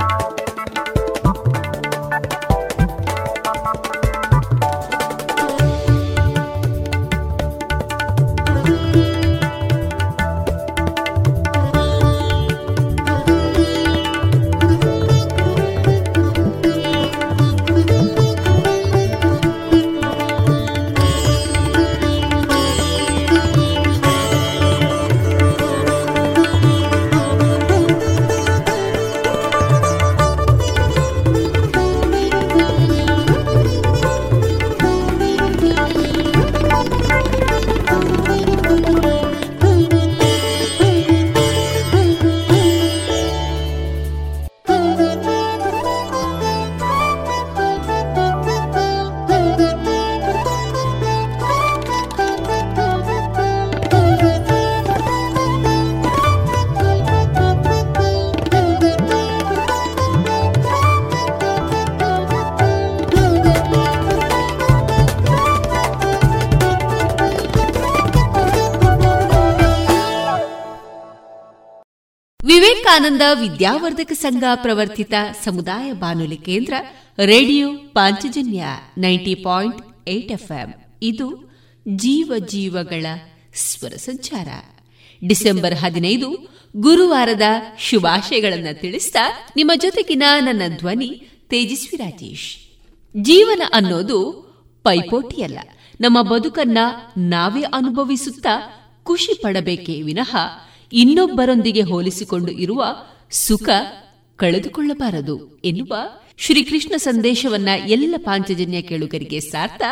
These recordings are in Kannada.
Thank you. ವಿವೇಕಾನಂದ ವಿದ್ಯಾವರ್ಧಕ ಸಂಘ ಪ್ರವರ್ತಿತ ಸಮುದಾಯ ಬಾನುಲಿ ಕೇಂದ್ರ, radio Panchajanya ninety point eight FM. ಇದು ಜೀವ ಜೀವಗಳ ಸ್ವರ ಸಂಚಾರ. ಡಿಸೆಂಬರ್ ಹದಿನೈದು, ಗುರುವಾರದ ಶುಭಾಶಯಗಳನ್ನು ತಿಳಿಸ್ತಾ ನಿಮ್ಮ ಜೊತೆಗಿನ ನನ್ನ ಧ್ವನಿ ತೇಜಸ್ವಿ ರಾಜೇಶ್. ಜೀವನ ಅನ್ನೋದು ಪೈಪೋಟಿಯಲ್ಲ, ನಮ್ಮ ಬದುಕನ್ನ ನಾವೇ ಅನುಭವಿಸುತ್ತಾ ಖುಷಿ ಪಡಬೇಕೇ ವಿನಃ ಇನ್ನೊಬ್ಬರೊಂದಿಗೆ ಹೋಲಿಸಿಕೊಂಡು ಇರುವ ಸುಖ ಕಳೆದುಕೊಳ್ಳಬಾರದು ಎನ್ನುವ ಶ್ರೀಕೃಷ್ಣ ಸಂದೇಶವನ್ನ ಎಲ್ಲ ಪಾಂಚಜನ್ಯ ಕೇಳುಗರಿಗೆ ಸಾರ್ಥ.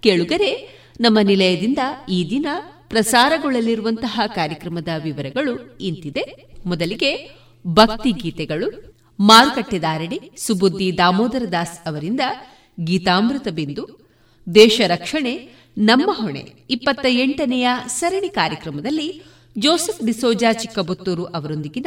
ಕೇಳುಗರೆ, ನಮ್ಮ ನಿಲಯದಿಂದ ಈ ದಿನ ಪ್ರಸಾರಗೊಳ್ಳಲಿರುವಂತಹ ಕಾರ್ಯಕ್ರಮದ ವಿವರಗಳು ಇಂತಿದೆ. ಮೊದಲಿಗೆ ಭಕ್ತಿ ಗೀತೆಗಳು. ಮಾರುಕಟ್ಟೆದಾರಣಿ ಸುಬುದ್ದಿ ದಾಮೋದರ ದಾಸ್ ಅವರಿಂದ ಗೀತಾಮೃತ ಬಿಂದು. ದೇಶ ರಕ್ಷಣೆ, ನಮ್ಮ ಹೊಣೆ ಇಪ್ಪತ್ತ ಎಂಟನೆಯ ಸರಣಿ ಕಾರ್ಯಕ್ರಮದಲ್ಲಿ ಜೋಸೆಫ್ ಡಿಸೋಜಾ ಚಿಕ್ಕಬುತ್ತೂರು ಅವರೊಂದಿಗಿನ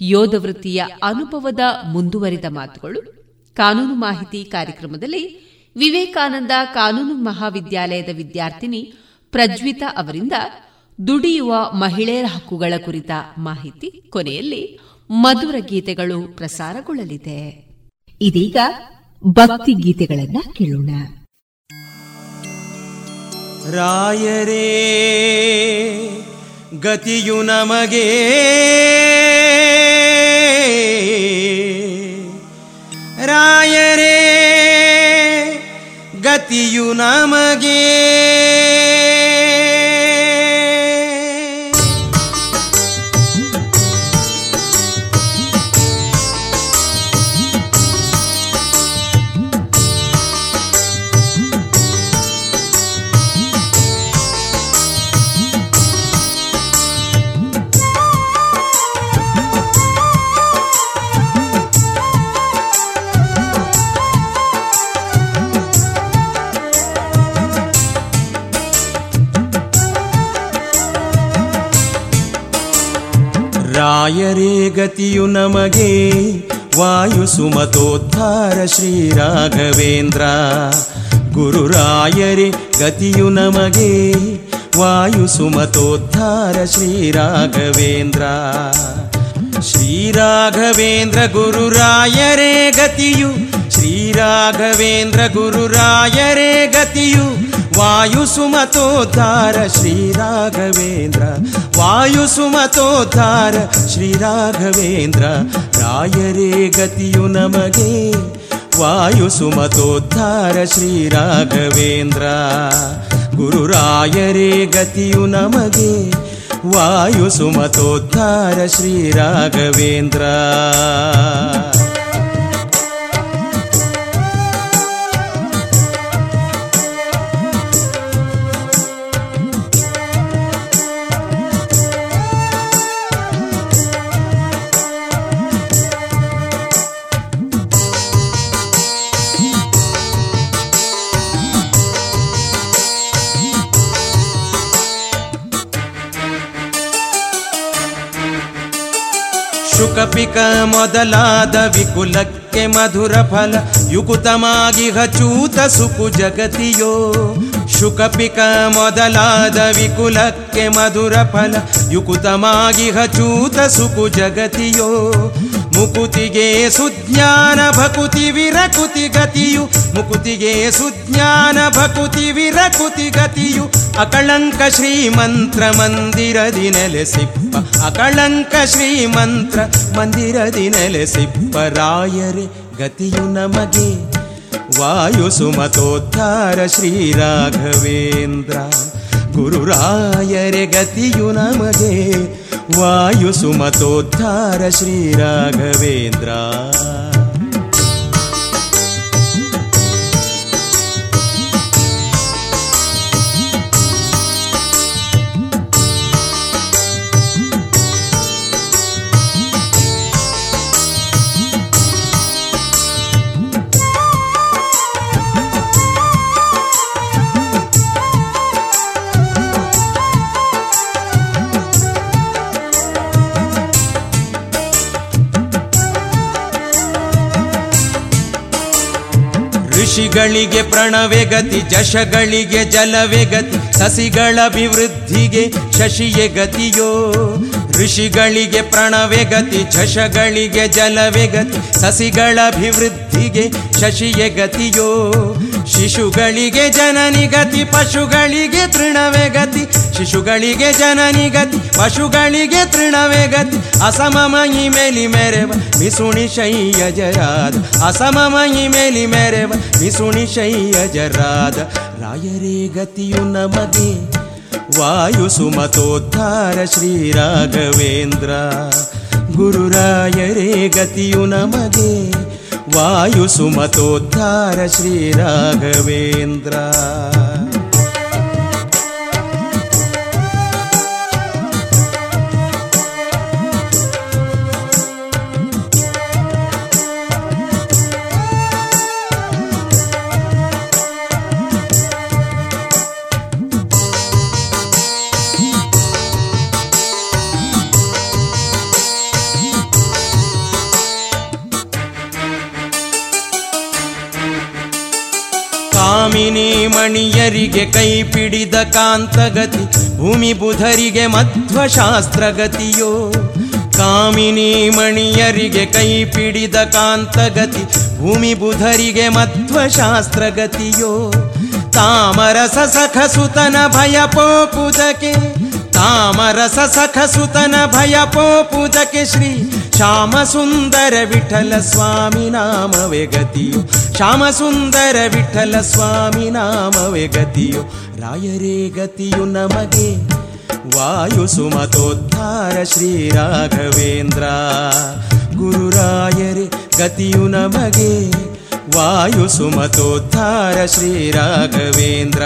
ಯೋಧ ವೃತ್ತಿಯ ಅನುಭವದ ಮುಂದುವರಿದ ಮಾತುಗಳು. ಕಾನೂನು ಮಾಹಿತಿ ಕಾರ್ಯಕ್ರಮದಲ್ಲಿ ವಿವೇಕಾನಂದ ಕಾನೂನು ಮಹಾವಿದ್ಯಾಲಯದ ವಿದ್ಯಾರ್ಥಿನಿ ಪ್ರಜ್ವಿತಾ ಅವರಿಂದ ದುಡಿಯುವ ಮಹಿಳೆಯರ ಹಕ್ಕುಗಳ ಕುರಿತ ಮಾಹಿತಿ. ಕೊನೆಯಲ್ಲಿ ಮಧುರ ಗೀತೆಗಳು ಪ್ರಸಾರಗೊಳ್ಳಲಿದೆ. ಇದೀಗ ಭಕ್ತಿ ಗೀತೆಗಳನ್ನ ಕೇಳೋಣ. ರಾಯರೇ ಗತಿಯು ನಮಗೆ ರಾಯರೇ ಗತಿಯು ನಮಗೆ ರಾಯರೇ ಗತಿಯು ನಮಗೆ. ವಾಯು ಸುಮತೋದ್ಧಾರ ಶ್ರೀರಾಘವೇಂದ್ರ ಗುರುರಾಯರೇ ಗತಿಯು ನಮಗೆ. ವಾಯು ಸುಮತೋದ್ಧಾರ ಶ್ರೀರಾಘವೇಂದ್ರ ಶ್ರೀರಾಘವೇಂದ್ರ ಗುರುರಾಯರೇ ಗತಿಯು. ಶ್ರೀರಾಘವೇಂದ್ರ ಗುರುರಾಯರೇ ಗತಿಯು. ವಾಯು ಸುಮತೋದ್ಧಾರ ಶ್ರೀರಾಘವೇಂದ್ರ ವಾಯು ಸುಮತೋದ್ಧಾರ ಶ್ರೀರಾಘವೇಂದ್ರ ರಾಯರೇ ಗತಿಯು ನಮಗೆ. ವಾಯು ಸುಮತೋದ್ಧಾರ ಶ್ರೀರಾಘವೇಂದ್ರ ಗುರುರಾಯರೇ ಗತಿಯು ನಮಗೆ ವಾಯು ಸುಮತೋದ್ಧಾರ ಶ್ರೀರಾಘವೇಂದ್ರ ಶುಕಪಿಕ ಮೊದಲಾದ ವಿಕುಲಕ್ಕೆ ಮಧುರ ಫಲ ಯುಕುತಮಾಗಿ ಹಚೂತ ಸುಕು ಜಗತಿಯೋ ಶುಕಪಿಕ ಮೊದಲಾದ ವಿಕುಲಕ್ಕೆ ಮಧುರ ಫಲ ಯುಕುತಮಾಗಿ ಹಚೂತ ಸುಕು ಜಗತಿಯೋ ಮುಕುತಿಗೆ ಸುಜ್ಞಾನ ಭಕುತಿ ವಿರಕುತಿ ಗತಿಯು, ಮುಕುತಿಗೆ ಸುಜ್ಞಾನ ಭಕುತಿ ವಿರಕುತಿ ಗತಿಯು, ಅಕಳಂಕ ಶ್ರೀಮಂತ್ರ ಮಂದಿರದಿ ನೆಲೆಸಿಪ್ಪ, ಅಕಳಂಕ ಶ್ರೀಮಂತ್ರ ಮಂದಿರದಿ ನೆಲೆಸಿಪ್ಪ, ರಾಯರೆ ಗತಿಯು ನಮಗೆ. ವಾಯು ಸುಮತೋದ್ಧಾರ ಶ್ರೀರಾಘವೇಂದ್ರ ಗುರುರಾಯರೆ ಗತಿಯು ನಮಗೆ. ವಾಯು ಸುಮತೋದ್ಧಾರ ಋಷಿಗಳಿಗೆ ಪ್ರಣವೆ ಗತಿ, ಜಶಗಳಿಗೆ ಜಲವೇ ಗತಿ ಸಸಿಗಳಭಿವೃದ್ಧಿಗೆ ಶಶಿಯೇ ಗತಿಯೋ. ಋಷಿಗಳಿಗೆ ಪ್ರಣವೆ ಗತಿ, ಜಶಗಳಿಗೆ ಜಲವೇ ಗತಿ ಸಸಿಗಳಭಿವೃದ್ಧಿಗೆ ಶಶಿಯೇ ಗತಿಯೋ. ಶಿಶುಗಳಿಗೆ ಜನನಿ ಗತಿ, ಪಶುಗಳಿಗೆ ತೃಣವೇ ಗತಿ ಶಿಶುಗಳಿಗೆ ಜನನಿ ಗತಿ, ಪಶುಗಳಿಗೆ ತೃಣವೇ ಗತಿ. ಅಸಮಮಯಿ ಮೇಲಿ ಮೆರೆವ, ಮಿಸುಣಿ ಶಯ್ಯ ಜರಾದ. ಅಸಮಮಯಿ ಮೇಲಿ ಮೆರೆವ, ಮಿಸುಣಿ ಶಯ್ಯ ಜರಾದ. ರಾಯರೇ ಗತಿಯು ನಮಗೆ, ವಾಯು ಸುಮತೋದ್ಧಾರ ಶ್ರೀರಾಘವೇಂದ್ರ ಗುರುರಾಯರೇ ಗತಿಯು ನಮಗೆ, ವಾಯು ಸುಮತೋದ್ಧಾರ ಶ್ರೀರಾಘವೇಂದ್ರ ಕಾಮಿನಿ ಮಣಿಯರಿಗೆ ಕೈ ಪಿಡಿದ ಕಾಂತಗತಿ, ಭೂಮಿ ಬುಧರಿಗೆ ಮಧ್ವಶಾಸ್ತ್ರಗತಿಯೋ? ಕಾಮಿನಿ ಮಣಿಯರಿಗೆ ಕೈ ಪಿಡಿದ ಕಾಂತಗತಿ, ಭೂಮಿ ಬುಧರಿಗೆ ಮಧ್ವಶಾಸ್ತ್ರಗತಿಯೋ? ತಾಮರಸ ಸಖಸುತನ ಭಯ ಪೋಪುದಕ್ಕೆ ತಾಮರಸ ಸಖಸುತನ ಭಯ ಪೋಪುದಕ್ಕೆ ಶ್ರೀ ಶ್ಯಾಮ ಸುಂದರ ವಿಠಲ ಸ್ವಾಮಿ ನಾಮವೇ ಗತಿಯು. ಶ್ಯಾಮ ಸುಂದರ ವಿಠಲ ಸ್ವಾಮಿ ನಾಮವೇ ಗತಿಯು. ರಾಯರೇ ಗತಿಯು ನಮಗೆ. ವಾಯು ಸುಮತೋದ್ಧಾರ ಶ್ರೀ ರಾಘವೇಂದ್ರ. ಗುರುರಾಯರೇ ಗತಿಯು ನಮಗೆ. ವಾಯು ಸುಮತೋದ್ಧಾರ ಶ್ರೀರಾಘವೇಂದ್ರ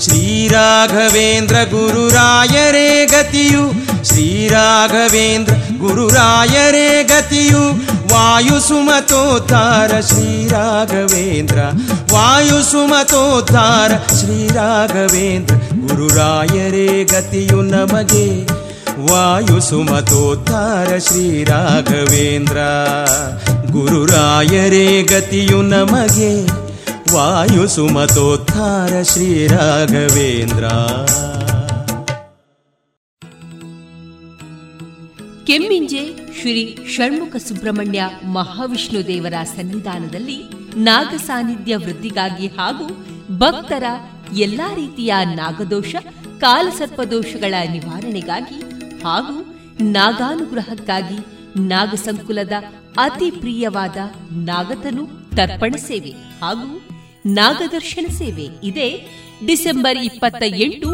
ಶ್ರೀರಾಘವೇಂದ್ರ ಗುರುರಾಯರೇ ಗತಿಯು. ಶ್ರೀರಾಘವೇಂದ್ರ ಗುರುರಾಯರೇ ಗತಿಯು. ವಾಯು ಸುಮತೋದ್ಧಾರ ಶ್ರೀರಾಘವೇಂದ್ರ. ವಾಯು ಸುಮತೋದ್ಧಾರ ಶ್ರೀರಾಘವೇಂದ್ರ ಗುರುರಾಯರೇ ಗತಿಯು ನಮಗೆ. ವಾಯು ಸುಮತೋದ್ಧಾರ ಶ್ರೀರಾಘವೇಂದ್ರ ಗುರುರಾಯರೇ ಗತಿಯು ನಮಗೆ. ವಾಯು ಸುಮತೋತ್ಥಾರ ಶ್ರೀರಾಘವೇಂದ್ರ ಕೆಮ್ಮಿಂಜೆ ಶ್ರೀ ಷಣ್ಮುಖ ಸುಬ್ರಹ್ಮಣ್ಯ ಮಹಾವಿಷ್ಣು ದೇವರ ಸನ್ನಿಧಾನದಲ್ಲಿ ನಾಗ ಸಾನ್ನಿಧ್ಯ ವೃದ್ಧಿಗಾಗಿ ಹಾಗೂ ಭಕ್ತರ ಎಲ್ಲಾ ರೀತಿಯ ನಾಗದೋಷ, ಕಾಲಸರ್ಪದೋಷಗಳ ನಿವಾರಣೆಗಾಗಿ ಹಾಗೂ ನಾಗಾನುಗ್ರಹಕ್ಕಾಗಿ ನಾಗಸಂಕುಲದ ಅತಿ ಪ್ರಿಯವಾದ ನಾಗತನು ತರ್ಪಣ ಸೇವೆ ಹಾಗೂ ನಾಗದರ್ಶನ ಸೇವೆ. ಇದೆ ಡಿಸೆಂಬರ್ ಇಪ್ಪತ್ತ ಎಂಟು,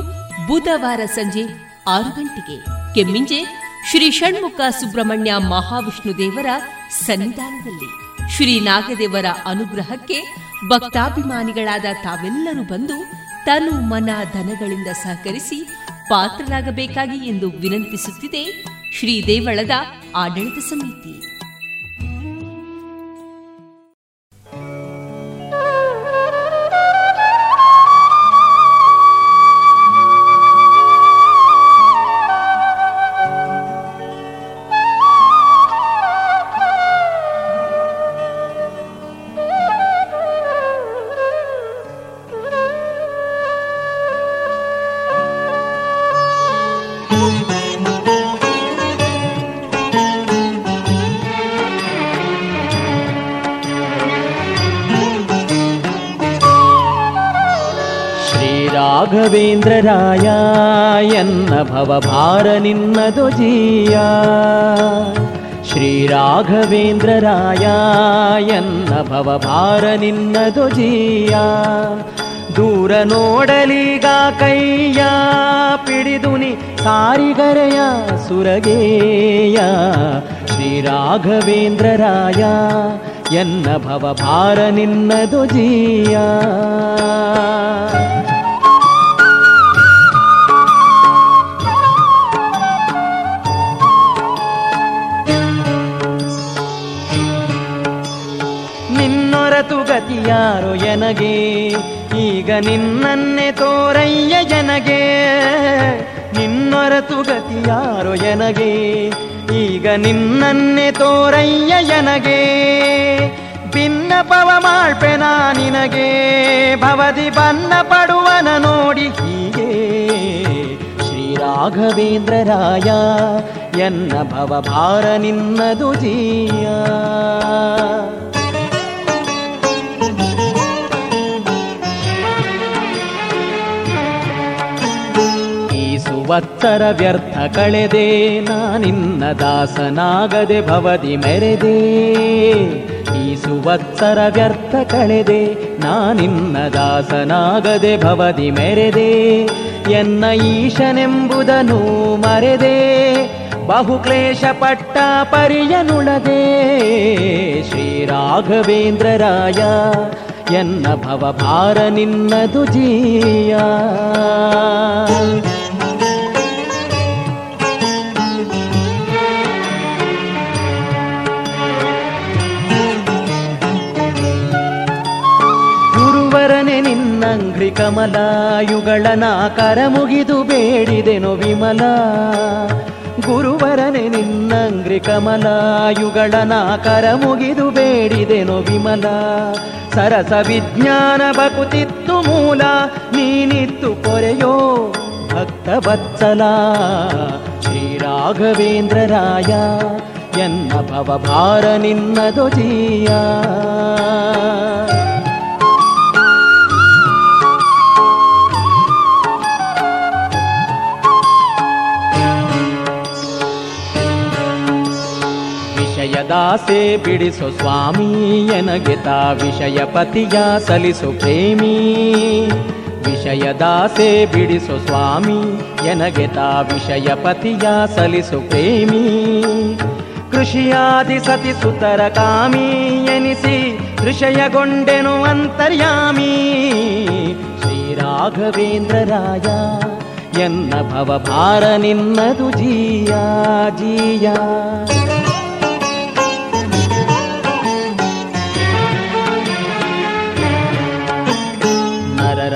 ಬುಧವಾರ ಸಂಜೆ ಆರು ಗಂಟೆಗೆ. ಕೆಮ್ಮಿಂಜೆ ಶ್ರೀ ಷಣ್ಮುಖ ಸುಬ್ರಹ್ಮಣ್ಯ ಮಹಾವಿಷ್ಣು ದೇವರ ಸನ್ನಿಧಾನದಲ್ಲಿ. ಶ್ರೀ ನಾಗದೇವರ ಅನುಗ್ರಹಕ್ಕೆ ಭಕ್ತಾಭಿಮಾನಿಗಳಾದ ತಾವೆಲ್ಲರೂ ಬಂದು ತನು ಮನ ಧನಗಳಿಂದ ಸಹಕರಿಸಿ ಪಾತ್ರರಾಗಬೇಕಾಗಿ ಎಂದು ವಿನಂತಿಸುತ್ತಿದೆ ಶ್ರೀ ದೇವಳದ ಆಡಳಿತ ಸಮಿತಿ. ರಾಘವೇಂದ್ರರಾಯ ಎನ್ನ ಭವಭಾರ ನಿನ್ನದು ಜೀಯ ಶ್ರೀ ರಾಘವೇಂದ್ರರಾಯ ಎನ್ನ ಭವಭಾರ ನಿನ್ನದು ಜೀಯ ದೂರ ನೋಡಲೀಗ ಕೈಯ ಪಿಡಿದುನಿ ಸಾರಿಗರೆಯ ಸುರಗೇಯ. ಶ್ರೀ ರಾಘವೇಂದ್ರರಾಯ ಎನ್ನ ಭವಭಾರ ನಿನ್ನದು ಜೀಯ ಗತಿಯಾರೋ ಎನಗೆ? ಈಗ ನಿನ್ನನ್ನೇ ತೋರಯ್ಯ ಜನಗೆ. ನಿನ್ನೊರತು ಗತಿಯಾರೋ ಎನಗೆ? ಈಗ ನಿನ್ನನ್ನೇ ತೋರಯ್ಯ ಜನಗೆ ಭಿನ್ನ ಪವ ಮಾಳ್ಪೆನ ನಿನಗೆ. ಭವದಿ ಬನ್ನ ಪಡುವನ ನೋಡಿ ಹೀಗೆ. ಶ್ರೀ ರಾಘವೇಂದ್ರ ರಾಯ, ಎನ್ನ ಭವ ಭಾರ ನಿನ್ನದು ಜೀಯ. ಸುವತ್ಸರ ವ್ಯರ್ಥ ಕಳೆದೆ, ನಾನಿನ್ನ ದಾಸನಾಗದೆ ಭವದಿ ಮೆರೆದೆ. ಈ ವ್ಯರ್ಥ ಕಳೆದೆ, ನಾನಿನ್ನ ದಾಸನಾಗದೆ ಭವದಿ ಮೆರೆದೆ. ಎನ್ನ ಈಶನೆಂಬುದನ್ನು ಮರೆದೆ, ಬಹುಕ್ಲೇಶ ಪಟ್ಟ ಪರಿಯನುಳದೆ ಶ್ರೀ ರಾಘವೇಂದ್ರ ರಾಯ, ಎನ್ನ ಭವ ಭಾರ ನಿನ್ನದು ಜೀಯ. ನಿನ್ನಂಗ್ರಿ ಕಮಲಾಯುಗಳ ಯುಗಳನ ಕರ ಮುಗಿದು ಬೇಡಿದೆನು ವಿಮಲ. ಗುರುವರನೆ ನಿನ್ನಂಗ್ರಿ ಕಮಲಾಯುಗಳ ಯುಗಳನ ಕರ ಮುಗಿದು ಬೇಡಿದೆನು ವಿಮಲ. ಸರಸ ವಿಜ್ಞಾನ ಬಕುತಿತ್ತು ಮೂಲ, ನೀನಿತ್ತು ಪೊರೆಯೋ ಭಕ್ತ ಬತ್ಸಲ ಶ್ರೀ ರಾಘವೇಂದ್ರ ರಾಯ, ಎನ್ನ ಭವಭಾರ ನಿನ್ನದು ಜೀಯ. ವಿಷಯದಾಸೆ ಬಿಡಿಸು ಸ್ವಾಮಿ, ಎನಗೆ ವಿಷಯ ಪತಿಯ ಸಲಿಸು ಪ್ರೇಮಿ. ವಿಷಯ ದಾಸೆ ಬಿಡಿಸು ಸ್ವಾಮಿ, ಎನಗೆ ವಿಷಯ ಪತಿಯ ಸಲಿಸು ಪ್ರೇಮಿ. ಕೃಷಿಯಾದಿ ಸತಿ ಸುತರ ಕಾಮಿ, ಎನಿಸಿ ಋಷಯಗೊಂಡೆನು ಅಂತರ್ಯಾಮಿ. ಶ್ರೀ ರಾಘವೇಂದ್ರ ಎನ್ನ ಭವ ಭಾರ ನಿನ್ನದು ಜೀಯ ಜೀಯ.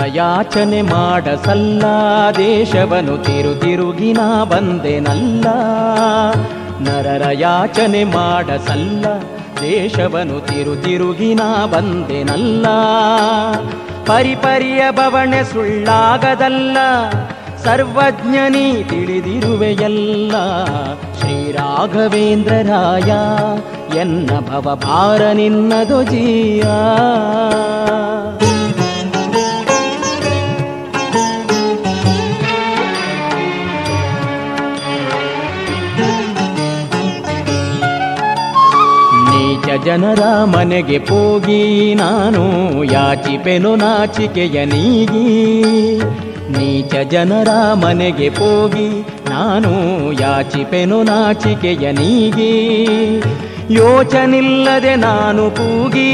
ಯಾಚನೆ ಮಾಡಸಲ್ಲ ದೇಶವನು ತಿರು ತಿರುಗಿನ ಬಂದೆನಲ್ಲ. ನರರ ಯಾಚನೆ ಮಾಡಸಲ್ಲ ದೇಶವನು ತಿರು ತಿರುಗಿನ ಬಂದೆನಲ್ಲ. ಪರಿಪರಿಯ ಬವಣೆ ಸುಳ್ಳಾಗದಲ್ಲ ಸರ್ವಜ್ಞನಿ ತಿಳಿದಿರುವೆಯಲ್ಲ. ಶ್ರೀ ರಾಘವೇಂದ್ರ ರಾಯ ಎನ್ನ ಭವಭಾರ ನಿನ್ನದು ಜೀಯ. ನೀಚ ಜನರ ಮನೆಗೆ ಹೋಗಿ ನಾನು ಯಾಚಿಪೆನು ನಾಚಿಕೆಯ ನೀಗಿ. ನೀಚ ಜನರ ಮನೆಗೆ ಹೋಗಿ ನಾನು ಯಾಚಿಪೆನು ನಾಚಿಕೆಯ ನೀಗಿ. ಯೋಚನಿಲ್ಲದೆ ನಾನು ಕೂಗಿ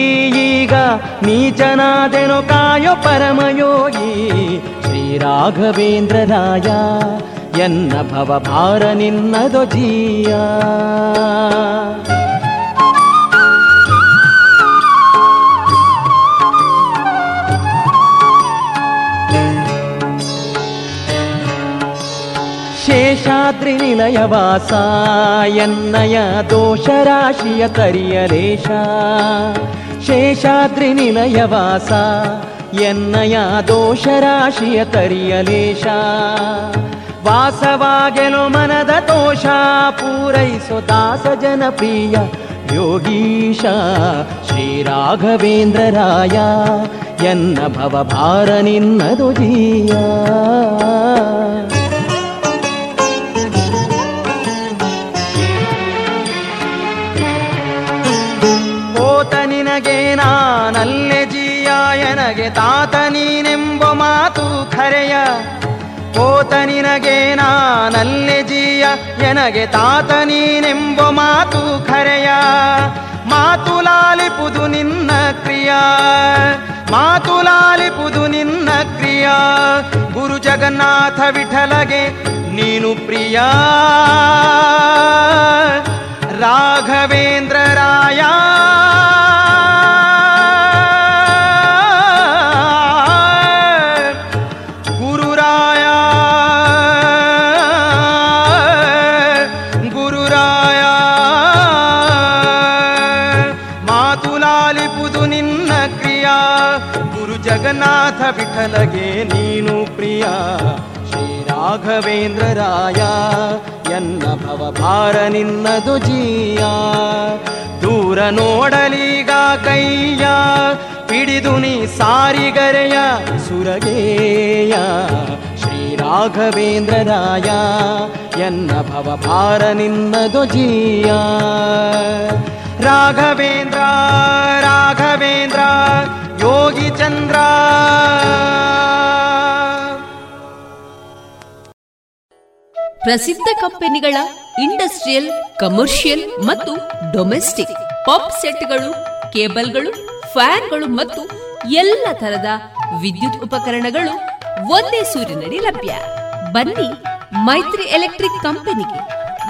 ಈಗ ನೀಚನಾದೆನು ಕಾಯೋ ಪರಮಯೋಗಿ. ಶ್ರೀ ರಾಘವೇಂದ್ರ ರಾಯ, ಎನ್ನ ಭವ ಭಾರ ನಿನ್ನದು ಜೀಯ. ಶೇಷಾದ್ರಿ ನಿಲಯವಾಸ ಎನ್ನಯ ದೋಷರಾಶಿಯ ತರಿಯಲೇಶ ಶೇಷಾದ್ರಿ ನಿಲಯವಾಸ ಎನ್ನಯ ದೋಷರಾಶಿಯ ತರಿಯಲೇಶ ವಾಸವಾಗೆಲು ಮನದ ದೋಷ, ಪೂರೈಸೋ ದಾಸ ಜನಪ್ರಿಯ ಯೋಗೀಶ. ಶ್ರೀರಾಘವೇಂದ್ರರಾಯ ಎನ್ನ ಭವ ಭಾರ ನಿನ್ನದು ಜೀಯ. ನಾನಲ್ಲೆ ಜೀಯ ತಾತ ನೀನೆಂಬ ಮಾತು ಖರೆಯ ಕೋತ ನಿನಗೆ ನಾನಲ್ಲೆ ಜೀಯ, ಎನಗೆ ತಾತ ನೀನೆಂಬ ಮಾತು ಖರೆಯ ಮಾತು ಲಾಲಿಪುದು ನಿನ್ನ ಕ್ರಿಯಾ. ಮಾತು ಲಾಲಿಪುದು ನಿನ್ನ ಕ್ರಿಯಾ. ಗುರು ಜಗನ್ನಾಥ ವಿಠಲಗೆ ನೀನು ಪ್ರಿಯ. ರಾಘವೇಂದ್ರ ರಾಯ. ವಿಠಲಗೆ ನೀನು ಪ್ರಿಯ. ಶ್ರೀ ರಾಘವೇಂದ್ರ ರಾಯ ಎನ್ನ ಭವಭಾರ ನಿನ್ನದು ಜೀಯ. ದೂರ ನೋಡಲೀಗ ಕೈಯ ಪಿಡಿದು ನೀ ಸಾರಿಗರೆಯ ಸುರಗೇಯ. ಶ್ರೀ ರಾಘವೇಂದ್ರ ರಾಯ ಎನ್ನ ಭವಭಾರ ನಿನ್ನದು ಜೀಯ. ರಾಘವೇಂದ್ರ ರಾಘವೇಂದ್ರ ಯೋಗಿ ಚಂದ್ರ. ಪ್ರಸಿದ್ಧ ಕಂಪನಿಗಳ ಇಂಡಸ್ಟ್ರಿಯಲ್, ಕಮರ್ಷಿಯಲ್ ಮತ್ತು ಡೊಮೆಸ್ಟಿಕ್ ಪಾಪ್ ಸೆಟ್ಗಳು, ಕೇಬಲ್ಗಳು, ಫ್ಯಾನ್ಗಳು ಮತ್ತು ಎಲ್ಲ ತರದ ವಿದ್ಯುತ್ ಉಪಕರಣಗಳು ಒಂದೇ ಸೂರಿನಡಿ ಲಭ್ಯ. ಬನ್ನಿ ಮೈತ್ರಿ ಎಲೆಕ್ಟ್ರಿಕ್ ಕಂಪನಿಗೆ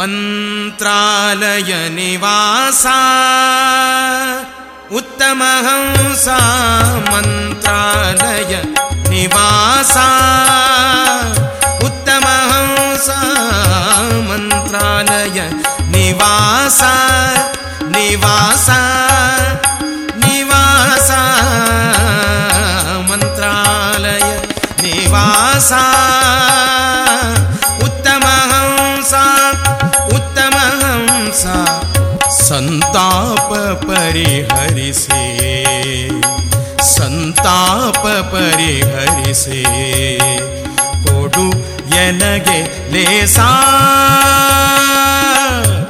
मन्त्रालयनिवासा। उत्तमहंसा मन्त्रालय निवासा उत्तमहंसा मन्त्रालय निवासा। निवासा। निवासा मन्त्रालय निवासा सन्ताप परिहरिषे सन्ताप परिहरिषे कोडु यनगे लेसा।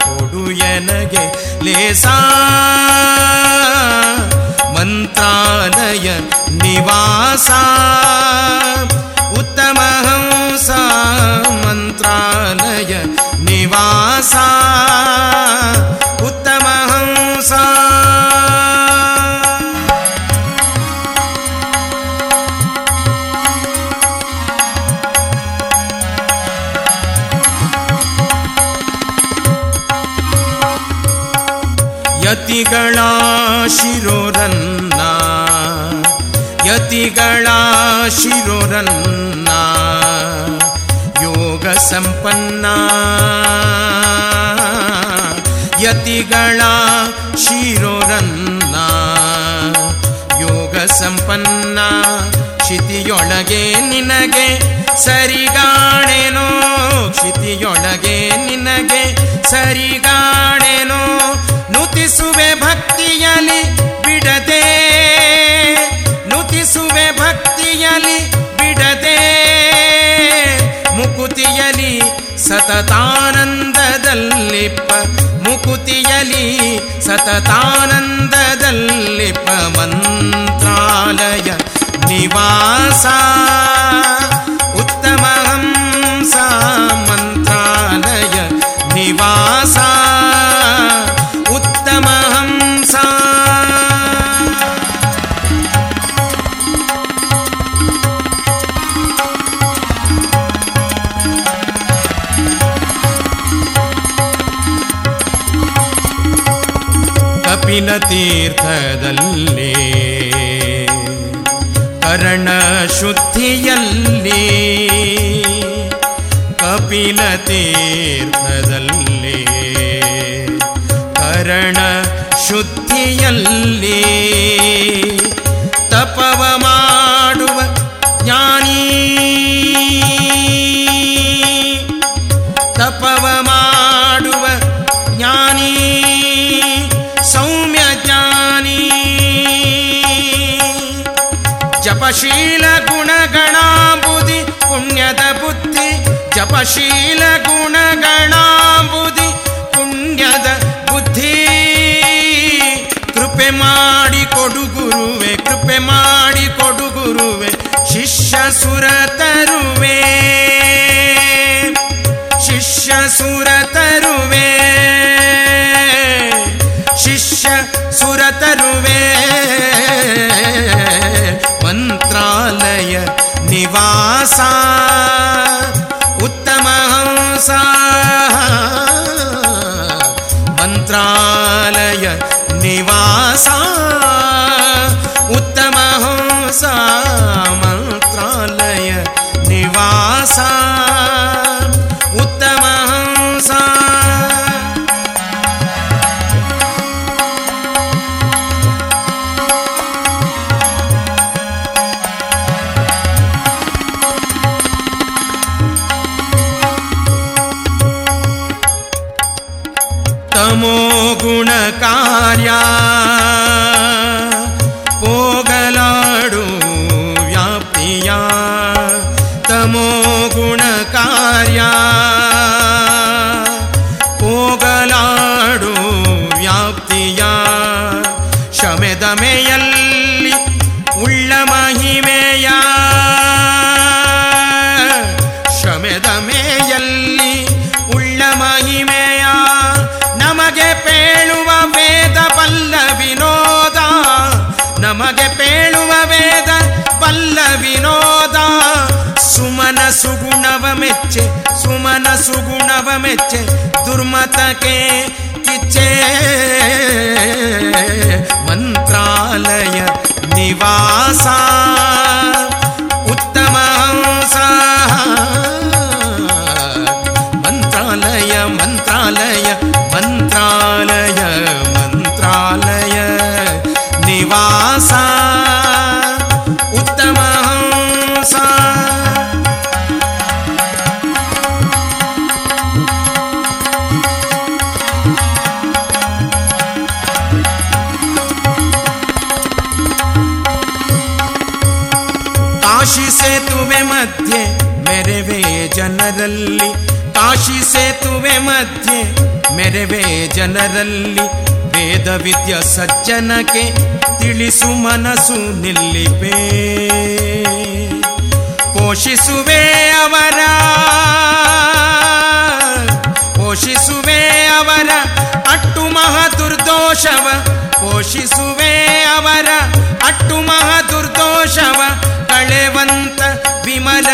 कोडु यनगे लेसा। मन्त्रालय निवासा। उत्तमहंसा मन्त्रालय निवासा। ಶಿರೋರನ್ನ ಯತಿಗಳ ಶಿರೋರನ್ನ ಯೋಗ ಸಂಪನ್ನ ಯತಿಗಳ ಶಿರೋರನ್ನ ಯೋಗ ಸಂಪನ್ನ, ಕ್ಷಿತಿಯೊಳಗೆ ನಿನಗೆ ಸರಿಗಾಣೆನೋ, ಕ್ಷಿತಿಯೊಳಗೆ ನಿನಗೆ ಸರಿಗಾಣೆನೋ ನುತಿಸುವೆ ಭಕ್ತಿಯಲಿ ಬಿಡದೆ ನುತಿಸುವೆ ಭಕ್ತಿಯಲಿ ಬಿಡದೆ ಮುಕುತಿಯಲಿ ಸತತಾನಂದದಲ್ಲಿಪ್ಪ ಮುಕುತಿಯಲಿ ಸತತಾನಂದದಲ್ಲಿಪ್ಪ ಮಂತ್ರಾಲಯ ನಿವಾಸ. ಕಪಿಲ ತೀರ್ಥದಲ್ಲಿ. ಕರಣ ಶುದ್ಧಿಯಲ್ಲಿ. ಕಪಿಲ ತೀರ್ಥದಲ್ಲಿ. ಕರಣ ಶುದ್ಧಿಯಲ್ಲಿ. ತಪವ शील गुणगणा बुद्धि पुण्यद बुद्धि जपशील निवासा उत्तमः मन्त्रालय निवासा। गुणमि दुर्मे मन्त्रालय निवासा। ಮಧ್ಯೆ ಮೆರವೆ ಜನರಲ್ಲಿ ಕಾಶಿ ಸೇತುವೆ ಮಧ್ಯೆ ಮೆರವೆ ಜನರಲ್ಲಿ ವೇದ ವಿದ್ಯ ಸಜ್ಜನಕ್ಕೆ ತಿಳಿಸು ಮನಸ್ಸು ನಿಲ್ಲಿಪೆ. ಪೋಷಿಸುವೆ ಅವರ ಪೋಷಿಸುವೆ ಅವರ ಅಟ್ಟು ಮಹಾ ದುರ್ದೋಷವ, ಪೋಷಿಸುವೆ ಅವರ ಅಟ್ಟು ಮಹಾ ದುರ್ದೋಷವ ಕಳೆವಂತ ವಿಮಲ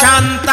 ಶಾಂತ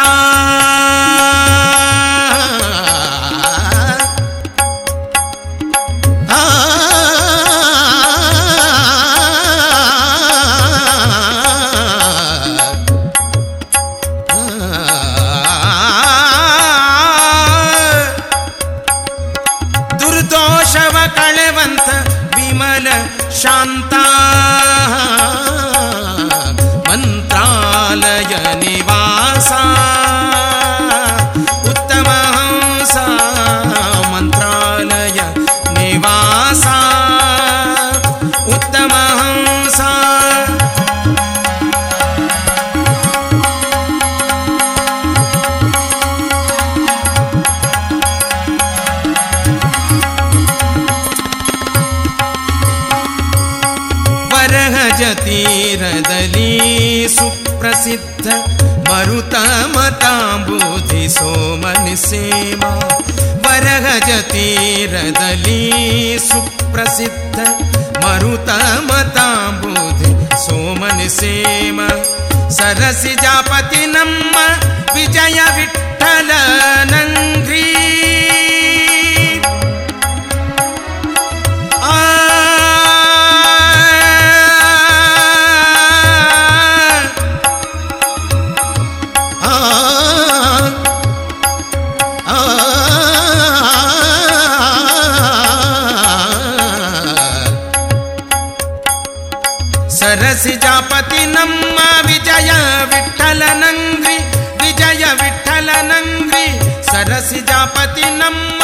ಸೋಮನಿ ಸೇಮ ವರಹಜ ತೀರದಲ್ಲಿ ಸುಪ್ರಸಿದ್ಧ ಮರುತ ಮತಾಂಬೂಧಿ ಸೋಮನಿ ಸೇಮ ಸರಸಿ ಜಾಪತಿ ಸರಸಿ ಜಾಪತಿ ನಮ್ಮ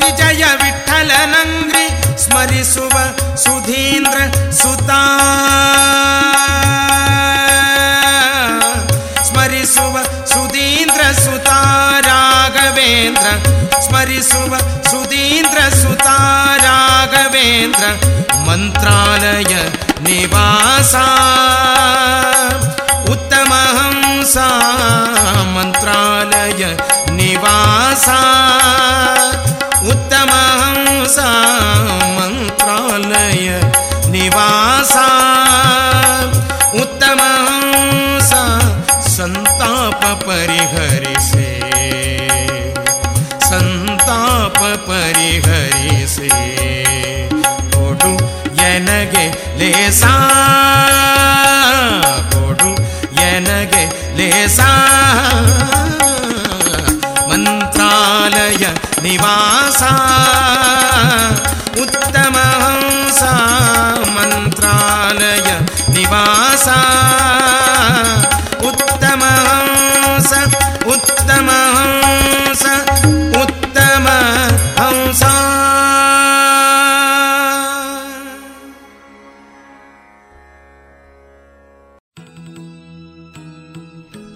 ವಿಜಯ ವಿಠಲ ನಂಗ್ರಿ ಸ್ಮರಿಸುವ ಸುಧೀಂದ್ರ ಸುತಾ ಸ್ಮರಿಸುವ ಸುಧೀಂದ್ರ ಸುತಾ ರಾಘವೇಂದ್ರ ಸ್ಮರಿಸುವ ಸುಧೀಂದ್ರ ಸುತಾ ರಾಘವೇಂದ್ರ ಮಂತ್ರಾಲಯ ನಿವಾಸ ಉತ್ತಮ ಹಂಸ ಮಂತ್ರಾಲಯ ನಿವಾಸ ಉತ್ತಮ ಹಂಸ ಮಂತ್ರಾಲಯ ನಿವಾಸ ಉತ್ತಮ ಹಂಸ ಸಂತಾಪ ಪರಿಹರಿಸೆ ಸಂತಾಪ ಪರಿಹರಿಸೆ ಕೊಡು ಎನಗೆ ಲೇಸ ಮಂತ್ರಾಲಯ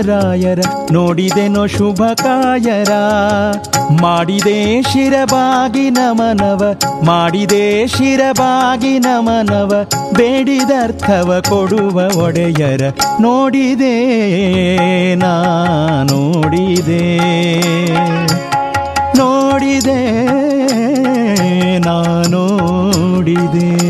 ವ್ಯಾಸರಾಯರ ನೋಡಿದೆನೋ ಶುಭ ಕಾಯರ ಮಾಡಿದೆ ಶಿರಬಾಗಿ ನಮನವ, ಮಾಡಿದೆ ಶಿರಬಾಗಿ ನಮನವ. ಬೇಡಿದರ್ಥವ ಕೊಡುವ ಒಡೆಯರ, ನೋಡಿದೆ ನಾ, ನೋಡಿದೆ. ನೋಡಿದೆ ನಾ, ನೋಡಿದೆ.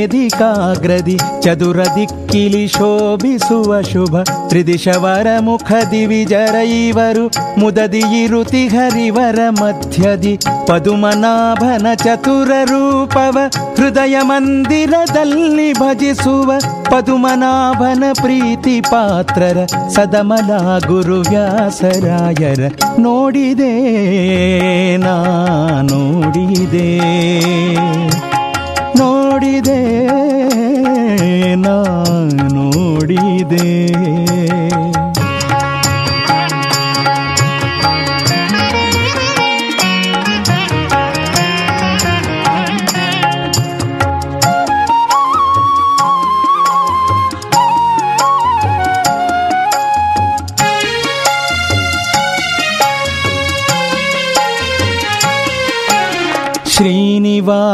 ವೇದಿಕಾಗ್ರದಿ ಚದುರ ದಿಕ್ಕಿಲಿ ಶೋಭಿಸುವ ಶುಭ. ತ್ರಿದಿಶವರ ಮುಖದಿ ವಿಜರೈವರು ಮುದದಿ ಇರುತಿ ಹರಿವರ ಮಧ್ಯದಿ. ಪದುಮನಾಭನ ಚತುರ ರೂಪವ, ಹೃದಯ ಮಂದಿರದಲ್ಲಿ ಭಜಿಸುವ. ಪದುಮನಾಭನ ಪ್ರೀತಿ ಪಾತ್ರರ, ಸದಮಲ ಗುರು ವ್ಯಾಸರಾಯರ. ನೋಡಿದೆ, ನಾ ನೋಡಿದೆ. ನೋಡಿದೆ ನಾ ನೋಡಿದೆ.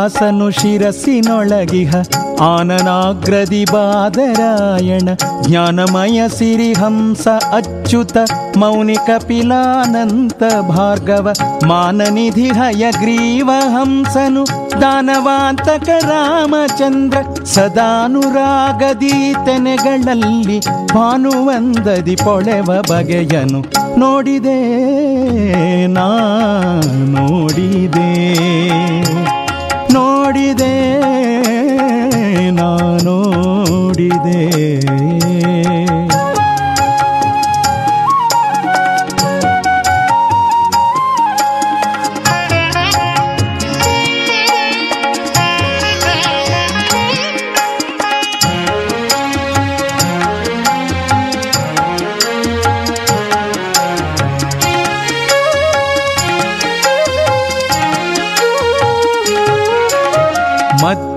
ಶ್ರೀನಿವಾಸನು ಶಿರಸಿನೊಳಗಿಹ ಆನನಾಗ್ರದಿ ಬಾದರಾಯಣ. ಜ್ಞಾನಮಯ ಸಿರಿಹಂಸ ಅಚ್ಯುತ. ಮೌನಿ ಕಪಿಲಾನಂತ ಭಾರ್ಗವ. ಮಾನನಿಧಿ ಹಯಗ್ರೀವ ಹಂಸನು ದಾನವಾಂತಕ ರಾಮಚಂದ್ರ. ಸದಾನುರಾಗದಿ ತೆನೆಗಳಲ್ಲಿ ಭಾನುವಂದದಿ ಪೊಳೆವ ಬಗೆಯನು. ನೋಡಿದೆ ನಾ, ನೋಡಿದೆ. ನೋಡಿದೆ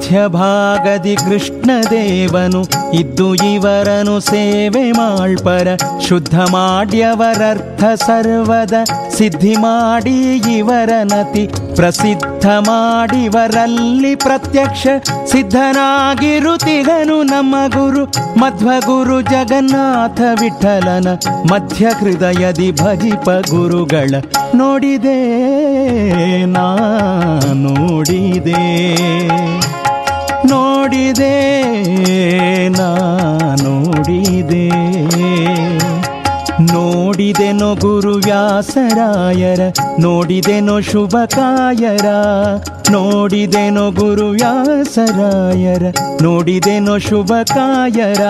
ಮಧ್ಯಭಾಗದಿ ಕೃಷ್ಣದೇವನು ಇದ್ದು ಇವರನು ಸೇವೆ ಮಾಳ್ಪರ ಶುದ್ಧ ಮಾಡ್ಯವರರ್ಥ ಸರ್ವದ, ಸಿದ್ಧಿ ಮಾಡಿ ಇವರ ನತಿ, ಪ್ರಸಿದ್ಧ ಮಾಡಿವರಲ್ಲಿ ಪ್ರತ್ಯಕ್ಷ ಸಿದ್ಧನಾಗಿರುತಿಗನು ನಮ್ಮ ಗುರು, ಮಧ್ವಗುರು ಜಗನ್ನಾಥ ವಿಠಲನ ಮಧ್ಯ ಹೃದಯದಿ ಭಜಿಪ ಗುರುಗಳ. ನೋಡಿದೆ, ನಾ ನೋಡಿದೆ. ನೋಡಿದೆ ನಾ ನೋಡಿದೆ. ನೋಡಿದೆನೋ ಗುರುವ್ಯಾಸರಾಯರ ನೋಡಿದೆನೋ ಶುಭಕಾಯರ, ನೋಡಿದೆನೋ ಗುರುವ್ಯಾಸರಾಯರ ನೋಡಿದೆನೋ ಶುಭಕಾಯರ.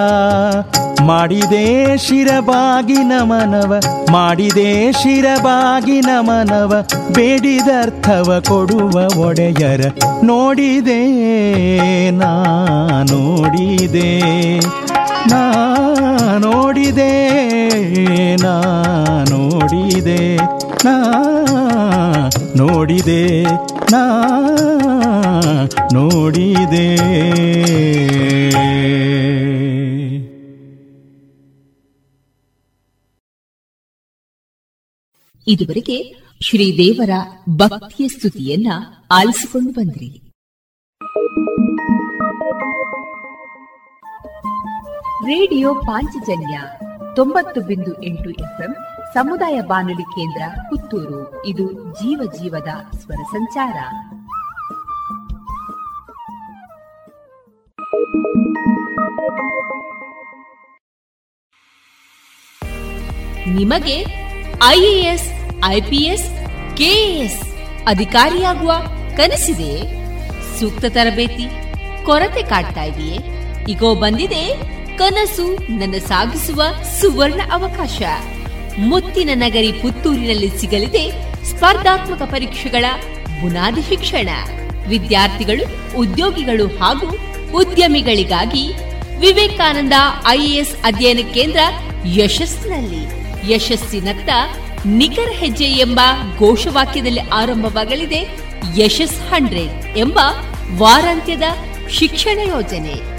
ಮಾಡಿದೆ ಶಿರಬಾಗಿ ನಮನವ ಮಾಡಿದೆ ಶಿರಬಾಗಿ ನಮನವ ಬೇಡಿದರ್ಥವ ಕೊಡುವ ಒಡೆಯರ. ನೋಡಿದೆ, ನಾ ನೋಡಿದೆ ನಾ ನೋಡಿದೆ. ನಾ ನೋಡಿದೆ ನಾ ನೋಡಿದೆ ನಾ ನೋಡಿದೆ. ಇದುವರೆಗೆ ಶ್ರೀದೇವರ ಭಕ್ತಿಯ ಸ್ತುತಿಯನ್ನ ಆಲಿಸಿಕೊಂಡು ಬಂದ್ರಿ. ರೇಡಿಯೋ ಪಾಂಚಜನ್ಯ ತೊಂಬತ್ತು ಬಿಂದು ಎಂಟು ಎಫ್ಎಂ ಸಮುದಾಯ ಬಾನುಲಿ ಕೇಂದ್ರ ಪುತ್ತೂರು. ಇದು ಜೀವ ಜೀವದ ಸ್ವರ ಸಂಚಾರ. ನಿಮಗೆ ಐಎಎಸ್, ಐಪಿಎಸ್, ಕೆಎಎಸ್ ಅಧಿಕಾರಿಯಾಗುವ ಕನಸಿದೆ. ಸೂಕ್ತ ತರಬೇತಿ, ಕೊರತೆ ಕಾಡ್ತಾ ಇದೆಯೇ? ಈಗೋ ಬಂದಿದೆ ಕನಸು ನನ್ನ ಸಾಗಿಸುವ ಸುವರ್ಣ ಅವಕಾಶ. ಮುತ್ತಿನ ನಗರಿ ಪುತ್ತೂರಿನಲ್ಲಿ ಸಿಗಲಿದೆ ಸ್ಪರ್ಧಾತ್ಮಕ ಪರೀಕ್ಷೆಗಳ ಬುನಾದಿ ಶಿಕ್ಷಣ. ವಿದ್ಯಾರ್ಥಿಗಳು, ಉದ್ಯೋಗಿಗಳು ಹಾಗೂ ಉದ್ಯಮಿಗಳಿಗಾಗಿ ವಿವೇಕಾನಂದ ಐಎಎಸ್ ಅಧ್ಯಯನ ಕೇಂದ್ರ ಯಶಸ್ಸಿನಲ್ಲಿ. ಯಶಸ್ಸಿನತ್ತ ನಿಖರ ಹೆಜ್ಜೆ ಎಂಬ ಘೋಷವಾಕ್ಯದಲ್ಲಿ ಆರಂಭವಾಗಲಿದೆ ಯಶಸ್ ಹಂಡ್ರೆಡ್ ಎಂಬ ವಾರಾಂತ್ಯದ ಶಿಕ್ಷಣ ಯೋಜನೆ.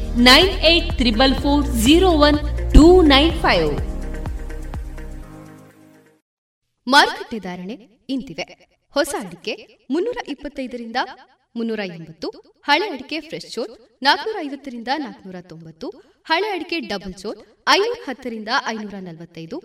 nine eight triple four zero one two nine five. ಮಾರುಕಟ್ಟೆ ಧಾರಣೆ ಇಂತಿವೆ ಹೊಸ ಅಡಿಕೆ ಮುನ್ನೂರ ಇಪ್ಪತ್ತೈದರಿಂದ ಮುನ್ನೂರ ಎಂಬತ್ತು, ಹಳೆ ಅಡಿಕೆ ಫ್ರೆಶ್ ಚೋಟ್ ನಾಲ್ಕನೂರ ಐವತ್ತರಿಂದ ನಾಲ್ಕನೂರ ತೊಂಬತ್ತು, ಹಳೆ ಅಡಿಕೆ ಡಬಲ್ ಚೋಟ್ ಐನೂರ ಹತ್ತರಿಂದ ಐನೂರ ನಲವತ್ತೈದು,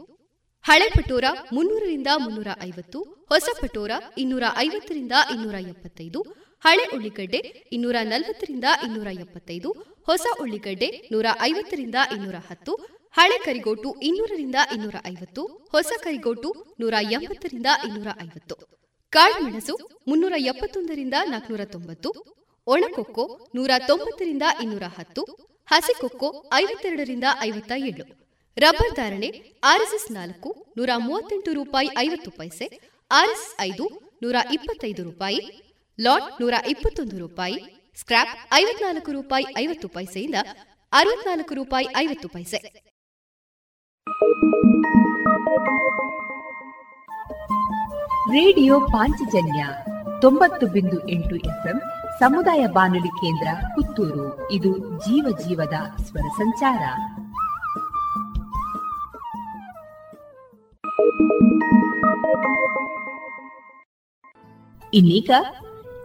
ಹಳೆ ಪಟೋರ ಮುನ್ನೂರರಿಂದ ಮುನ್ನೂರ ಐವತ್ತು, ಹೊಸ ಪಟೋರ ಇನ್ನೂರ ಐವತ್ತರಿಂದ ಇನ್ನೂರ ಎಪ್ಪತ್ತೈದು ಹಳೆ ಉಳ್ಳಿಗಡ್ಡೆ ಇನ್ನೂರ ನಲವತ್ತರಿಂದ ಇನ್ನೂರ ಎಪ್ಪತ್ತೈದು, ಹೊಸ ಉಳ್ಳಿಗಡ್ಡೆ ನೂರ ಐವತ್ತರಿಂದ ಇನ್ನೂರ ಹತ್ತು, ಹಳೆ ಕರಿಗೋಟು ಇನ್ನೂರರಿಂದ ಇನ್ನೂರ ಐವತ್ತು, ಹೊಸ ಕರಿಗೋಟು ನೂರ ಎಂಬತ್ತರಿಂದ ಇನ್ನೂರ ಐವತ್ತು. ಕಾಳುಮೆಣಸು ಮುನ್ನೂರ ಎಪ್ಪತ್ತೊಂದರಿಂದ ನಾಲ್ಕುನೂರ ತೊಂಬತ್ತು, ಒಣಕೊಕ್ಕೋ ನೂರ ತೊಂಬತ್ತರಿಂದ ಇನ್ನೂರ ಹತ್ತು, ಹಸಿಕೊಕ್ಕೋ ಐವತ್ತೆರಡರಿಂದ ಐವತ್ತ ಏಳು. ರಬ್ಬರ್ ಧಾರಣೆ ಆರ್ಎಸ್ಎಸ್ ನಾಲ್ಕು ನೂರ ಮೂವತ್ತೆಂಟು ರೂಪಾಯಿ ಐವತ್ತು ಪೈಸೆ ಆರ್ಎಸ್ ಐದು ನೂರ ಇಪ್ಪತ್ತೈದು ರೂಪಾಯಿ ಲಾಟ್ ನೂರ ಇಪ್ಪತ್ತೊಂದು ರೂಪಾಯಿ, ಸ್ಕ್ರಾಪ್ ಐವತ್ನಾಲ್ಕು ರೂಪಾಯಿ ಐವತ್ತು ಪೈಸೆಯಿಂದ ಅರವತ್ನಾಲ್ಕು ರೂಪಾಯಿ ಐವತ್ತು ಪೈಸೆ. ರೇಡಿಯೋ ಪಾಂಚಜನ್ಯ ತೊಂಬತ್ತು ಬಿಂದು ಎಂಟು ಎಫ್ಎಂ ಸಮುದಾಯ ಬಾನುಲಿ ಕೇಂದ್ರ ಪುತ್ತೂರು. ಇದು ಜೀವ ಜೀವದ ಸ್ವರ ಸಂಚಾರ. ಇನ್ನೀಗ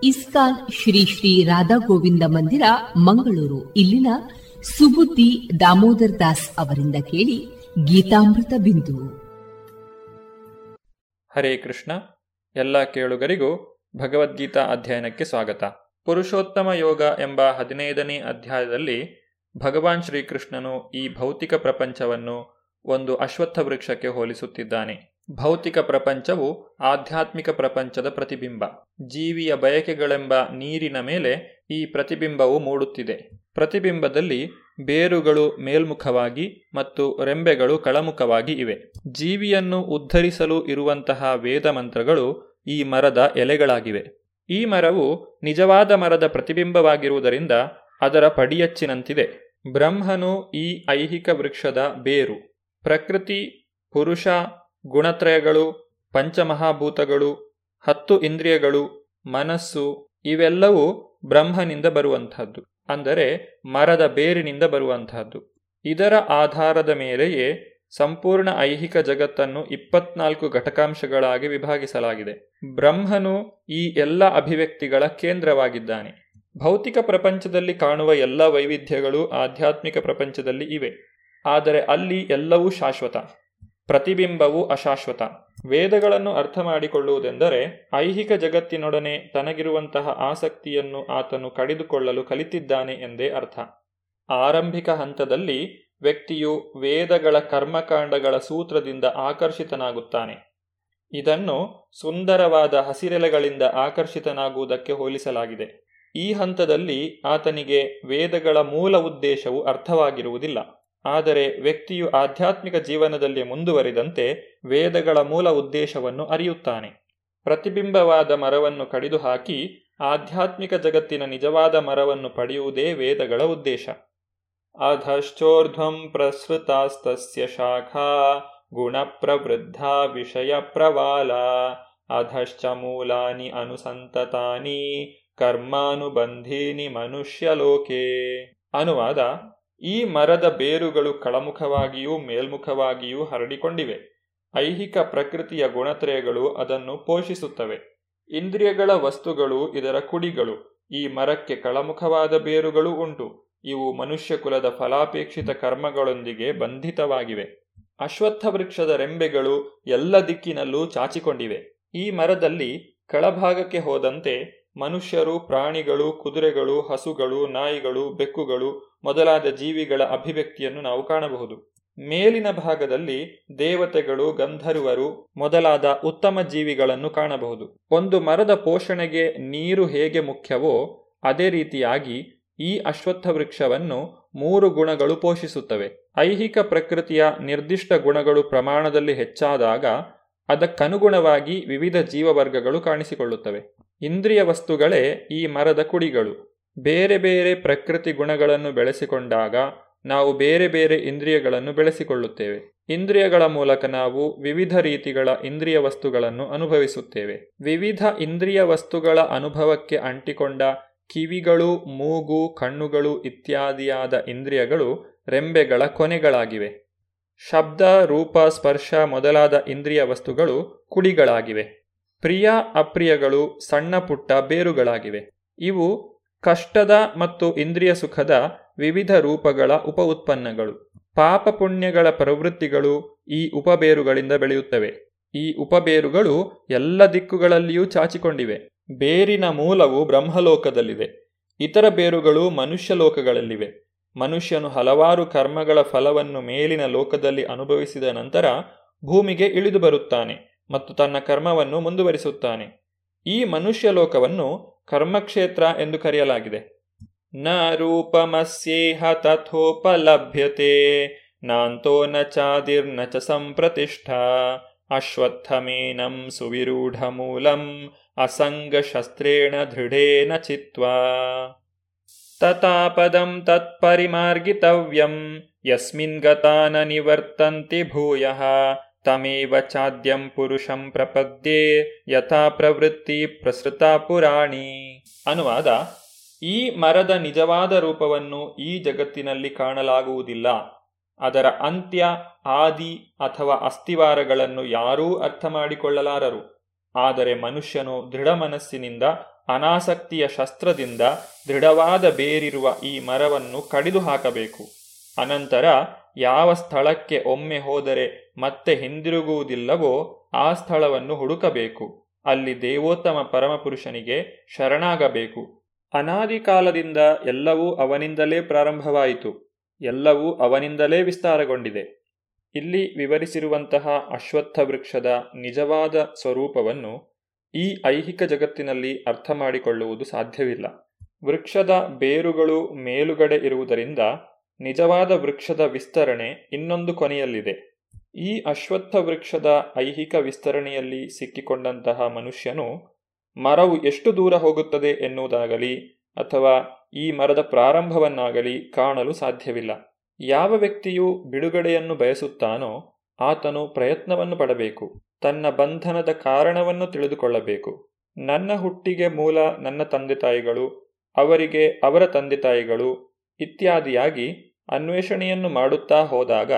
ಇಸ್ಕಾನ್ ಶ್ರೀ ಶ್ರೀ ರಾಧಾ ಗೋವಿಂದ ಮಂದಿರ, ಮಂಗಳೂರು. ಇಲ್ಲಿನ ಸುಬುದ್ದಿ ದಾಮೋದರ್ ದಾಸ್ ಅವರಿಂದ ಕೇಳಿ ಗೀತಾಮೃತ ಬಿಂದು. ಹರೇ ಕೃಷ್ಣ. ಎಲ್ಲ ಕೇಳುಗರಿಗೂ ಭಗವದ್ಗೀತಾ ಅಧ್ಯಯನಕ್ಕೆ ಸ್ವಾಗತ. ಪುರುಷೋತ್ತಮ ಯೋಗ ಎಂಬ ಹದಿನೈದನೇ ಅಧ್ಯಾಯದಲ್ಲಿ ಭಗವಾನ್ ಶ್ರೀಕೃಷ್ಣನು ಈ ಭೌತಿಕ ಪ್ರಪಂಚವನ್ನು ಒಂದು ಅಶ್ವತ್ಥ ವೃಕ್ಷಕ್ಕೆ ಹೋಲಿಸುತ್ತಿದ್ದಾನೆ. ಭೌತಿಕ ಪ್ರಪಂಚವು ಆಧ್ಯಾತ್ಮಿಕ ಪ್ರಪಂಚದ ಪ್ರತಿಬಿಂಬ. ಜೀವಿಯ ಬಯಕೆಗಳೆಂಬ ನೀರಿನ ಮೇಲೆ ಈ ಪ್ರತಿಬಿಂಬವು ಮೂಡುತ್ತಿದೆ. ಪ್ರತಿಬಿಂಬದಲ್ಲಿ ಬೇರುಗಳು ಮೇಲ್ಮುಖವಾಗಿ ಮತ್ತು ರೆಂಬೆಗಳು ಕಳಮುಖವಾಗಿ ಇವೆ. ಜೀವಿಯನ್ನು ಉದ್ಧರಿಸಲು ಇರುವಂತಹ ವೇದ ಮಂತ್ರಗಳು ಈ ಮರದ ಎಲೆಗಳಾಗಿವೆ. ಈ ಮರವು ನಿಜವಾದ ಮರದ ಪ್ರತಿಬಿಂಬವಾಗಿರುವುದರಿಂದ ಅದರ ಪಡಿಯಚ್ಚಿನಂತಿದೆ. ಬ್ರಹ್ಮನು ಈ ಐಹಿಕ ವೃಕ್ಷದ ಬೇರು. ಪ್ರಕೃತಿ, ಪುರುಷ ಗುಣತ್ರಯಗಳು, ಪಂಚಮಹಾಭೂತಗಳು, ಹತ್ತು ಇಂದ್ರಿಯಗಳು, ಮನಸ್ಸು ಇವೆಲ್ಲವೂ ಬ್ರಹ್ಮನಿಂದ ಬರುವಂತಹದ್ದು ಅಂದರೆ ಮರದ ಬೇರಿನಿಂದ ಬರುವಂತಹದ್ದು ಇದರ ಆಧಾರದ ಮೇಲೆಯೇ ಸಂಪೂರ್ಣ ಐಹಿಕ ಜಗತ್ತನ್ನು ಇಪ್ಪತ್ನಾಲ್ಕು ಘಟಕಾಂಶಗಳಾಗಿ ವಿಭಾಗಿಸಲಾಗಿದೆ. ಬ್ರಹ್ಮನು ಈ ಎಲ್ಲ ಅಭಿವ್ಯಕ್ತಿಗಳ ಕೇಂದ್ರವಾಗಿದ್ದಾನೆ. ಭೌತಿಕ ಪ್ರಪಂಚದಲ್ಲಿ ಕಾಣುವ ಎಲ್ಲ ವೈವಿಧ್ಯಗಳು ಆಧ್ಯಾತ್ಮಿಕ ಪ್ರಪಂಚದಲ್ಲಿ ಇವೆ. ಆದರೆ ಅಲ್ಲಿ ಎಲ್ಲವೂ ಶಾಶ್ವತ. ಪ್ರತಿಬಿಂಬವು ಅಶಾಶ್ವತ. ವೇದಗಳನ್ನು ಅರ್ಥ ಮಾಡಿಕೊಳ್ಳುವುದೆಂದರೆ ಐಹಿಕ ಜಗತ್ತಿನೊಡನೆ ತನಗಿರುವಂತಹ ಆಸಕ್ತಿಯನ್ನು ಆತನು ಕಡಿದುಕೊಳ್ಳಲು ಕಲಿತಿದ್ದಾನೆ ಎಂದೇ ಅರ್ಥ. ಆರಂಭಿಕ ಹಂತದಲ್ಲಿ ವ್ಯಕ್ತಿಯು ವೇದಗಳ ಕರ್ಮಕಾಂಡಗಳ ಸೂತ್ರದಿಂದ ಆಕರ್ಷಿತನಾಗುತ್ತಾನೆ. ಇದನ್ನು ಸುಂದರವಾದ ಹಸಿರೆಲೆಗಳಿಂದ ಆಕರ್ಷಿತನಾಗುವುದಕ್ಕೆ ಹೋಲಿಸಲಾಗಿದೆ. ಈ ಹಂತದಲ್ಲಿ ಆತನಿಗೆ ವೇದಗಳ ಮೂಲ ಉದ್ದೇಶವು ಅರ್ಥವಾಗಿರುವುದಿಲ್ಲ. ಆದರೆ ವ್ಯಕ್ತಿಯು ಆಧ್ಯಾತ್ಮಿಕ ಜೀವನದಲ್ಲಿ ಮುಂದುವರಿದಂತೆ ವೇದಗಳ ಮೂಲ ಉದ್ದೇಶವನ್ನು ಅರಿಯುತ್ತಾನೆ. ಪ್ರತಿಬಿಂಬವಾದ ಮರವನ್ನು ಕಡಿದು ಹಾಕಿ ಆಧ್ಯಾತ್ಮಿಕ ಜಗತ್ತಿನ ನಿಜವಾದ ಮರವನ್ನು ಪಡೆಯುವುದೇ ವೇದಗಳ ಉದ್ದೇಶ. ಅಧಶ್ಚೋರ್ಧ್ವಂ ಪ್ರಸೃತಾಸ್ತಸ್ಯ ಶಾಖಾ ಗುಣಪ್ರವೃದ್ಧ ವಿಷಯ ಪ್ರವಾಲ ಅಧಶ್ಚ ಮೂಲಾನಿ ಅನುಸಂತತಾನಿ ಕರ್ಮಾನುಬಂಧೀನಿ ಮನುಷ್ಯಲೋಕೆ ಅನುವಾದ ಈ ಮರದ ಬೇರುಗಳು ಕಳಮುಖವಾಗಿಯೂ ಮೇಲ್ಮುಖವಾಗಿಯೂ ಹರಡಿಕೊಂಡಿವೆ. ಐಹಿಕ ಪ್ರಕೃತಿಯ ಗುಣತ್ರಯಗಳು ಅದನ್ನು ಪೋಷಿಸುತ್ತವೆ. ಇಂದ್ರಿಯಗಳ ವಸ್ತುಗಳು ಇದರ ಕುಡಿಗಳು. ಈ ಮರಕ್ಕೆ ಕಳಮುಖವಾದ ಬೇರುಗಳು ಉಂಟು. ಇವು ಮನುಷ್ಯ ಕುಲದ ಫಲಾಪೇಕ್ಷಿತ ಕರ್ಮಗಳೊಂದಿಗೆ ಬಂಧಿತವಾಗಿವೆ. ಅಶ್ವತ್ಥ ವೃಕ್ಷದ ರೆಂಬೆಗಳು ಎಲ್ಲ ದಿಕ್ಕಿನಲ್ಲೂ ಚಾಚಿಕೊಂಡಿವೆ. ಈ ಮರದಲ್ಲಿ ಕೆಳಭಾಗಕ್ಕೆ ಹೋದಂತೆ ಮನುಷ್ಯರು ಪ್ರಾಣಿಗಳು, ಕುದುರೆಗಳು, ಹಸುಗಳು, ನಾಯಿಗಳು, ಬೆಕ್ಕುಗಳು ಮೊದಲಾದ ಜೀವಿಗಳ ಅಭಿವ್ಯಕ್ತಿಯನ್ನು ನಾವು ಕಾಣಬಹುದು. ಮೇಲಿನ ಭಾಗದಲ್ಲಿ ದೇವತೆಗಳು, ಗಂಧರ್ವರು ಮೊದಲಾದ ಉತ್ತಮ ಜೀವಿಗಳನ್ನು ಕಾಣಬಹುದು. ಒಂದು ಮರದ ಪೋಷಣೆಗೆ ನೀರು ಹೇಗೆ ಮುಖ್ಯವೋ ಅದೇ ರೀತಿಯಾಗಿ ಈ ಅಶ್ವತ್ಥ ವೃಕ್ಷವನ್ನು ಮೂರು ಗುಣಗಳು ಪೋಷಿಸುತ್ತವೆ. ಐಹಿಕ ಪ್ರಕೃತಿಯ ನಿರ್ದಿಷ್ಟ ಗುಣಗಳು ಪ್ರಮಾಣದಲ್ಲಿ ಹೆಚ್ಚಾದಾಗ ಅದಕ್ಕನುಗುಣವಾಗಿ ವಿವಿಧ ಜೀವವರ್ಗಗಳು ಕಾಣಿಸಿಕೊಳ್ಳುತ್ತವೆ. ಇಂದ್ರಿಯ ವಸ್ತುಗಳೇ ಈ ಮರದ ಕುಡಿಗಳು. ಬೇರೆ ಬೇರೆ ಪ್ರಕೃತಿ ಗುಣಗಳನ್ನು ಬೆಳೆಸಿಕೊಂಡಾಗ ನಾವು ಬೇರೆ ಬೇರೆ ಇಂದ್ರಿಯಗಳನ್ನು ಬೆಳೆಸಿಕೊಳ್ಳುತ್ತೇವೆ. ಇಂದ್ರಿಯಗಳ ಮೂಲಕ ನಾವು ವಿವಿಧ ರೀತಿಗಳ ಇಂದ್ರಿಯ ವಸ್ತುಗಳನ್ನು ಅನುಭವಿಸುತ್ತೇವೆ. ವಿವಿಧ ಇಂದ್ರಿಯ ವಸ್ತುಗಳ ಅನುಭವಕ್ಕೆ ಅಂಟಿಕೊಂಡ ಕಿವಿಗಳು, ಮೂಗು, ಕಣ್ಣುಗಳು ಇತ್ಯಾದಿಯಾದ ಇಂದ್ರಿಯಗಳು ರೆಂಬೆಗಳ ಕೊನೆಗಳಾಗಿವೆ. ಶಬ್ದ, ರೂಪ, ಸ್ಪರ್ಶ ಮೊದಲಾದ ಇಂದ್ರಿಯ ವಸ್ತುಗಳು ಕುಡಿಗಳಾಗಿವೆ ಪ್ರಿಯ, ಅಪ್ರಿಯಗಳು ಸಣ್ಣ ಪುಟ್ಟ ಬೇರುಗಳಾಗಿವೆ. ಇವು ಕಷ್ಟದ ಮತ್ತು ಇಂದ್ರಿಯ ಸುಖದ ವಿವಿಧ ರೂಪಗಳ ಉಪ ಉತ್ಪನ್ನಗಳು ಪಾಪ ಪುಣ್ಯಗಳ ಪ್ರವೃತ್ತಿಗಳು ಈ ಉಪಬೇರುಗಳಿಂದ ಬೆಳೆಯುತ್ತವೆ. ಈ ಉಪಬೇರುಗಳು ಎಲ್ಲ ದಿಕ್ಕುಗಳಲ್ಲಿಯೂ ಚಾಚಿಕೊಂಡಿವೆ. ಬೇರಿನ ಮೂಲವು ಬ್ರಹ್ಮಲೋಕದಲ್ಲಿದೆ. ಇತರ ಬೇರುಗಳು ಮನುಷ್ಯ ಲೋಕಗಳಲ್ಲಿವೆ. ಮನುಷ್ಯನು ಹಲವಾರು ಕರ್ಮಗಳ ಫಲವನ್ನು ಮೇಲಿನ ಲೋಕದಲ್ಲಿ ಅನುಭವಿಸಿದ ನಂತರ ಭೂಮಿಗೆ ಇಳಿದು ಬರುತ್ತಾನೆ ಮತ್ತು ತನ್ನ ಕರ್ಮವನ್ನು ಮುಂದುವರಿಸುತ್ತಾನೆ. ಈ ಮನುಷ್ಯ ಲೋಕವನ್ನು ಕರ್ಮಕ್ಷೇತ್ರ ಎಂದು ಕರೆಯಲಾಗಿದೆ. ನ ರೂಪಮಸ್ಯೇಹ ತಥೋಪಲಭ್ಯತೆ, ನಾಂತೋ ನ ಚಾದಿರ್ನ ಚ ಸಂಪ್ರತಿಷ್ಠ, ಅಶ್ವತ್ಥಮೇನಂ ಸುವಿರೂಢ ಮೂಲಂ ಅಸಂಗಶಸ್ತ್ರೇಣ ದೃಢೇನ ಚಿತ್ವಾ. ತತಾಪದಂ ತತ್ಪರಿಮಾರ್ಗಿತವ್ಯಂ, ಯಸ್ಮಿನ್ ಗತಾ ನ ನಿವರ್ತಂತಿ ಭೂಯಃ ತಮೇವ ಚಾದ್ಯಂ ಪುರುಷಂ ಪ್ರಪದ್ಯೆ ಯಥಾ ಪ್ರವೃತ್ತಿ ಪ್ರಸೃತ ಪುರಾಣಿ ಅನುವಾದ ಈ ಮರದ ನಿಜವಾದ ರೂಪವನ್ನು ಈ ಜಗತ್ತಿನಲ್ಲಿ ಕಾಣಲಾಗುವುದಿಲ್ಲ. ಅದರ ಅಂತ್ಯ, ಆದಿ ಅಥವಾ ಅಸ್ಥಿವಾರಗಳನ್ನು ಯಾರೂ ಅರ್ಥ ಮಾಡಿಕೊಳ್ಳಲಾರರು ಆದರೆ ಮನುಷ್ಯನು ದೃಢ ಮನಸ್ಸಿನಿಂದ ಅನಾಸಕ್ತಿಯ ಶಸ್ತ್ರದಿಂದ ದೃಢವಾದ ಬೇರಿರುವ ಈ ಮರವನ್ನು ಕಡಿದು ಹಾಕಬೇಕು ಅನಂತರ ಯಾವ ಸ್ಥಳಕ್ಕೆ ಒಮ್ಮೆ ಹೋದರೆ ಮತ್ತೆ ಹಿಂದಿರುಗುವುದಿಲ್ಲವೋ ಆ ಸ್ಥಳವನ್ನು ಹುಡುಕಬೇಕು. ಅಲ್ಲಿ ದೇವೋತ್ತಮ ಪರಮಪುರುಷನಿಗೆ ಶರಣಾಗಬೇಕು. ಅನಾದಿ ಕಾಲದಿಂದ ಎಲ್ಲವೂ ಅವನಿಂದಲೇ ಪ್ರಾರಂಭವಾಯಿತು. ಎಲ್ಲವೂ ಅವನಿಂದಲೇ ವಿಸ್ತಾರಗೊಂಡಿದೆ. ಇಲ್ಲಿ ವಿವರಿಸಿರುವಂತಹ ಅಶ್ವತ್ಥ ವೃಕ್ಷದ ನಿಜವಾದ ಸ್ವರೂಪವನ್ನು ಈ ಐಹಿಕ ಜಗತ್ತಿನಲ್ಲಿ ಅರ್ಥ ಮಾಡಿಕೊಳ್ಳುವುದು ಸಾಧ್ಯವಿಲ್ಲ. ವೃಕ್ಷದ ಬೇರುಗಳು ಮೇಲುಗಡೆ ಇರುವುದರಿಂದ ನಿಜವಾದ ವೃಕ್ಷದ ವಿಸ್ತರಣೆ ಇನ್ನೊಂದು ಕೊನೆಯಲ್ಲಿದೆ. ಈ ಅಶ್ವತ್ಥ ವೃಕ್ಷದ ಐಹಿಕ ವಿಸ್ತರಣೆಯಲ್ಲಿ ಸಿಕ್ಕಿಕೊಂಡಂತಹ ಮನುಷ್ಯನು ಮರವು ಎಷ್ಟು ದೂರ ಹೋಗುತ್ತದೆ ಎನ್ನುವುದಾಗಲಿ ಅಥವಾ ಈ ಮರದ ಪ್ರಾರಂಭವನ್ನಾಗಲಿ ಕಾಣಲು ಸಾಧ್ಯವಿಲ್ಲ. ಯಾವ ವ್ಯಕ್ತಿಯು ಬಿಡುಗಡೆಯನ್ನು ಬಯಸುತ್ತಾನೋ ಆತನು ಪ್ರಯತ್ನವನ್ನು ಪಡಬೇಕು. ತನ್ನ ಬಂಧನದ ಕಾರಣವನ್ನು ತಿಳಿದುಕೊಳ್ಳಬೇಕು. ನನ್ನ ಹುಟ್ಟಿಗೆ ಮೂಲ ನನ್ನ ತಂದೆ ತಾಯಿಗಳು, ಅವರಿಗೆ ಅವರ ತಂದೆ ತಾಯಿಗಳು ಇತ್ಯಾದಿಯಾಗಿ ಅನ್ವೇಷಣೆಯನ್ನು ಮಾಡುತ್ತಾ ಹೋದಾಗ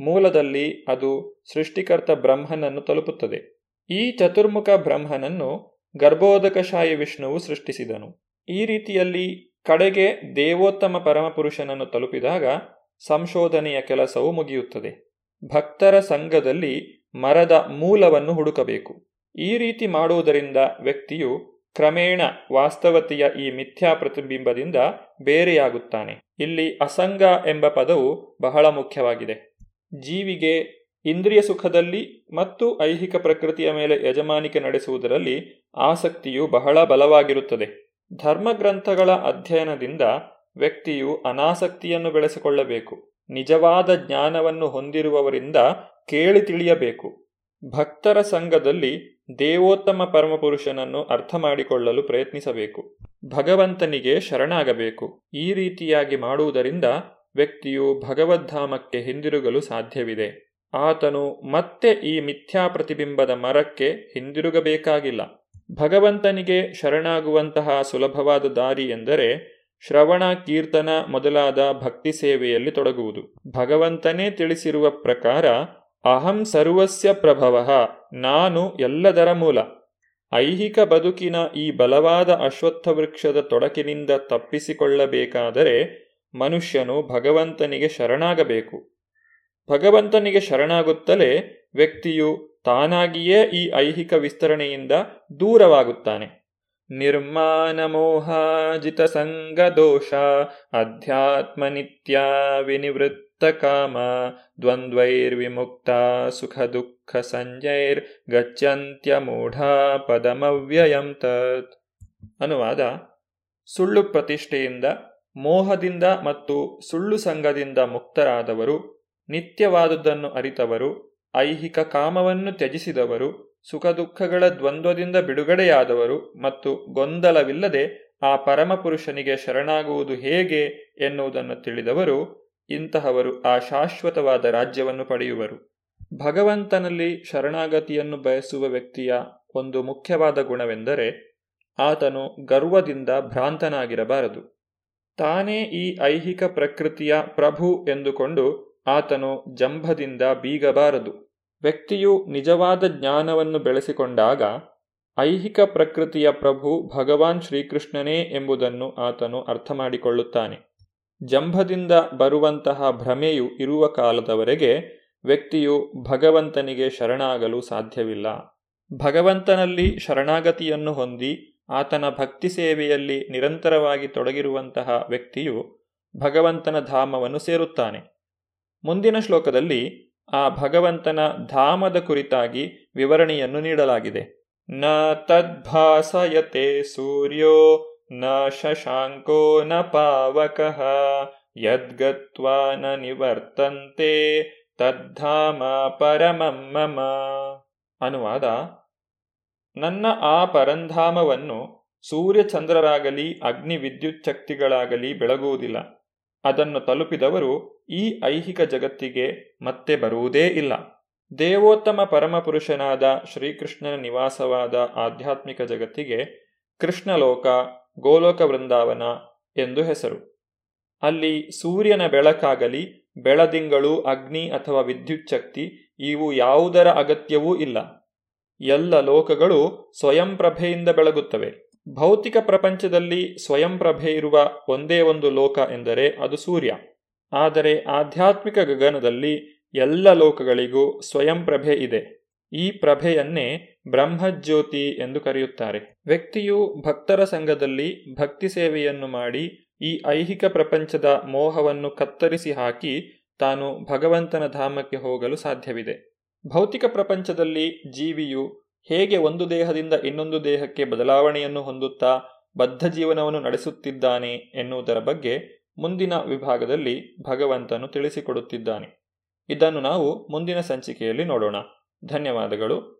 ಮೂಲದಲ್ಲಿ ಅದು ಸೃಷ್ಟಿಕರ್ತ ಬ್ರಹ್ಮನನ್ನು ತಲುಪುತ್ತದೆ. ಈ ಚತುರ್ಮುಖ ಬ್ರಹ್ಮನನ್ನು ಗರ್ಭೋದಕಶಾಯಿ ವಿಷ್ಣುವು ಸೃಷ್ಟಿಸಿದನು. ಈ ರೀತಿಯಲ್ಲಿ ಕಡೆಗೆ ದೇವೋತ್ತಮ ಪರಮಪುರುಷನನ್ನು ತಲುಪಿದಾಗ ಸಂಶೋಧನೆಯ ಕೆಲಸವು ಮುಗಿಯುತ್ತದೆ. ಭಕ್ತರ ಸಂಘದಲ್ಲಿ ಮರದ ಮೂಲವನ್ನು ಹುಡುಕಬೇಕು. ಈ ರೀತಿ ಮಾಡುವುದರಿಂದ ವ್ಯಕ್ತಿಯು ಕ್ರಮೇಣ ವಾಸ್ತವತೆಯ ಈ ಮಿಥ್ಯಾ ಪ್ರತಿಬಿಂಬದಿಂದ ಬೇರೆಯಾಗುತ್ತಾನೆ. ಇಲ್ಲಿ ಅಸಂಗ ಎಂಬ ಪದವು ಬಹಳ ಮುಖ್ಯವಾಗಿದೆ. ಜೀವಿಗೆ ಇಂದ್ರಿಯ ಸುಖದಲ್ಲಿ ಮತ್ತು ಐಹಿಕ ಪ್ರಕೃತಿಯ ಮೇಲೆ ಯಜಮಾನಿಕೆ ನಡೆಸುವುದರಲ್ಲಿ ಆಸಕ್ತಿಯು ಬಹಳ ಬಲವಾಗಿರುತ್ತದೆ. ಧರ್ಮಗ್ರಂಥಗಳ ಅಧ್ಯಯನದಿಂದ ವ್ಯಕ್ತಿಯು ಅನಾಸಕ್ತಿಯನ್ನು ಬೆಳೆಸಿಕೊಳ್ಳಬೇಕು. ನಿಜವಾದ ಜ್ಞಾನವನ್ನು ಹೊಂದಿರುವವರಿಂದ ಕೇಳಿ ತಿಳಿಯಬೇಕು. ಭಕ್ತರ ಸಂಘದಲ್ಲಿ ದೇವೋತ್ತಮ ಪರಮಪುರುಷನನ್ನು ಅರ್ಥ ಮಾಡಿಕೊಳ್ಳಲು ಪ್ರಯತ್ನಿಸಬೇಕು. ಭಗವಂತನಿಗೆ ಶರಣಾಗಬೇಕು. ಈ ರೀತಿಯಾಗಿ ಮಾಡುವುದರಿಂದ ವ್ಯಕ್ತಿಯು ಭಗವದ್ಧಾಮಕ್ಕೆ ಹಿಂದಿರುಗಲು ಸಾಧ್ಯವಿದೆ. ಆತನು ಮತ್ತೆ ಈ ಮಿಥ್ಯಾ ಪ್ರತಿಬಿಂಬದ ಮರಕ್ಕೆ ಹಿಂದಿರುಗಬೇಕಾಗಿಲ್ಲ. ಭಗವಂತನಿಗೆ ಶರಣಾಗುವಂತಹ ಸುಲಭವಾದ ದಾರಿ ಎಂದರೆ ಶ್ರವಣ ಕೀರ್ತನ ಮೊದಲಾದ ಭಕ್ತಿ ಸೇವೆಯಲ್ಲಿ ತೊಡಗುವುದು. ಭಗವಂತನೇ ತಿಳಿಸಿರುವ ಪ್ರಕಾರ ಅಹಂ ಸರ್ವಸ್ಯ ಪ್ರಭವ ನಾನು ಎಲ್ಲದರ ಮೂಲ. ಐಹಿಕ ಬದುಕಿನ ಈ ಬಲವಾದ ಅಶ್ವತ್ಥ ವೃಕ್ಷದ ತೊಡಕಿನಿಂದ ತಪ್ಪಿಸಿಕೊಳ್ಳಬೇಕಾದರೆ ಮನುಷ್ಯನು ಭಗವಂತನಿಗೆ ಶರಣಾಗಬೇಕು. ಭಗವಂತನಿಗೆ ಶರಣಾಗುತ್ತಲೇ ವ್ಯಕ್ತಿಯು ತಾನಾಗಿಯೇ ಈ ಐಹಿಕ ವಿಸ್ತರಣೆಯಿಂದ ದೂರವಾಗುತ್ತಾನೆ. ನಿರ್ಮಾನಮೋಹಾಜಿತ ಸಂಗದೋಷ ಅಧ್ಯಾತ್ಮ ನಿತ್ಯ ವಿನಿವೃತ್ತ. ಕಾಮ ದ್ವಂದ್ವೈರ್ವಿಮುಕ್ತ ಸುಖ ದುಃಖ ಸಂಜೈರ್ ಗಚ್ಚಂತ್ಯ ಮೂಢ ಪದಮವ್ಯಯಂ ತತ್ ಅನುವಾದ ಸುಳ್ಳು ಪ್ರತಿಷ್ಠೆಯಿಂದ, ಮೋಹದಿಂದ ಮತ್ತು ಸುಳ್ಳು ಸಂಘದಿಂದ ಮುಕ್ತರಾದವರು, ನಿತ್ಯವಾದುದನ್ನು ಅರಿತವರು, ಐಹಿಕ ಕಾಮವನ್ನು ತ್ಯಜಿಸಿದವರು ಸುಖ ದುಃಖಗಳ ದ್ವಂದ್ವದಿಂದ ಬಿಡುಗಡೆಯಾದವರು ಮತ್ತು ಗೊಂದಲವಿಲ್ಲದೆ ಆ ಪರಮಪುರುಷನಿಗೆ ಶರಣಾಗುವುದು ಹೇಗೆ ಎನ್ನುವುದನ್ನು ತಿಳಿದವರು ಇಂತಹವರು ಆ ಶಾಶ್ವತವಾದ ರಾಜ್ಯವನ್ನು ಪಡೆಯುವರು. ಭಗವಂತನಲ್ಲಿ ಶರಣಾಗತಿಯನ್ನು ಬಯಸುವ ವ್ಯಕ್ತಿಯ ಒಂದು ಮುಖ್ಯವಾದ ಗುಣವೆಂದರೆ ಆತನು ಗರ್ವದಿಂದ ಭ್ರಾಂತನಾಗಿರಬಾರದು. ತಾನೇ ಈ ಐಹಿಕ ಪ್ರಕೃತಿಯ ಪ್ರಭು ಎಂದುಕೊಂಡು ಆತನು ಜಂಭದಿಂದ ಬೀಗಬಾರದು. ವ್ಯಕ್ತಿಯು ನಿಜವಾದ ಜ್ಞಾನವನ್ನು ಬೆಳೆಸಿಕೊಂಡಾಗ ಐಹಿಕ ಪ್ರಕೃತಿಯ ಪ್ರಭು ಭಗವಾನ್ ಶ್ರೀಕೃಷ್ಣನೇ ಎಂಬುದನ್ನು ಆತನು ಅರ್ಥ ಮಾಡಿಕೊಳ್ಳುತ್ತಾನೆ ಜಂಭದಿಂದ ಬರುವಂತಹ ಭ್ರಮೆಯು ಇರುವ ಕಾಲದವರೆಗೆ ವ್ಯಕ್ತಿಯು ಭಗವಂತನಿಗೆ ಶರಣಾಗಲು ಸಾಧ್ಯವಿಲ್ಲ. ಭಗವಂತನಲ್ಲಿ ಶರಣಾಗತಿಯನ್ನು ಹೊಂದಿ ಆತನ ಭಕ್ತಿ ಸೇವೆಯಲ್ಲಿ ನಿರಂತರವಾಗಿ ತೊಡಗಿರುವಂತಹ ವ್ಯಕ್ತಿಯು ಭಗವಂತನ ಧಾಮವನ್ನು ಸೇರುತ್ತಾನೆ. ಮುಂದಿನ ಶ್ಲೋಕದಲ್ಲಿ ಆ ಭಗವಂತನ ಧಾಮದ ಕುರಿತಾಗಿ ವಿವರಣೆಯನ್ನು ನೀಡಲಾಗಿದೆ. ನ ತದ್ಭಾಸಯತೆ ಸೂರ್ಯೋ ನ ಶಶಾಂಕೋ ನ ಪಾವಕಃ ಯದ್ಗತ್ವಾ ನ ನಿವರ್ತಂತೆ ತದ್ಧಾಮ ಪರಮಮ್ಮ ಅನುವಾದ ನನ್ನ ಆ ಪರಂಧಾಮವನ್ನು ಸೂರ್ಯಚಂದ್ರರಾಗಲಿ ಅಗ್ನಿ ವಿದ್ಯುಚ್ಛಕ್ತಿಗಳಾಗಲಿ ಬೆಳಗುವುದಿಲ್ಲ. ಅದನ್ನು ತಲುಪಿದವರು ಈ ಐಹಿಕ ಜಗತ್ತಿಗೆ ಮತ್ತೆ ಬರುವುದೇ ಇಲ್ಲ. ದೇವೋತ್ತಮ ಪರಮಪುರುಷನಾದ ಶ್ರೀಕೃಷ್ಣನ ನಿವಾಸವಾದ ಆಧ್ಯಾತ್ಮಿಕ ಜಗತ್ತಿಗೆ ಕೃಷ್ಣಲೋಕ ಗೋಲೋಕ ವೃಂದಾವನ ಎಂದು ಹೆಸರು. ಅಲ್ಲಿ ಸೂರ್ಯನ ಬೆಳಕಾಗಲಿ, ಬೆಳದಿಂಗಳು, ಅಗ್ನಿ ಅಥವಾ ವಿದ್ಯುತ್ ಶಕ್ತಿ, ಇವು ಯಾವುದರ ಅಗತ್ಯವೂ ಇಲ್ಲ. ಎಲ್ಲ ಲೋಕಗಳು ಸ್ವಯಂ ಪ್ರಭೆಯಿಂದ ಬೆಳಗುತ್ತವೆ. ಭೌತಿಕ ಪ್ರಪಂಚದಲ್ಲಿ ಸ್ವಯಂ ಪ್ರಭೆ ಇರುವ ಒಂದೇ ಒಂದು ಲೋಕ ಎಂದರೆ ಅದು ಸೂರ್ಯ. ಆದರೆ ಆಧ್ಯಾತ್ಮಿಕ ಗಗನದಲ್ಲಿ ಎಲ್ಲ ಲೋಕಗಳಿಗೂ ಸ್ವಯಂ ಪ್ರಭೆ ಇದೆ. ಈ ಪ್ರಭೆಯನ್ನೇ ಬ್ರಹ್ಮಜ್ಯೋತಿ ಎಂದು ಕರೆಯುತ್ತಾರೆ. ವ್ಯಕ್ತಿಯು ಭಕ್ತರ ಸಂಘದಲ್ಲಿ ಭಕ್ತಿ ಸೇವೆಯನ್ನು ಮಾಡಿ ಈ ಐಹಿಕ ಪ್ರಪಂಚದ ಮೋಹವನ್ನು ಕತ್ತರಿಸಿ ಹಾಕಿ ತಾನು ಭಗವಂತನ ಧಾಮಕ್ಕೆ ಹೋಗಲು ಸಾಧ್ಯವಿದೆ. ಭೌತಿಕ ಪ್ರಪಂಚದಲ್ಲಿ ಜೀವಿಯು ಹೇಗೆ ಒಂದು ದೇಹದಿಂದ ಇನ್ನೊಂದು ದೇಹಕ್ಕೆ ಬದಲಾವಣೆಯನ್ನು ಹೊಂದುತ್ತಾ ಬದ್ಧ ಜೀವನವನ್ನು ನಡೆಸುತ್ತಿದ್ದಾನೆ ಎನ್ನುವುದರ ಬಗ್ಗೆ ಮುಂದಿನ ವಿಭಾಗದಲ್ಲಿ ಭಗವಂತನು ತಿಳಿಸಿಕೊಡುತ್ತಿದ್ದಾನೆ. ಇದನ್ನು ನಾವು ಮುಂದಿನ ಸಂಚಿಕೆಯಲ್ಲಿ ನೋಡೋಣ. ಧನ್ಯವಾದಗಳು.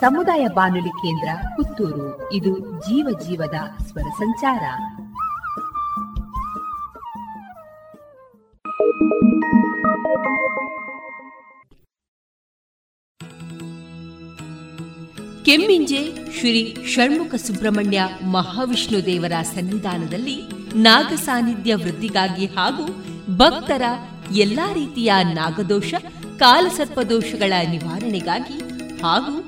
ಸಮುದಾಯ ಬಾನುಲಿ ಕೇಂದ್ರ ಪುತ್ತೂರು. ಇದು ಜೀವ ಜೀವದ ಸ್ವರ ಸಂಚಾರ. ಕೆಮ್ಮಿಂಜೆ ಶ್ರೀ ಷಣ್ಮುಖ ಸುಬ್ರಹ್ಮಣ್ಯ ಮಹಾವಿಷ್ಣು ದೇವರ ಸನ್ನಿಧಾನದಲ್ಲಿ ನಾಗ ಸಾನ್ನಿಧ್ಯ ವೃದ್ಧಿಗಾಗಿ ಹಾಗೂ ಭಕ್ತರ ಎಲ್ಲಾ ರೀತಿಯ ನಾಗದೋಷ, ಕಾಲಸರ್ಪದೋಷಗಳ ನಿವಾರಣೆಗಾಗಿ ಹಾಗೂ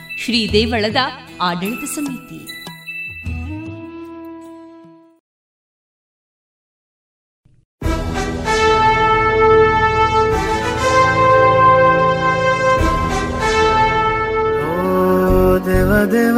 ಶ್ರೀ ದೇವಳದ ಆಡಳಿತ ಸಮಿತಿ. ದೇವ ದೇವ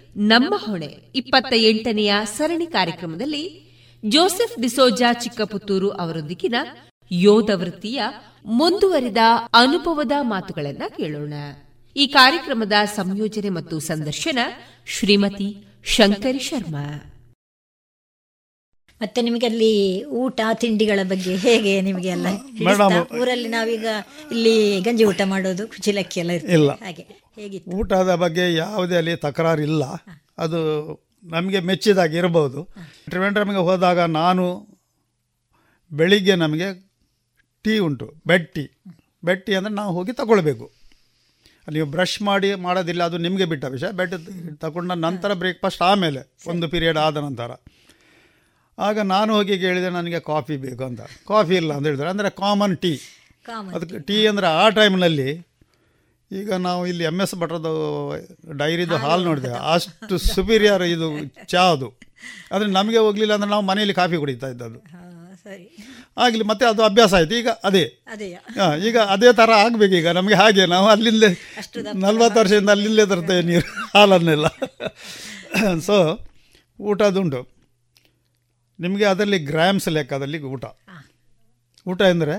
ನಮ್ಮ ಹೊಣೆ. ಇಪ್ಪತ್ತ ಎಂಟನೆಯ ಸರಣಿ ಕಾರ್ಯಕ್ರಮದಲ್ಲಿ ಜೋಸೆಫ್ ಡಿಸೋಜಾ ಚಿಕ್ಕಪುತ್ತೂರು ಅವರೊಂದಿಗಿನ ಯೋಧ ವೃತ್ತಿಯ ಮುಂದುವರಿದ ಅನುಭವದ ಮಾತುಗಳನ್ನು ಕೇಳೋಣ. ಈ ಕಾರ್ಯಕ್ರಮದ ಸಂಯೋಜನೆ ಮತ್ತು ಸಂದರ್ಶನ ಶ್ರೀಮತಿ ಶಂಕರಿ ಶರ್ಮಾ. ಮತ್ತೆ ನಿಮಗೆ ಅಲ್ಲಿ ಊಟ ತಿಂಡಿಗಳ ಬಗ್ಗೆ ಹೇಗೆ ನಿಮಗೆ ಎಲ್ಲ ಊರಲ್ಲಿ ನಾವೀಗ ಇಲ್ಲಿ ಗಂಜಿ ಊಟ ಮಾಡೋದು ಕುಚಿಲಕ್ಕಿ ಎಲ್ಲ ಇರ್ತದೆ. ಹಾಗೆ. ಹೇಗಿತ್ತು? ಊಟದ ಬಗ್ಗೆ ಯಾವುದೇ ಅಲ್ಲಿ ತಕರಾರಿಲ್ಲ. ಅದು ನಮಗೆ ಮೆಚ್ಚಿದಾಗಿ ಇರಬಹುದು ಟ್ರಿವೆಂಡ್ರಮ್ಗೆ ಹೋದಾಗ ನಾನು ಬೆಳಿಗ್ಗೆ ನಮಗೆ ಟೀ ಉಂಟು ಬೆಡ್ ಟೀ ಬೆಡ್ ಟೀ ಅಂದರೆ ನಾವು ಹೋಗಿ ತಗೊಳ್ಬೇಕು. ನೀವು ಬ್ರಷ್ ಮಾಡಿ ಮಾಡೋದಿಲ್ಲ ಅದು ನಿಮಗೆ ಬಿಟ್ಟ ವಿಷಯ. ಬೆಡ್ ತಗೊಂಡ ನಂತರ ಬ್ರೇಕ್ಫಾಸ್ಟ್ ಆಮೇಲೆ ಒಂದು ಪೀರಿಯಡ್ ಆದ ನಂತರ. ಆಗ ನಾನು ಹೋಗಿ ಕೇಳಿದೆ ನನಗೆ ಕಾಫಿ ಬೇಕು ಅಂತ. ಕಾಫಿ ಇಲ್ಲ ಅಂತ ಹೇಳಿದ್ರೆ. ಅಂದರೆ ಕಾಮನ್ ಟೀ ಅದಕ್ಕೆ ಟೀ ಅಂದರೆ ಆ ಟೈಮ್ನಲ್ಲಿ ಈಗ ನಾವು ಇಲ್ಲಿ ಎಂ ಎಸ್ ಭಟ್ರದ್ದು ಡೈರಿದು ಹಾಲು ನೋಡಿದೆ. ಅಷ್ಟು ಸುಪೀರಿಯರ್ ಇದು ಚಾ ಅದು. ಆದರೆ ನಮಗೆ ಹೋಗಲಿಲ್ಲ ಅಂದರೆ ನಾವು ಮನೆಯಲ್ಲಿ ಕಾಫಿ ಕುಡಿತಾ ಇದ್ದದ್ದು. ಆಗಲಿ ಮತ್ತೆ ಅದು ಅಭ್ಯಾಸ ಆಯಿತು. ಈಗ ಅದೇ. ಹಾಂ ಈಗ ಅದೇ ಥರ ಆಗಬೇಕು ಈಗ. ನಮಗೆ ಹಾಗೆ ನಾವು ಅಲ್ಲಿಂದಲೇ ನಲ್ವತ್ತು ವರ್ಷದಿಂದ ಅಲ್ಲಿಂದಲೇ ತರ್ತೇವೆ ನೀರು ಹಾಲನ್ನೆಲ್ಲ. ಸೊ ಊಟದುಂಟು. ನಿಮಗೆ ಅದರಲ್ಲಿ ಗ್ರಾಮ್ಸ್ ಲೆಕ್ಕದಲ್ಲಿ ಊಟ. ಊಟ ಎಂದರೆ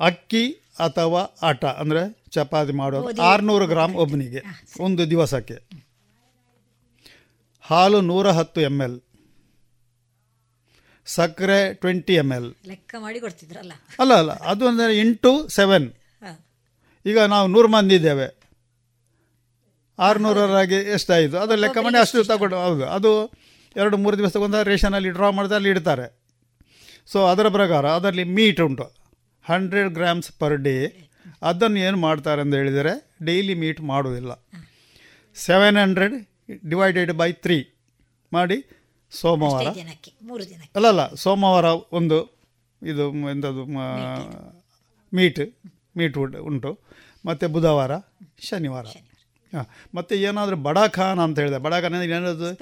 ಅಕ್ಕಿ ಅಥವಾ ಆಟ. ಅಂದರೆ ಚಪಾತಿ ಮಾಡೋದು ಆರುನೂರು ಗ್ರಾಮ್ ಒಬ್ಬನಿಗೆ ಒಂದು ದಿವಸಕ್ಕೆ. ಹಾಲು ನೂರ ಹತ್ತು ಎಂ ಎಲ್ ಸಕ್ಕರೆ ಟ್ವೆಂಟಿ ಎಂ ಎಲ್ ಲೆಕ್ಕ ಮಾಡಿ ಕೊಡ್ತಿದ್ರಲ್ಲ. ಅಲ್ಲ ಅಲ್ಲ ಅದು ಅಂದರೆ ಇಂಟು ಸೆವೆನ್ ಈಗ ನಾವು ನೂರು ಮಂದಿ ಇದ್ದೇವೆ. ಆರುನೂರರಾಗಿ ಎಷ್ಟಾಯಿತು ಅದು ಲೆಕ್ಕ ಮಾಡಿ ಅಷ್ಟು ತಗೊಂಡು ಹೌದು. ಅದು ಎರಡು ಮೂರು ದಿವಸಕ್ಕೊಂದು ರೇಷನಲ್ಲಿ ಡ್ರಾ ಮಾಡಿದ್ರೆ ಅಲ್ಲಿ ಇಡ್ತಾರೆ. ಸೊ ಅದರ ಪ್ರಕಾರ ಅದರಲ್ಲಿ ಮೀಟ್ ಉಂಟು. ಹಂಡ್ರೆಡ್ ಗ್ರಾಮ್ಸ್ ಪರ್ ಡೇ ಅದನ್ನು ಏನು ಮಾಡ್ತಾರೆ ಅಂತ ಹೇಳಿದರೆ ಡೈಲಿ ಮೀಟ್ ಮಾಡೋದಿಲ್ಲ seven hundred divided by three ಮಾಡಿ ಸೋಮವಾರ. ಅಲ್ಲ ಅಲ್ಲ ಸೋಮವಾರ ಒಂದು ಇದು ಎಂಥದ್ದು ಮೀಟ್ ಮೀಟ್ ಉಂಟು. ಮತ್ತು ಬುಧವಾರ ಶನಿವಾರ. ಹಾಂ ಮತ್ತು ಏನಾದರೂ ಬಡಾಖಾನ್ ಅಂತ ಹೇಳಿದೆ. ಬಡಾಖಾನ್ ಏನಾದರೂ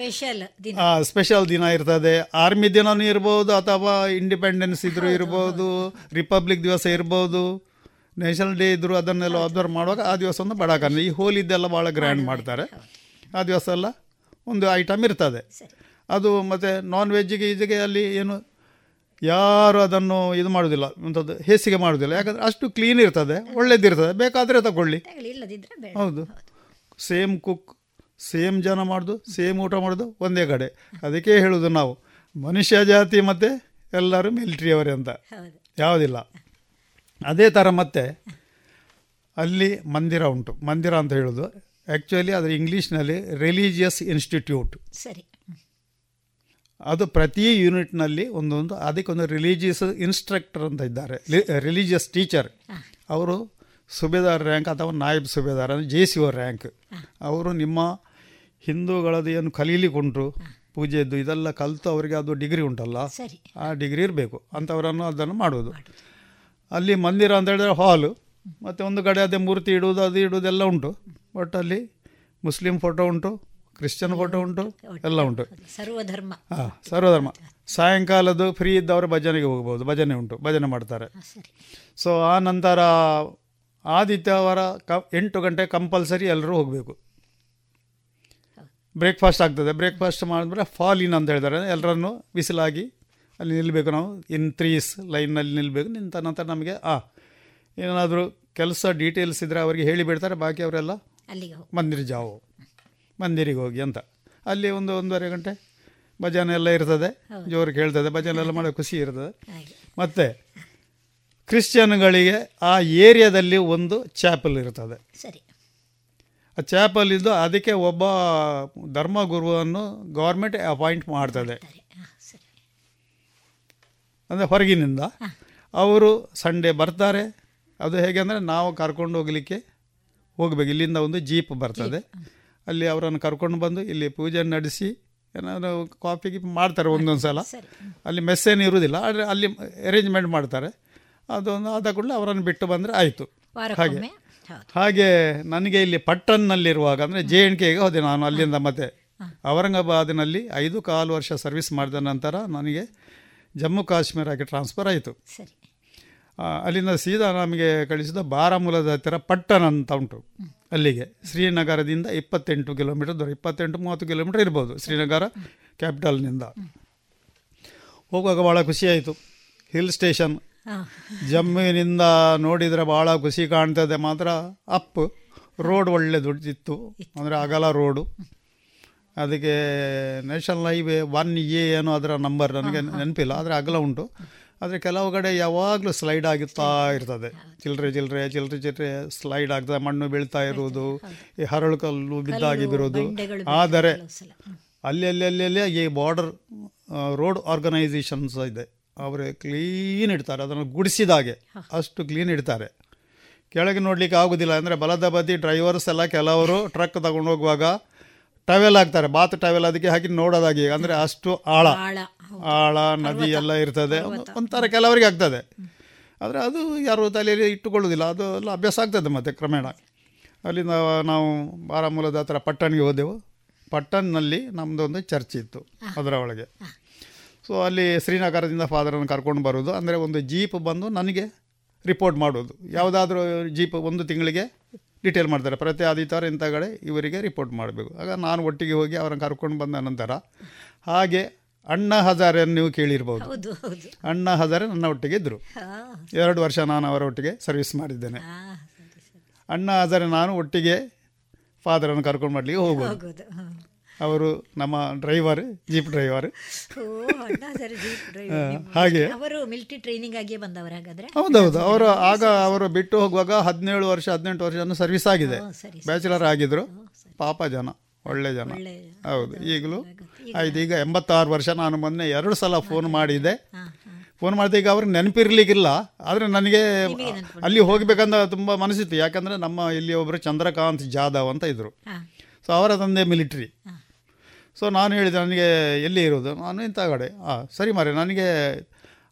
ಸ್ಪೆಷಲ್ ದಿನ. ಇರ್ತದೆ. ಆರ್ಮಿ ದಿನವೂ ಇರ್ಬೋದು ಅಥವಾ ಇಂಡಿಪೆಂಡೆನ್ಸ್ ಇದ್ರೂ ಇರ್ಬೋದು ರಿಪಬ್ಲಿಕ್ ದಿವಸ ಇರ್ಬೋದು. ನ್ಯಾಷನಲ್ ಡೇ ಇದ್ದರು ಅದನ್ನೆಲ್ಲ ಅಬ್ಸರ್ವ್ ಮಾಡುವಾಗ ಆ ದಿವಸ ಒಂದು ಬಡಾಖಾನ್ ಈ ಹೋಲಿದ್ದೆಲ್ಲ ಭಾಳ ಗ್ರ್ಯಾಂಡ್ ಮಾಡ್ತಾರೆ. ಆ ದಿವಸ ಎಲ್ಲ ಒಂದು ಐಟಮ್ ಇರ್ತದೆ. ಅದು ಮತ್ತು ನಾನ್ ವೆಜ್ಜಿಗೆ ಇದಕ್ಕೆ ಅಲ್ಲಿ ಏನು ಯಾರು ಅದನ್ನು ಇದು ಮಾಡೋದಿಲ್ಲ ಅಂಥದ್ದು ಹೇಸಿಗೆ ಮಾಡೋದಿಲ್ಲ. ಯಾಕಂದರೆ ಅಷ್ಟು ಕ್ಲೀನ್ ಇರ್ತದೆ ಒಳ್ಳೇದಿರ್ತದೆ ಬೇಕಾದರೆ ತಗೊಳ್ಳಿ. ಬೇಡ. ಹೌದು. ಸೇಮ್ ಕುಕ್ ಸೇಮ್ ಜನ ಮಾಡೋದು ಸೇಮ್ ಊಟ ಮಾಡೋದು ಒಂದೇ ಕಡೆ. ಅದಕ್ಕೆ ಹೇಳೋದು ನಾವು. ಮನುಷ್ಯ ಜಾತಿ ಮತ್ತು ಎಲ್ಲರೂ ಮಿಲಿಟ್ರಿಯವರೇ ಅಂತ. ಯಾವುದಿಲ್ಲ. ಅದೇ ಥರ ಮತ್ತೆ ಅಲ್ಲಿ ಮಂದಿರ ಉಂಟು. ಮಂದಿರ ಅಂತ ಹೇಳೋದು. ಆ್ಯಕ್ಚುಲಿ ಅದರ ಇಂಗ್ಲೀಷ್ನಲ್ಲಿ ರಿಲಿಜಿಯಸ್ ಇನ್ಸ್ಟಿಟ್ಯೂಟ್ ಸರಿ. ಅದು ಪ್ರತಿ ಯೂನಿಟ್ನಲ್ಲಿ ಒಂದೊಂದು ಅದಕ್ಕೊಂದು ರಿಲಿಜಿಯಸ್ ಇನ್ಸ್ಟ್ರಕ್ಟರ್ ಅಂತ ಇದ್ದಾರೆ. ರಿಲಿಜಿಯಸ್ ಟೀಚರ್ ಅವರು ಸುಬೇದಾರ್ ರ್ಯಾಂಕ್ ಅಥವಾ ನಾಯಬ್ ಸುಬೇದಾರ್ ಅಂದರೆ ಜೆ ಸಿ ಒ ರ್ಯಾಂಕ್ ಅವರು ನಿಮ್ಮ ಹಿಂದೂಗಳದ್ದು ಏನು ಕಲೀಲಿಕ್ಕೆ ಉಂಟು ಪೂಜೆದ್ದು ಇದೆಲ್ಲ ಕಲಿತು ಅವರಿಗೆ ಅದು ಡಿಗ್ರಿ ಉಂಟಲ್ಲ? ಸರಿ. ಆ ಡಿಗ್ರಿ ಇರಬೇಕು. ಅಂಥವರನ್ನು ಅದನ್ನು ಮಾಡೋದು ಅಲ್ಲಿ ಮಂದಿರ ಅಂತ ಹೇಳಿದ್ರೆ ಹಾಲು ಮತ್ತು ಒಂದು ಕಡೆ ಅದೇ ಮೂರ್ತಿ ಇಡುವುದು ಅದು ಇಡುವುದೆಲ್ಲ ಉಂಟು. ಬಟ್ ಅಲ್ಲಿ ಮುಸ್ಲಿಂ ಫೋಟೋ ಉಂಟು ಕ್ರಿಶ್ಚಿಯನ್ ಫೋಟೋ ಉಂಟು ಎಲ್ಲ ಉಂಟು. ಸರ್ವಧರ್ಮ. ಹಾಂ ಸರ್ವಧರ್ಮ. ಸಾಯಂಕಾಲದ್ದು ಫ್ರೀ ಇದ್ದವರು ಭಜನೆಗೆ ಹೋಗ್ಬೋದು ಭಜನೆ ಉಂಟು ಭಜನೆ ಮಾಡ್ತಾರೆ. ಸೊ ಆ ನಂತರ ಆದಿತ್ಯವಾರ ಕ ಎಂಟು ಗಂಟೆ ಕಂಪಲ್ಸರಿ ಎಲ್ಲರೂ ಹೋಗಬೇಕು. ಬ್ರೇಕ್ಫಾಸ್ಟ್ ಆಗ್ತದೆ. ಬ್ರೇಕ್ಫಾಸ್ಟ್ ಮಾಡಿದ್ರೆ ಫಾಲ್ ಇನ್ ಅಂತ ಹೇಳ್ತಾರೆ. ಎಲ್ಲರನ್ನು ಬಿಸಿಲಾಗಿ ಅಲ್ಲಿ ನಿಲ್ಲಬೇಕು ನಾವು. ಇನ್ ತ್ರೀಸ್ ಲೈನಲ್ಲಿ ನಿಲ್ಲಬೇಕು ನಿಂತ ನಂತರ ನಮಗೆ ಆ ಏನಾದರೂ ಕೆಲಸ ಡೀಟೇಲ್ಸ್ ಇದ್ದರೆ ಅವರಿಗೆ ಹೇಳಿಬಿಡ್ತಾರೆ ಬಾಕಿ ಅವರೆಲ್ಲ ಮಂದಿರ ಜಾವು ಮಂದಿರಿಗೆ ಹೋಗಿ ಅಂತ. ಅಲ್ಲಿ ಒಂದು ಒಂದೂವರೆ ಗಂಟೆ ಭಜನೆ ಎಲ್ಲ ಇರ್ತದೆ. ಜೋರು ಕೇಳ್ತದೆ. ಭಜನೆ ಎಲ್ಲ ಮಾಡೋ ಖುಷಿ ಇರ್ತದೆ. ಮತ್ತು ಕ್ರಿಶ್ಚಿಯನ್ಗಳಿಗೆ ಆ ಏರಿಯಾದಲ್ಲಿ ಒಂದು ಚಾಪಲ್ ಇರ್ತದೆ. ಸರಿ. ಆ ಚಾಪಲ್ ಇದ್ದು ಅದಕ್ಕೆ ಒಬ್ಬ ಧರ್ಮಗುರುವನ್ನು ಗೌರ್ಮೆಂಟ್ ಅಪಾಯಿಂಟ್ ಮಾಡ್ತದೆ. ಅಂದರೆ ಹೊರಗಿನಿಂದ. ಅವರು ಸಂಡೇ ಬರ್ತಾರೆ. ಅದು ಹೇಗೆ ಅಂದರೆ ನಾವು ಕರ್ಕೊಂಡು ಹೋಗಲಿಕ್ಕೆ ಹೋಗಬೇಕು. ಇಲ್ಲಿಂದ ಒಂದು ಜೀಪ್ ಬರ್ತದೆ. ಅಲ್ಲಿ ಅವರನ್ನು ಕರ್ಕೊಂಡು ಬಂದು ಇಲ್ಲಿ ಪೂಜೆ ನಡೆಸಿ ಏನಾದರೂ ಕಾಫಿ ಗೀಪಿ ಮಾಡ್ತಾರೆ ಒಂದೊಂದು ಸಲ. ಅಲ್ಲಿ ಮೆಸ್ಸೇನು ಇರುವುದಿಲ್ಲ ಆದರೆ ಅಲ್ಲಿ ಅರೇಂಜ್ಮೆಂಟ್ ಮಾಡ್ತಾರೆ. ಅದೊಂದು ಆದ ಕೂಡಲೇ ಅವರನ್ನು ಬಿಟ್ಟು ಬಂದರೆ ಆಯಿತು. ಹಾಗೆ. ಹಾಗೆ ನನಗೆ ಇಲ್ಲಿ ಪಟ್ಟಣ್ಣಲ್ಲಿರುವಾಗ ಅಂದರೆ ಜೆ ಎನ್ ಕೆಗೆ ಹೋದೆ ನಾನು ಅಲ್ಲಿಂದ ಮತ್ತೆ. ಔರಂಗಾಬಾದಿನಲ್ಲಿ ಐದು ಕಾಲು ವರ್ಷ ಸರ್ವಿಸ್ ಮಾಡಿದ ನಂತರ ನನಗೆ ಜಮ್ಮು ಕಾಶ್ಮೀರಕ್ಕೆ ಟ್ರಾನ್ಸ್ಫರ್ ಆಯಿತು. ಸರಿ. ಅಲ್ಲಿಂದ ಸೀದಾ ನಮಗೆ ಕಳಿಸಿದ ಬಾರಾಮುಲದ ಹತ್ತಿರ ಪಟ್ಟಣ ಅಂತ ಉಂಟು. ಅಲ್ಲಿಗೆ. ಶ್ರೀನಗರದಿಂದ ಇಪ್ಪತ್ತೆಂಟು ಕಿಲೋಮೀಟರ್ ದೂರ ಇಪ್ಪತ್ತೆಂಟು ಮೂವತ್ತು ಕಿಲೋಮೀಟರ್ ಇರ್ಬೋದು ಶ್ರೀನಗರ ಕ್ಯಾಪಿಟಲ್ನಿಂದ ಹೋಗುವಾಗ ಭಾಳ ಖುಷಿಯಾಯಿತು ಹಿಲ್ ಸ್ಟೇಷನ್. ಜಮ್ಮುವಿನಿಂದ ನೋಡಿದರೆ ಭಾಳ ಖುಷಿ ಕಾಣ್ತದೆ. ಮಾತ್ರ ಅಪ್. ರೋಡ್ ಒಳ್ಳೆ ಇತ್ತು. ಅಂದರೆ ಅಗಲ ರೋಡು ಅದಕ್ಕೆ ನ್ಯಾಷನಲ್ ಹೈವೇ ಒನ್ ಎ ಏನೋ ಅದರ ನಂಬರ್ ನನಗೆ ನೆನಪಿಲ್ಲ ಆದರೆ ಅಗಲ ಉಂಟು. ಆದರೆ ಕೆಲವು ಕಡೆ ಯಾವಾಗಲೂ ಸ್ಲೈಡ್ ಆಗುತ್ತಾ ಇರ್ತದೆ. ಚಿಲ್ಲರೆ ಚಿಲ್ಲರೆ ಚಿಲ್ಲರೆ ಚಿಲ್ಲರೆ ಸ್ಲೈಡ್ ಆಗ್ತದೆ ಮಣ್ಣು ಬೀಳ್ತಾ ಇರುವುದು ಈ ಹರಳು ಕಲ್ಲು ಬಿದ್ದಾಗಿ ಬಿರೋದು ಆದರೆ. ಅಲ್ಲಿ ಅಲ್ಲಿ ಅಲ್ಲಿ ಅಲ್ಲಿ ಈ ಬಾರ್ಡರ್ ರೋಡ್ ಆರ್ಗನೈಸೇಷನ್ಸ್ ಇದೆ. ಅವರೇ ಕ್ಲೀನ್ ಇಡ್ತಾರೆ ಅದನ್ನು ಗುಡಿಸಿದಾಗೆ ಅಷ್ಟು ಕ್ಲೀನ್ ಇಡ್ತಾರೆ. ಕೆಳಗೆ ನೋಡಲಿಕ್ಕೆ ಆಗೋದಿಲ್ಲ ಅಂದರೆ ಬಲದ ಬದಿ ಡ್ರೈವರ್ಸ್ ಎಲ್ಲ ಕೆಲವರು ಟ್ರಕ್ ತಗೊಂಡು ಹೋಗುವಾಗ ಟವೆಲ್ ಹಾಕ್ತಾರೆ ಬಾತ್ ಟವೆಲ್ ಅದಕ್ಕೆ ಹಾಕಿ ನೋಡೋದಾಗಿ ಅಂದರೆ ಅಷ್ಟು ಆಳ. ಆಳ ನದಿ ಎಲ್ಲ ಇರ್ತದೆ. ಒಂಥರ ಕೆಲವರಿಗೆ ಆಗ್ತದೆ. ಆದರೆ ಅದು ಯಾರು ತಲೆಯಲ್ಲಿ ಇಟ್ಟುಕೊಳ್ಳೋದಿಲ್ಲ ಅದು ಎಲ್ಲ ಅಭ್ಯಾಸ ಆಗ್ತದೆ ಮತ್ತೆ ಕ್ರಮೇಣ. ಅಲ್ಲಿಂದ ನಾವು ಬಾರಾಮೂಲದ ಹತ್ರ ಪಟ್ಟಣಿಗೆ ಹೋದೆವು. ಪಟ್ಟಣದಲ್ಲಿ ನಮ್ಮದೊಂದು ಚರ್ಚ್ ಇತ್ತು ಅದರ ಒಳಗೆ. ಸೊ ಅಲ್ಲಿ ಶ್ರೀನಗರದಿಂದ ಫಾದರನ್ನು ಕರ್ಕೊಂಡು ಬರೋದು ಅಂದರೆ ಒಂದು ಜೀಪ್ ಬಂದು ನನಗೆ ರಿಪೋರ್ಟ್ ಮಾಡೋದು ಯಾವುದಾದ್ರೂ ಜೀಪ್ ಒಂದು ತಿಂಗಳಿಗೆ ಡೀಟೇಲ್ ಮಾಡ್ತಾರೆ. ಪ್ರತಿ ಆದಿತ್ಯವಾರ ಇಂಥ ಕಡೆ ಇವರಿಗೆ ರಿಪೋರ್ಟ್ ಮಾಡಬೇಕು. ಆಗ ನಾನು ಒಟ್ಟಿಗೆ ಹೋಗಿ ಅವರನ್ನು ಕರ್ಕೊಂಡು ಬಂದ ನಂತರ ಹಾಗೆ ಅಣ್ಣ ಹಜಾರೆಯನ್ನು ನೀವು ಕೇಳಿರ್ಬೋದು. ಅಣ್ಣ ಹಜಾರೆ ನನ್ನ ಒಟ್ಟಿಗೆ ಇದ್ದರು ಎರಡು ವರ್ಷ ನಾನು ಅವರ ಒಟ್ಟಿಗೆ ಸರ್ವಿಸ್ ಮಾಡಿದ್ದೇನೆ. ಅಣ್ಣ ಹಜಾರೆ ನಾನು ಒಟ್ಟಿಗೆ ಫಾದರನ್ನು ಕರ್ಕೊಂಡು ಮಾಡಲಿಕ್ಕೆ ಹೋಗ್ಬೋದು. ಅವರು ನಮ್ಮ ಡ್ರೈವರ್ ಜೀಪ್ ಡ್ರೈವರ್. ಹಾಗೆ. ಅವರು ಮಿಲಿಟರಿ ಟ್ರೈನಿಂಗ್ ಆಗಿ ಬಂದವರು ಹಾಗಾದ್ರೆ? ಹೌದೌದು ಅವರು ಆಗ ಅವರು ಬಿಟ್ಟು ಹೋಗುವಾಗ ಹದಿನೇಳು ವರ್ಷ ಹದಿನೆಂಟು ವರ್ಷ ಸರ್ವಿಸ್ ಆಗಿದೆ. ಬ್ಯಾಚುಲರ್ ಆಗಿದ್ರು. ಪಾಪ ಜನ ಒಳ್ಳೆ ಜನ. ಹೌದು ಈಗಲೂ ಆಯ್ತು ಈಗ ಎಂಬತ್ತಾರು ವರ್ಷ ನಾನು ಮೊನ್ನೆ ಎರಡು ಸಲ ಫೋನ್ ಹಾ ಫೋನ್ ಮಾಡಿದೆ ಈಗ ಅವ್ರಿಗೆ ನೆನಪಿರ್ಲಿಕ್ಕಿಲ್ಲ. ಆದರೆ ನನಗೆ ಅಲ್ಲಿ ಹೋಗ್ಬೇಕಂತ ತುಂಬ ಮನಸ್ಸಿತ್ತು. ಯಾಕಂದರೆ ನಮ್ಮ ಇಲ್ಲಿ ಒಬ್ಬರು ಚಂದ್ರಕಾಂತ್ ಜಾಧವ್ ಅಂತ ಇದ್ದರು ಸೊ ಅವರ ತಂದೆ ಮಿಲಿಟ್ರಿ. ಸೊ ನಾನು ಹೇಳಿದೆ, ನನಗೆ ಎಲ್ಲಿ ಇರೋದು ನಾನು, ಇಂಥ ಕಡೆ. ಹಾಂ ಸರಿ ಮಾರೆ ನನಗೆ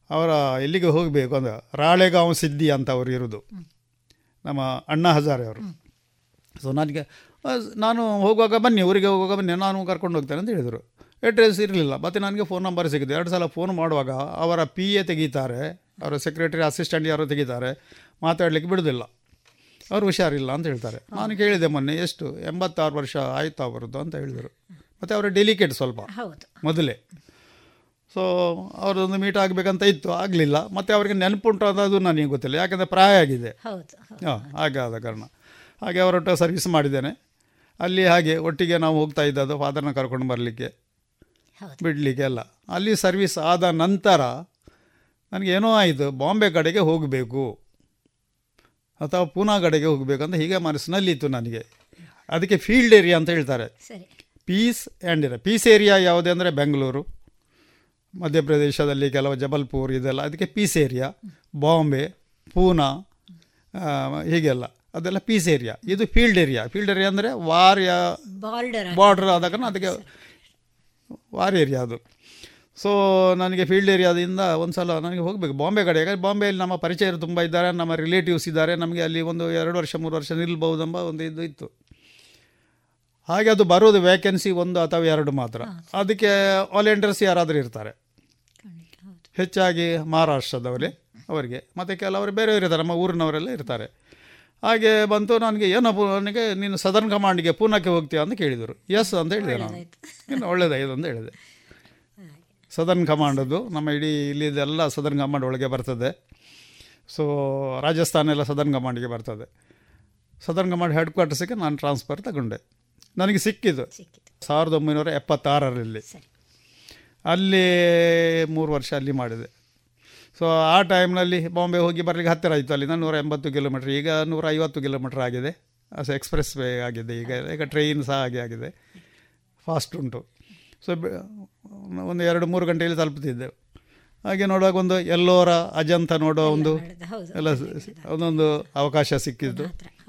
ಅವರ ಎಲ್ಲಿಗೆ ಹೋಗಬೇಕು? ಅಂದ್ರೆ ರಾಳೆಗಾಂವ್ ಸಿದ್ದಿ ಅಂತ ಅವರು ಇರೋದು ನಮ್ಮ ಅಣ್ಣ ಹಜಾರೆ ಅವರು. ಸೊ ನನಗೆ ನಾನು ಹೋಗುವಾಗ ಬನ್ನಿ, ಊರಿಗೆ ಹೋಗುವಾಗ ಬನ್ನಿ, ನಾನು ಕರ್ಕೊಂಡು ಹೋಗ್ತೇನೆ ಅಂತ ಹೇಳಿದರು. ಅಡ್ರೆಸ್ ಇರಲಿಲ್ಲ. ಮತ್ತು ನನಗೆ ಫೋನ್ ನಂಬರ್ ಸಿಕ್ಕಿದೆ. ಎರಡು ಸಲ ಫೋನ್ ಮಾಡುವಾಗ ಅವರ ಪಿ ಎ ತೆಗೀತಾರೆ, ಅವರ ಸೆಕ್ರೆಟರಿ ಅಸಿಸ್ಟೆಂಟ್ ಯಾರೋ ತೆಗೀತಾರೆ, ಮಾತಾಡಲಿಕ್ಕೆ ಬಿಡೋದಿಲ್ಲ. ಅವರು ಹುಷಾರಿಲ್ಲ ಅಂತ ಹೇಳ್ತಾರೆ. ನಾನು ಕೇಳಿದೆ ಮೊನ್ನೆ, ಎಷ್ಟು? ಎಂಬತ್ತಾರು ವರ್ಷ ಆಯಿತು ಅವರದ್ದು ಅಂತ ಹೇಳಿದರು. ಮತ್ತು ಅವರು ಡೆಲಿಕೇಟ್ ಸ್ವಲ್ಪ. ಹೌದು. ಮೊದಲೇ. ಸೊ ಅವ್ರದೊಂದು ಮೀಟ್ ಆಗಬೇಕಂತ ಇತ್ತು. ಆಗಲಿಲ್ಲ. ಮತ್ತು ಅವರಿಗೆ ನೆನಪುಂಟು ಅನ್ನೋದು ನನಗೆ ಗೊತ್ತಿಲ್ಲ. ಯಾಕೆಂದರೆ ಪ್ರಾಯ ಆಗಿದೆ. ಹಾಂ ಹಾಗೆ ಆದ ಕಾರಣ. ಹಾಗೆ ಅವರೊಟ್ಟು ಸರ್ವಿಸ್ ಮಾಡಿದ್ದೇನೆ. ಅಲ್ಲಿ ಹಾಗೆ ಒಟ್ಟಿಗೆ ನಾವು ಹೋಗ್ತಾ ಇದ್ದದ್ದು ಫಾದರ್ನ ಕರ್ಕೊಂಡು ಬರಲಿಕ್ಕೆ. ಬಿಡಲಿಕ್ಕೆ ಎಲ್ಲ ಅಲ್ಲಿ ಸರ್ವಿಸ್ ಆದ ನಂತರ ನನಗೇನೋ ಆಯಿತು. ಬಾಂಬೆ ಕಡೆಗೆ ಹೋಗಬೇಕು. ಅಥವಾ ಪೂನಾ ಕಡೆಗೆ ಹೋಗಬೇಕಂತ ಹೀಗೆ ಮನಸ್ಸಿನಲ್ಲಿತ್ತು ನನಗೆ. ಅದಕ್ಕೆ ಫೀಲ್ಡ್ ಏರಿಯಾ ಅಂತ ಹೇಳ್ತಾರೆ. ಪೀಸ್ ಆ್ಯಂಡ್ ಇರ ಪೀಸ್ ಏರಿಯಾ ಯಾವುದೇ ಅಂದರೆ ಬೆಂಗಳೂರು ಮಧ್ಯಪ್ರದೇಶದಲ್ಲಿ ಕೆಲವು ಜಬಲ್ಪುರ್ ಇದೆಲ್ಲ. ಅದಕ್ಕೆ ಪೀಸ್ ಏರಿಯಾ ಬಾಂಬೆ ಪೂನಾ ಹೀಗೆಲ್ಲ. ಅದೆಲ್ಲ ಪೀಸ್ ಏರಿಯಾ ಇದು ಫೀಲ್ಡ್ ಏರಿಯಾ ಫೀಲ್ಡ್ ಏರಿಯಾ ಅಂದರೆ ವಾರ್ ಯಾ ಬಾರ್ಡರ್ ಬಾರ್ಡರ್ ಆದ ಕಾರಣ ಅದಕ್ಕೆ ವಾರ್ ಏರಿಯಾ ಅದು. ಸೊ ನನಗೆ ಫೀಲ್ಡ್ ಏರಿಯಾದಿಂದ ಒಂದು ಸಲ ನನಗೆ ಹೋಗಬೇಕು. ಬಾಂಬೆ ಕಡೆ. ಯಾಕಂದರೆ ಬಾಂಬೆಯಲ್ಲಿ ನಮ್ಮ ಪರಿಚಯರು ತುಂಬ ಇದ್ದಾರೆ ನಮ್ಮ ರಿಲೇಟಿವ್ಸ್ ಇದ್ದಾರೆ. ನಮಗೆ ಅಲ್ಲಿ ಒಂದು ಎರಡು ವರ್ಷ ಮೂರು ವರ್ಷ ನಿಲ್ಬಹುದೆಂಬ ಒಂದು ಇದು ಇತ್ತು. ಹಾಗೆ ಅದು ಬರೋದು ವ್ಯಾಕೆನ್ಸಿ ಒಂದು ಅಥವಾ ಎರಡು ಮಾತ್ರ. ಅದಕ್ಕೆ ವಾಲಂಟಿಯರ್ಸ್ ಯಾರಾದರೂ ಇರ್ತಾರೆ. ಹೆಚ್ಚಾಗಿ ಮಹಾರಾಷ್ಟ್ರದವರೇ ಅವರಿಗೆ. ಮತ್ತು ಕೆಲವರು ಬೇರೆಯವರು ಇರ್ತಾರೆ ನಮ್ಮ ಊರಿನವರೆಲ್ಲ ಇರ್ತಾರೆ. ಹಾಗೆ ಬಂತು ನನಗೆ ಏನಪ್ಪ ನನಗೆ ನೀನು ಸದರ್ನ್ ಕಮಾಂಡ್ಗೆ ಪೂನಾಕ್ಕೆ ಹೋಗ್ತೀಯ ಅಂತ ಕೇಳಿದರು. ಎಸ್ ಅಂತ ಹೇಳಿದೆ ನಾನು. ಇನ್ನು ಒಳ್ಳೇದಾಯ್ತು ಅಂತ ಹೇಳಿದೆ. ಸದರ್ನ್ ಕಮಾಂಡದ್ದು ನಮ್ಮ ಇಡೀ ಇಲ್ಲಿದೆಲ್ಲ ಸದರ್ನ್ ಕಮಾಂಡ್ ಒಳಗೆ ಬರ್ತದೆ. ಸೊ ರಾಜಸ್ಥಾನ ಎಲ್ಲ ಸದರ್ನ್ ಕಮಾಂಡ್ಗೆ ಬರ್ತದೆ. ಸದರ್ನ್ ಕಮಾಂಡ್ ಹೆಡ್ ಕ್ವಾರ್ಟರ್ಸಿಗೆ ನಾನು ಟ್ರಾನ್ಸ್ಫರ್ ತಗೊಂಡೆ. ನನಗೆ ಸಿಕ್ಕಿದ್ದು. ಸಾವಿರದ ಒಂಬೈನೂರ ಎಪ್ಪತ್ತಾರರಲ್ಲಿ. ಅಲ್ಲಿ ಮೂರು ವರ್ಷ ಅಲ್ಲಿ ಮಾಡಿದೆ. ಸೊ ಆ ಟೈಮ್ನಲ್ಲಿ ಬಾಂಬೆ ಹೋಗಿ ಬರಲಿಕ್ಕೆ ಹತ್ತಿರ ಆಯಿತು. ಅಲ್ಲಿ ನೂರ ಎಂಬತ್ತು ಕಿಲೋಮೀಟ್ರ್ ಈಗ ನೂರ ಐವತ್ತು ಕಿಲೋಮೀಟ್ರ್ ಆಗಿದೆ. ಅಸ ಎಕ್ಸ್ಪ್ರೆಸ್ ವೇ ಆಗಿದೆ. ಈಗ ಈಗ ಟ್ರೈನ್ ಸಹ ಹಾಗೆ ಆಗಿದೆ. ಫಾಸ್ಟ್ ಉಂಟು. ಸೊ ಒಂದು ಎರಡು ಮೂರು ಗಂಟೆಯಲ್ಲಿ ತಲುಪುತ್ತಿದ್ದೆವು ಹಾಗೆ ನೋಡುವಾಗ ಒಂದು ಎಲ್ಲೋರ ಅಜಂತ ನೋಡೋ ಒಂದು ಎಲ್ಲ ಒಂದೊಂದು ಅವಕಾಶ ಸಿಕ್ಕಿದ್ದು.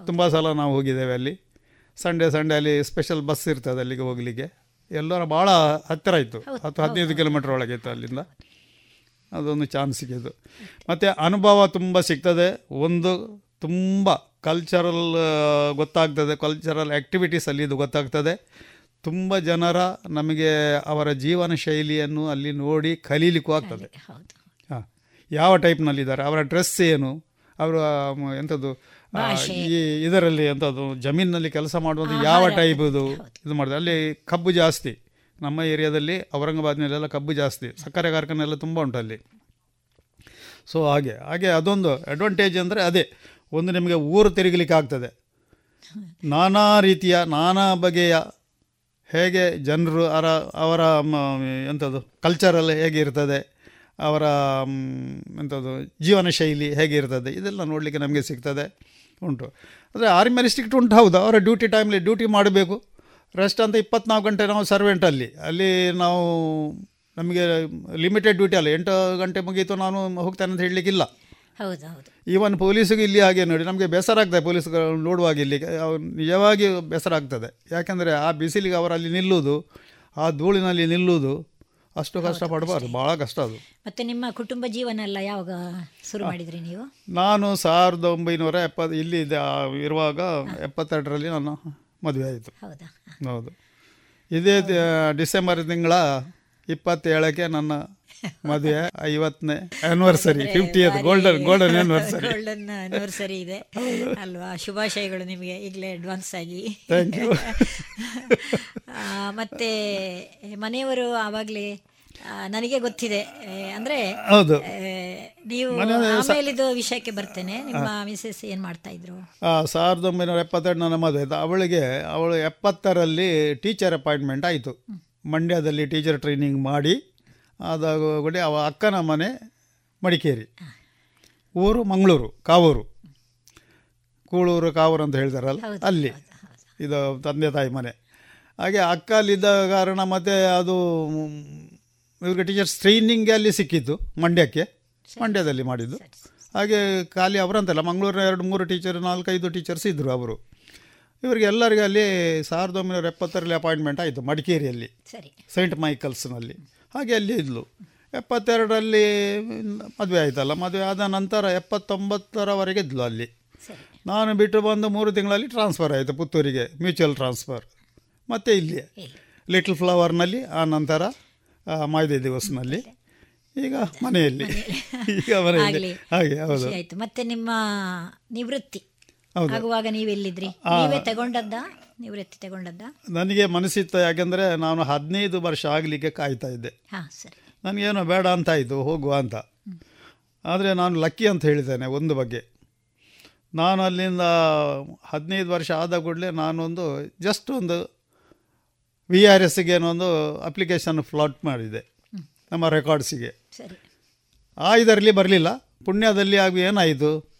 ತುಂಬ ಸಲ ನಾವು ಹೋಗಿದ್ದೇವೆ ಅಲ್ಲಿ. ಸಂಡೇ ಸಂಡೇ ಅಲ್ಲಿ ಸ್ಪೆಷಲ್ ಬಸ್ ಇರ್ತದೆ ಅಲ್ಲಿಗೆ ಹೋಗಲಿಕ್ಕೆ. ಎಲ್ಲರ ಭಾಳ ಹತ್ತಿರ ಇತ್ತು. ಹತ್ತು ಹದಿನೈದು ಕಿಲೋಮೀಟ್ರ್ ಒಳಗೆ ಇತ್ತು ಅಲ್ಲಿಂದ. ಅದೊಂದು ಚಾನ್ಸ್ ಸಿಕ್ಕಿದ್ದು. ಮತ್ತು ಅನುಭವ ತುಂಬ ಸಿಗ್ತದೆ. ಒಂದು ತುಂಬ ಕಲ್ಚರಲ್ ಗೊತ್ತಾಗ್ತದೆ. ಕಲ್ಚರಲ್ ಆ್ಯಕ್ಟಿವಿಟೀಸ್ ಅಲ್ಲಿ ಇದು ಗೊತ್ತಾಗ್ತದೆ. ತುಂಬ ಜನರ ನಮಗೆ ಅವರ ಜೀವನ ಶೈಲಿಯನ್ನು ಅಲ್ಲಿ ನೋಡಿ ಕಲೀಲಿಕ್ಕೂ ಆಗ್ತದೆ. ಹಾಂ ಯಾವ ಟೈಪ್ನಲ್ಲಿದ್ದಾರೆ ಅವರ ಡ್ರೆಸ್ ಏನು? ಅವರ ಎಂಥದ್ದು ಈ ಇದರಲ್ಲಿ ಎಂಥದ್ದು ಜಮೀನಿನಲ್ಲಿ ಕೆಲಸ ಮಾಡುವಂಥ ಯಾವ ಟೈಪ್ ಇದು ಇದು ಮಾಡಿದೆ. ಅಲ್ಲಿ ಕಬ್ಬು ಜಾಸ್ತಿ. ನಮ್ಮ ಏರಿಯಾದಲ್ಲಿ ಔರಂಗಾಬಾದ್ನಲ್ಲೆಲ್ಲ ಕಬ್ಬು ಜಾಸ್ತಿ. ಸಕ್ಕರೆ ಕಾರ್ಖಾನೆ ಎಲ್ಲ ತುಂಬ ಉಂಟು ಅಲ್ಲಿ. ಸೊ ಹಾಗೆ ಹಾಗೆ ಅದೊಂದು ಅಡ್ವಾಂಟೇಜ್ ಅಂದರೆ ಅದೇ. ಒಂದು ನಿಮಗೆ ಊರು ತಿರುಗಲಿಕ್ಕೆ ಆಗ್ತದೆ. ನಾನಾ ರೀತಿಯ ನಾನಾ ಬಗೆಯ ಹೇಗೆ ಜನರು ಅವರ ಅವರ ಎಂಥದ್ದು ಕಲ್ಚರಲ್ ಹೇಗೆ ಇರ್ತದೆ ಅವರ ಎಂಥದ್ದು ಜೀವನ ಶೈಲಿ ಹೇಗೆ ಇರ್ತದೆ ಇದೆಲ್ಲ ನೋಡಲಿಕ್ಕೆ ನಮಗೆ ಸಿಗ್ತದೆ. ಉಂಟು. ಅಂದರೆ ಆರ್ಮಿ ಸ್ಟ್ರಿಕ್ಟ್ ಉಂಟು ಹೌದು. ಅವರ ಡ್ಯೂಟಿ ಟೈಮಲ್ಲಿ ಡ್ಯೂಟಿ ಮಾಡಬೇಕು. ರೆಸ್ಟ್ ಅಂತ ಇಪ್ಪತ್ನಾಲ್ಕು ಗಂಟೆ ನಾವು ಸರ್ವೆಂಟ್ ಅಲ್ಲಿ. ಅಲ್ಲಿ ನಾವು ನಮಗೆ ಲಿಮಿಟೆಡ್ ಡ್ಯೂಟಿ ಅಲ್ಲ. ಎಂಟು ಗಂಟೆ ಮುಗೀತು ನಾನು ಹೋಗ್ತೇನೆ ಅಂತ ಹೇಳಲಿಕ್ಕಿಲ್ಲ. ಹೌದು ಹೌದು. ಈವನ್ ಪೊಲೀಸಿಗೂ ಇಲ್ಲಿ ಹಾಗೆ ನೋಡಿ ನಮಗೆ ಬೇಸರ ಆಗ್ತದೆ ಪೊಲೀಸ್ಗಳು ನೋಡುವಾಗ ಇಲ್ಲಿ. ನಿಜವಾಗಿ ಬೇಸರ ಆಗ್ತದೆ. ಯಾಕೆಂದರೆ ಆ ಬಿಸಿಲಿಗೆ ಅವರಲ್ಲಿ ನಿಲ್ಲುವುದು ಆ ಧೂಳಿನಲ್ಲಿ ನಿಲ್ಲುವುದು ಅಷ್ಟು ಕಷ್ಟ ಪಡಬಾರ್ದು. ಭಾಳ ಕಷ್ಟ ಅದು. ಮತ್ತೆ ನಿಮ್ಮ ಕುಟುಂಬ ಜೀವನ ಎಲ್ಲ ಯಾವಾಗ ಶುರು ಮಾಡಿದ್ರಿ ನೀವು? ನಾನು ಸಾವಿರದ ಒಂಬೈನೂರ ಎಪ್ಪತ್ತು ಇಲ್ಲಿ ಇರುವಾಗ ಎಪ್ಪತ್ತೆರಡರಲ್ಲಿ ನಾನು ಮದುವೆ ಆಯಿತು. ಹೌದಾ? ಹೌದು. ಇದೇ ಡಿಸೆಂಬರ್ ತಿಂಗಳ ಇಪ್ಪತ್ತೇಳಕ್ಕೆ ನನ್ನ ಮದುವೆ ಐವತ್ತನೇ anniversary fiftieth golden golden anniversary golden anniversary ಇದೆ. ಅಲ್ವಾ? ಶುಭಾಶಯಗಳು ನಿಮಗೆ ಈಗಲೇ ಅಡ್ವಾನ್ಸ್ ಆಗಿ. ಥ್ಯಾಂಕ್ ಯು ಮತ್ತೆ ಮನೆಯವರು ಆವಾಗಲೇ ನನಗೆ ಗೊತ್ತಿದೆ. ಅಂದ್ರೆ ಹೌದು. ನೀವು ಆಮೇಲೆ ಸ- ಆಮೇಲಿದು ವಿಷಯಕ್ಕೆ ಬರ್ತೇನೆ. ನಿಮ್ಮ ಮಿಸಸ್ ಏನ್ ಮಾಡ್ತಾ ಇದ್ರು? ಸಾವಿರದ ಒಂಬೈನೂರ ಎಪ್ಪತ್ತೆರಡು ನನ್ನ ಮದುವೆ. ಆಯ್ತು ಅವಳಿಗೆ ಅವಳು ಎಪ್ಪತ್ತರಲ್ಲಿ ಟೀಚರ್ ಅಪಾಯಿಂಟ್ಮೆಂಟ್ ಆಯಿತು. ಮಂಡ್ಯದಲ್ಲಿ ಟೀಚರ್ ಟ್ರೈನಿಂಗ್ ಮಾಡಿ. ಅದಾಗೂಡಿ ಅವ ಅಕ್ಕನ ಮನೆ ಮಡಿಕೇರಿ. ಊರು ಮಂಗಳೂರು ಕಾವೂರು. ಕೂಳೂರು ಕಾವೂರು ಅಂತ ಹೇಳ್ತಾರಲ್ಲ ಅಲ್ಲಿ. ಇದು ತಂದೆ ತಾಯಿ ಮನೆ. ಹಾಗೆ ಅಕ್ಕ ಅಲ್ಲಿದ್ದ ಕಾರಣ ಮತ್ತು ಅದು ಇವ್ರಿಗೆ ಟೀಚರ್ಸ್ ಟ್ರೈನಿಂಗ್ಗೆ ಅಲ್ಲಿ ಸಿಕ್ಕಿತ್ತು ಮಂಡ್ಯಕ್ಕೆ. ಮಂಡ್ಯದಲ್ಲಿ ಮಾಡಿದ್ದು. ಹಾಗೆ ಖಾಲಿ ಅವರಂತಲ್ಲ ಮಂಗಳೂರಿನ ಎರಡು ಮೂರು ಟೀಚರ್ ನಾಲ್ಕೈದು ಟೀಚರ್ಸ್ ಇದ್ದರು ಅವರು. ಇವರಿಗೆ ಎಲ್ಲರಿಗೂ ಅಲ್ಲಿ ಸಾವಿರದ ಒಂಬೈನೂರ ಎಪ್ಪತ್ತರಲ್ಲಿ ಅಪಾಯಿಂಟ್ಮೆಂಟ್ ಆಯಿತು ಮಡಿಕೇರಿಯಲ್ಲಿ. ಸೈಂಟ್ ಮೈಕಲ್ಸ್ನಲ್ಲಿ ಹಾಗೆ ಅಲ್ಲಿ ಇದ್ಲು ಎಪ್ಪತ್ತೆರಡರಲ್ಲಿ ಮದುವೆ ಆಯಿತಲ್ಲ ಮದುವೆ ಆದ ನಂತರ ಎಪ್ಪತ್ತೊಂಬತ್ತರವರೆಗೆ ಇದ್ಲು ಅಲ್ಲಿ. ನಾನು ಬಿಟ್ಟು ಬಂದು ಮೂರು ತಿಂಗಳಲ್ಲಿ ಟ್ರಾನ್ಸ್ಫರ್ ಆಯಿತು ಪುತ್ತೂರಿಗೆ ಮ್ಯೂಚುವಲ್ ಟ್ರಾನ್ಸ್ಫರ್ ಮತ್ತು ಇಲ್ಲಿ. ಲಿಟಲ್ ಫ್ಲವರ್ನಲ್ಲಿ ಆ ನಂತರ ಮಾಯ್ದೆ ದಿವಸನಲ್ಲಿ. ಈಗ ಮನೆಯಲ್ಲಿ. ಈಗ ಮನೆಯಲ್ಲಿ. ಹಾಗೆ ಹೌದು. ಆಯ್ತು. ಮತ್ತೆ ನಿಮ್ಮ ನಿವೃತ್ತಿ. ಆಗುವಾಗ ನೀವೆಲ್ಲಿದ್ರಿ. ನೀವೇ ತಗೊಂಡದ್ದ? ನಿವೃತ್ತಿ ತಗೊಂಡದ್ದ? ನನಗೆ ಮನಸ್ಸಿತ್ತು ಯಾಕೆಂದರೆ ನಾನು ಹದಿನೈದು ವರ್ಷ ಆಗಲಿಕ್ಕೆ ಕಾಯ್ತಾ ಇದ್ದೆ. ಹಾ ಸರಿ. ನನಗೇನೋ ಬೇಡ ಅಂತ ಆಯಿತು ಹೋಗುವ ಅಂತ. ಆದರೆ ನಾನು ಲಕ್ಕಿ ಅಂತ ಹೇಳಿದ್ದೇನೆ ಒಂದು ಬಗ್ಗೆ. ನಾನು ಅಲ್ಲಿಂದ ಹದಿನೈದು ವರ್ಷ ಆದ ಕೂಡಲೇ ನಾನೊಂದು ಜಸ್ಟ್ ಒಂದು ವಿ ಆರ್ ಒಂದು ಅಪ್ಲಿಕೇಶನ್ ಫ್ಲಾಟ್ ಮಾಡಿದೆ ನಮ್ಮ ರೆಕಾರ್ಡ್ಸಿಗೆ ಸರಿ. ಆ ಇದರಲ್ಲಿ ಬರಲಿಲ್ಲ ಪುಣ್ಯದಲ್ಲಿ ಆಗ ಏನಾಯಿತು?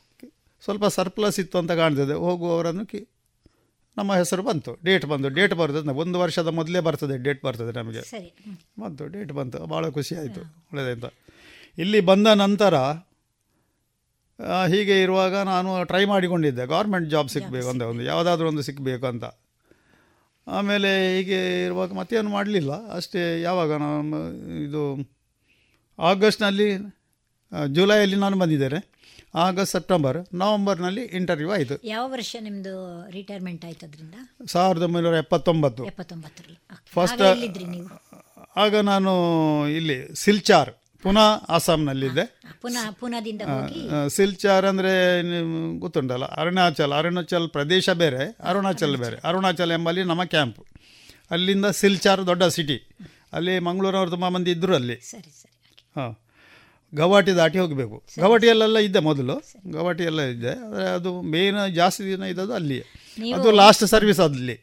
ಸ್ವಲ್ಪ ಸರ್ಪ್ಲಸ್ ಇತ್ತು ಅಂತ ಕಾಣ್ತದೆ. ಹೋಗುವವರನ್ನು ಕಿ ನಮ್ಮ ಹೆಸರು ಬಂತು. ಡೇಟ್ ಬಂತು. ಡೇಟ್ ಬರ್ತದೆ. ಒಂದು ವರ್ಷದ ಮೊದಲೇ ಬರ್ತದೆ. ಡೇಟ್ ಬರ್ತದೆ ನಮಗೆ. ಬಂತು. ಡೇಟ್ ಬಂತು. ಭಾಳ ಖುಷಿ ಆಯಿತು. ಒಳ್ಳೆಯದಾಯ್ತು ಇಲ್ಲಿ ಬಂದ ನಂತರ ಹೀಗೆ ಇರುವಾಗ ನಾನು ಟ್ರೈ ಮಾಡಿಕೊಂಡಿದ್ದೆ. ಗೌರ್ಮೆಂಟ್ ಜಾಬ್ ಸಿಗಬೇಕು ಅಂತ ಒಂದು. ಯಾವುದಾದ್ರೂ ಒಂದು ಸಿಗಬೇಕು ಅಂತ. ಆಮೇಲೆ ಹೀಗೆ ಇರುವಾಗ ಮತ್ತೇನು ಮಾಡಲಿಲ್ಲ. ಅಷ್ಟೇ ಯಾವಾಗ ನಾನು ಇದು ಆಗಸ್ಟ್ನಲ್ಲಿ ಜುಲೈಯಲ್ಲಿ ನಾನು ಬಂದಿದ್ದೇನೆ. ಆಗಸ್ಟ್ ಸೆಪ್ಟೆಂಬರ್ ನವೆಂಬರ್ನಲ್ಲಿ ಇಂಟರ್ವ್ಯೂ ಆಯಿತು. ಯಾವ ವರ್ಷ ನಿಮ್ಮದು ರಿಟೈರ್ಮೆಂಟ್ ಆಯ್ತು ಅದರಿಂದ? ಸಾವಿರದ ಒಂಬೈನೂರ ಎಪ್ಪತ್ತೊಂಬತ್ತು. ಎಪ್ಪತ್ತೊಂಬತ್ತರಲ್ಲಿ. ಫಸ್ಟ್ ಆಗ ನಾನು ಇಲ್ಲಿ ಸಿಲ್ಚಾರ್ ಪುನಃ ಅಸ್ಸಾಂನಲ್ಲಿದ್ದೆ. ಸಿಲ್ಚಾರ್ ಅಂದರೆ ಗೊತ್ತುಂಟಲ್ಲ ಅರುಣಾಚಲ್ ಅರುಣಾಚಲ್ ಪ್ರದೇಶ ಬೇರೆ ಅರುಣಾಚಲ್ ಬೇರೆ ಅರುಣಾಚಲ್ ಎಂಬಲ್ಲಿ ನಮ್ಮ ಕ್ಯಾಂಪ್ ಅಲ್ಲಿಂದ ಸಿಲ್ಚಾರ್ ದೊಡ್ಡ ಸಿಟಿ ಅಲ್ಲಿ ಮಂಗಳೂರವ್ರು ತುಂಬ ಮಂದಿ ಇದ್ದರು ಅಲ್ಲಿ. ಸರಿ ಸರಿ ಹಾಂ. ಗವಾಟಿ ದಾಟಿ ಹೋಗಬೇಕು. ಗವಾಟಿಯಲ್ಲೆಲ್ಲ ಇದ್ದೆ ಮೊದಲು. ಗವಾಟಿಯೆಲ್ಲ ಇದ್ದೆ ಆದರೆ ಅದು ಮೇನ್ ಜಾಸ್ತಿ ದಿನ ಇದ್ದದ್ದು ಅಲ್ಲಿ ಅದು ಲಾಸ್ಟ್ ಸರ್ವಿಸ್ ಅಲ್ಲಿ.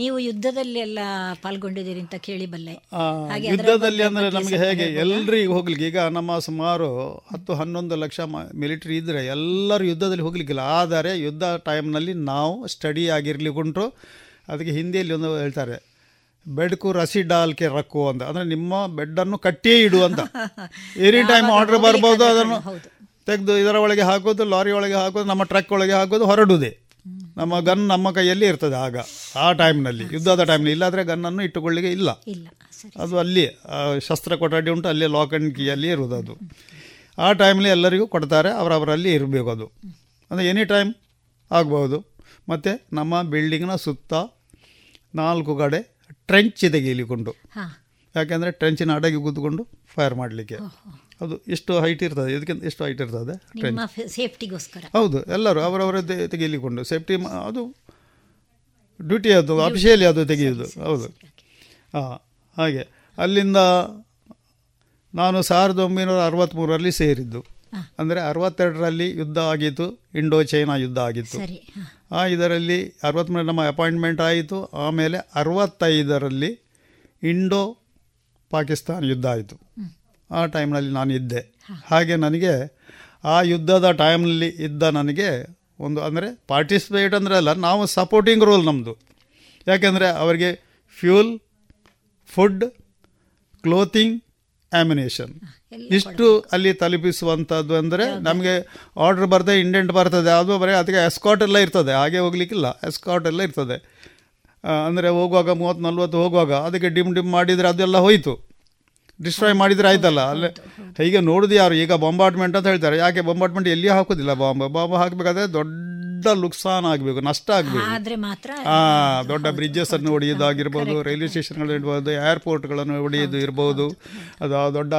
ನೀವು ಯುದ್ಧದಲ್ಲಿ ಎಲ್ಲ ಪಾಲ್ಗೊಂಡಿದ್ದೀರಿ ಅಂತ ಕೇಳಿ ಬಲ್ಲೆ. ಯುದ್ಧದಲ್ಲಿ ಅಂದರೆ ನಮಗೆ ಹೇಗೆ ಎಲ್ಲರಿಗೆ ಎಲ್ರಿಗೂ ಹೋಗ್ಲಿಕ್ಕೆ ಈಗ ನಮ್ಮ ಸುಮಾರು ಹತ್ತು ಹನ್ನೊಂದು ಲಕ್ಷ ಮಿಲಿಟರಿ ಇದ್ದರೆ ಎಲ್ಲರೂ ಯುದ್ಧದಲ್ಲಿ ಹೋಗ್ಲಿಕ್ಕಿಲ್ಲ. ಆದರೆ ಯುದ್ಧ ಟೈಮ್ನಲ್ಲಿ ನಾವು ಸ್ಟಡಿ ಆಗಿರ್ಲಿಕ್ಕುಂಟು. ಅದಕ್ಕೆ ಹಿಂದಿಯಲ್ಲಿ ಒಂದು ಹೇಳ್ತಾರೆ ಬೆಡ್ಕು ರಸಿ ಡಾಲ್ಕೆ ರಕ್ಕು ಅಂತ ಅಂದರೆ ನಿಮ್ಮ ಬೆಡ್ಡನ್ನು ಕಟ್ಟಿಯೇ ಇಡು ಅಂತ ಎನಿ ಟೈಮ್ ಆರ್ಡರ್ ಬರ್ಬೋದು ಅದನ್ನು ತೆಗೆದು ಇದರ ಒಳಗೆ ಹಾಕೋದು ಲಾರಿ ಒಳಗೆ ಹಾಕೋದು ನಮ್ಮ ಟ್ರಕ್ ಒಳಗೆ ಹಾಕೋದು ಹೊರಡುವುದೇ ನಮ್ಮ ಗನ್ ನಮ್ಮ ಕೈಯಲ್ಲಿ ಇರ್ತದೆ ಆಗ ಆ ಟೈಮ್ನಲ್ಲಿ ಯುದ್ಧದ ಟೈಮ್ನಲ್ಲಿ. ಇಲ್ಲಾದರೆ ಗನ್ನನ್ನು ಇಟ್ಟುಕೊಳ್ಳಿಕ್ಕೆ ಇಲ್ಲ. ಅದು ಅಲ್ಲಿ ಶಸ್ತ್ರ ಕೊಠಡಿ ಉಂಟು ಅಲ್ಲಿ ಲಾಕ್ ಆ್ಯಂಡ್ ಕೀಯಲ್ಲಿ ಇರುವುದು ಅದು. ಆ ಟೈಮ್ಲಿ ಎಲ್ಲರಿಗೂ ಕೊಡ್ತಾರೆ ಅವರವರಲ್ಲಿ ಇರಬೇಕು ಅದು. ಅಂದರೆ ಎನಿ ಟೈಮ್ ಆಗ್ಬೋದು. ಮತ್ತು ನಮ್ಮ ಬಿಲ್ಡಿಂಗ್ನ ಸುತ್ತ ನಾಲ್ಕು ಕಡೆ ಟ್ರೆಂಚ್ ಇದೆ ಹಾ. ಯಾಕೆಂದರೆ ಟ್ರೆಂಚಿನ ಅಡಗಿ ಕೂತ್ಕೊಂಡು ಫೈರ್ ಮಾಡಲಿಕ್ಕೆ. ಅದು ಎಷ್ಟು ಹೈಟ್ ಇರ್ತದೆ? ಇದಕ್ಕಿಂತ ಎಷ್ಟು ಹೈಟ್ ಇರ್ತದೆ? ಸೇಫ್ಟಿಗೋಸ್ಕರ ಹೌದು ಎಲ್ಲರೂ ಅವರವರದ್ದೇ ತೆಗೀಲಿಕೊಂಡು ಸೇಫ್ಟಿ ಅದು ಡ್ಯೂಟಿ ಅದು ಅಫಿಷಿಯಲಿ ಅದು ತೆಗೆಯೋದು ಹೌದು. ಹಾಂ ಹಾಗೆ. ಅಲ್ಲಿಂದ ನಾನು ಸಾವಿರದ ಒಂಬೈನೂರ ಅರವತ್ತ್ಮೂರರಲ್ಲಿ ಸೇರಿದ್ದು. ಅಂದರೆ ಅರವತ್ತೆರಡರಲ್ಲಿ ಯುದ್ಧ ಆಗಿತ್ತು ಇಂಡೋ ಚೈನಾ ಯುದ್ಧ ಆಗಿತ್ತು. ಆ ಇದರಲ್ಲಿ ಅರವತ್ತ್ಮೂರು ನಮ್ಮ ಅಪಾಯಿಂಟ್ಮೆಂಟ್ ಆಯಿತು ಆಮೇಲೆ ಅರವತ್ತೈದರಲ್ಲಿ ಇಂಡೋ ಪಾಕಿಸ್ತಾನ ಯುದ್ಧ ಆಯಿತು. ಆ ಟೈಮ್ನಲ್ಲಿ ನಾನು ಇದ್ದೆ. ಹಾಗೆ ನನಗೆ ಆ ಯುದ್ಧದ ಟೈಮ್ನಲ್ಲಿ ಇದ್ದ ನನಗೆ ಒಂದು ಅಂದರೆ ಪಾರ್ಟಿಸಿಪೇಟ್ ಅಂದರೆ ಅಲ್ಲ ನಾವು ಸಪೋರ್ಟಿಂಗ್ ರೋಲ್ ನಮ್ಮದು ಯಾಕೆಂದರೆ ಅವರಿಗೆ ಫ್ಯೂಲ್ ಫುಡ್ ಕ್ಲೋತಿಂಗ್ ಆ್ಯಮಿನೇಷನ್ ಇಷ್ಟು ಅಲ್ಲಿ ತಲುಪಿಸುವಂಥದ್ದು ಅಂದರೆ ನಮಗೆ ಆರ್ಡರ್ ಬರ್ತದೆ ಇಂಡೆಂಟ್ ಬರ್ತದೆ. ಅದು ಬರೀ ಅದಕ್ಕೆ ಎಸ್ಕಾಟ್ ಎಲ್ಲ ಇರ್ತದೆ. ಹಾಗೆ ಹೋಗ್ಲಿಕ್ಕಿಲ್ಲ. ಎಸ್ಕಾಟ್ ಎಲ್ಲ ಇರ್ತದೆ. ಅಂದರೆ ಹೋಗುವಾಗ ಮೂವತ್ತು ನಲ್ವತ್ತು ಹೋಗುವಾಗ ಅದಕ್ಕೆ ಡಿಮ್ ಡಿಮ್ ಮಾಡಿದರೆ ಅದೆಲ್ಲ ಹೋಯಿತು. ಡಿಸ್ಟ್ರಾಯ್ ಮಾಡಿದರೆ ಆಯ್ತಲ್ಲ? ಅಲ್ಲೇ ಹೀಗೆ ನೋಡೋದು ಯಾರು? ಈಗ ಬೊಂಬಾರ್ಟ್ಮೆಂಟ್ ಅಂತ ಹೇಳ್ತಾರೆ. ಯಾಕೆ ಬೊಂಬಾರ್ಟ್ಮೆಂಟ್ ಎಲ್ಲಿ ಹಾಕೋದಿಲ್ಲ? ಬಾಂಬ್ ಬಾಂಬ್ ಹಾಕಬೇಕಾದ್ರೆ ದೊಡ್ಡ ಲುಕ್ಸಾನ್ ಆಗಬೇಕು ನಷ್ಟ ಆಗಬೇಕು. ಹಾಂ ದೊಡ್ಡ ಬ್ರಿಡ್ಜಸ್ ಅನ್ನು ಹೊಡೆಯೋದಾಗಿರ್ಬೋದು ರೈಲ್ವೆ ಸ್ಟೇಷನ್ಗಳು ಇರ್ಬೋದು ಏರ್ಪೋರ್ಟ್ಗಳನ್ನು ಹೊಡೆಯೋದು ಇರ್ಬೋದು ಅದು ದೊಡ್ಡ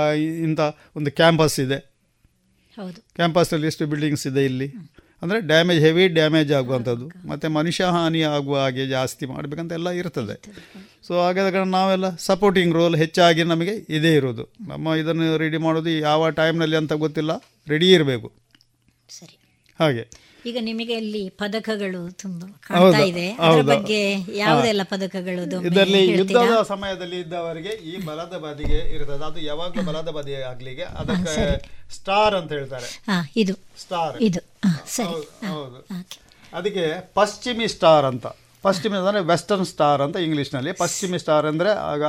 ಇಂಥ ಒಂದು ಕ್ಯಾಂಪಸ್ ಇದೆ. ಹೌದು. ಕ್ಯಾಂಪಸ್ನಲ್ಲಿ ಎಷ್ಟು ಬಿಲ್ಡಿಂಗ್ಸ್ ಇದೆ ಇಲ್ಲಿ? ಅಂದರೆ ಡ್ಯಾಮೇಜ್ ಹೆವಿ ಡ್ಯಾಮೇಜ್ ಆಗುವಂಥದ್ದು. ಮತ್ತು ಮನುಷ್ಯ ಹಾನಿ ಆಗುವ ಹಾಗೆ ಜಾಸ್ತಿ ಮಾಡಬೇಕಂತ ಎಲ್ಲ ಇರ್ತದೆ. ಸೊ ಹಾಗಾದಾಗ ನಾವೆಲ್ಲ ಸಪೋರ್ಟಿಂಗ್ ರೋಲ್ ಹೆಚ್ಚಾಗಿ ನಮಗೆ ಇದೇ ಇರೋದು ನಮ್ಮ ಇದನ್ನು ರೆಡಿ ಮಾಡೋದು ಯಾವ ಟೈಮ್ನಲ್ಲಿ ಅಂತ ಗೊತ್ತಿಲ್ಲ. ರೆಡಿ ಇರಬೇಕು. ಸರಿ. ಹಾಗೆ. ಈಗ ನಿಮಗೆ ಇಲ್ಲಿ ಪದಕಗಳು ತುಂಬಾ ಕಾಣ್ತಾ ಇದೆ. ಅದರ. ಬಗ್ಗೆ ಯಾವುದೆಲ್ಲ ಪದಕಗಳು ಇದರಲ್ಲಿ ಯುದ್ಧದ ಸಮಯದಲ್ಲಿ ಇದ್ದವರಿಗೆ ಈ ಬಲದ ಬದಿಗೆ ಇರ್ತದೆ ಅದು ಯಾವಾಗಲೂ ಬಲದ ಬದಿ ಆಗ್ಲಿಕ್ಕೆ. ಅದಕ್ಕೆ ಸ್ಟಾರ್ ಅಂತ ಹೇಳ್ತಾರೆ. ಇದು. ಸ್ಟಾರ್. ಇದು. ಹೌದು. ಅದಕ್ಕೆ ಪಶ್ಚಿಮಿ ಸ್ಟಾರ್ ಅಂತ. ಪಶ್ಚಿಮಿ ಅಂದರೆ ವೆಸ್ಟರ್ನ್ ಸ್ಟಾರ್ ಅಂತ ಇಂಗ್ಲೀಷ್ನಲ್ಲಿ. ಪಶ್ಚಿಮಿ ಸ್ಟಾರ್ ಅಂದರೆ ಆಗ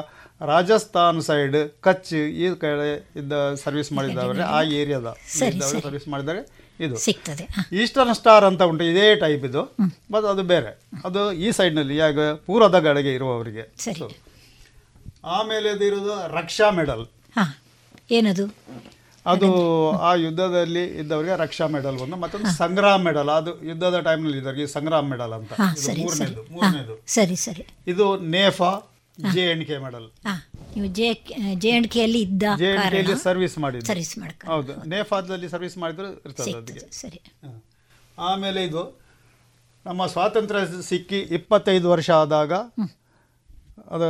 ರಾಜಸ್ಥಾನ್ ಸೈಡ್ ಕಚ್ ಈ ಕಡೆ ಇದ್ದ ಸರ್ವಿಸ್ ಮಾಡಿದ್ದವರೇ ಆ ಏರಿಯಾದ ಸರಿ, ಸರ್ವಿಸ್ ಮಾಡಿದರೆ ಇದು. ಸಿಗ್ತದೆ. ಈಸ್ಟರ್ನ್ ಸ್ಟಾರ್ ಅಂತ ಉಂಟು ಇದೇ ಟೈಪ್ ಇದು. ಮತ್ತು ಅದು ಬೇರೆ. ಅದು ಈ ಸೈಡ್ನಲ್ಲಿ ಯಾಗ ಪೂರ್ವದ ಕಡೆಗೆ ಇರುವವರಿಗೆ. ಆಮೇಲೆ ಅದು ಇರೋದು ರಕ್ಷಾ ಮೆಡಲ್ ಏನದು? ಅದು ಆ ಯುದ್ಧದಲ್ಲಿ ಇದ್ದವರಿಗೆ ರಕ್ಷಾ ಮೆಡಲ್ ಒಂದು ಮತ್ತೊಂದು ಸಂಗ್ರಾಮ್ ಮೆಡಲ್ ಅದು ಯುದ್ಧದ ಟೈಮ್ನಲ್ಲಿ ಇದ್ದವರಿಗೆ ಸಂಗ್ರಾಮ್ ಮೆಡಲ್ ಅಂತ. ಮೂರನೇದು ಮೂರನೇದು. ಸರಿ ಸರಿ. ಇದು NEFA J N K medal ನೀವು ಜೆ ಜೆ ಅಂಡ್ ಕೆ ಅಲ್ಲಿ ಇದ್ದ ಜೆ ಎನ್ ಕೆ ಕೆಲಿ ಸರ್ವಿಸ್ ಮಾಡಿ ಸರ್ವಿಸ್ ಮಾಡಕ ಹೌದು. ನೇಫಾದಲ್ಲಿ ಸರ್ವಿಸ್ ಮಾಡಿದ್ರು ಇರ್ತದೆ ಅದಕ್ಕೆ. ಸರಿ. ಆಮೇಲೆ ಇದು ನಮ್ಮ ಸ್ವಾತಂತ್ರ್ಯ ಸಿಕ್ಕಿ ಇಪ್ಪತ್ತೈದು ವರ್ಷ ಆದಾಗ ಅದು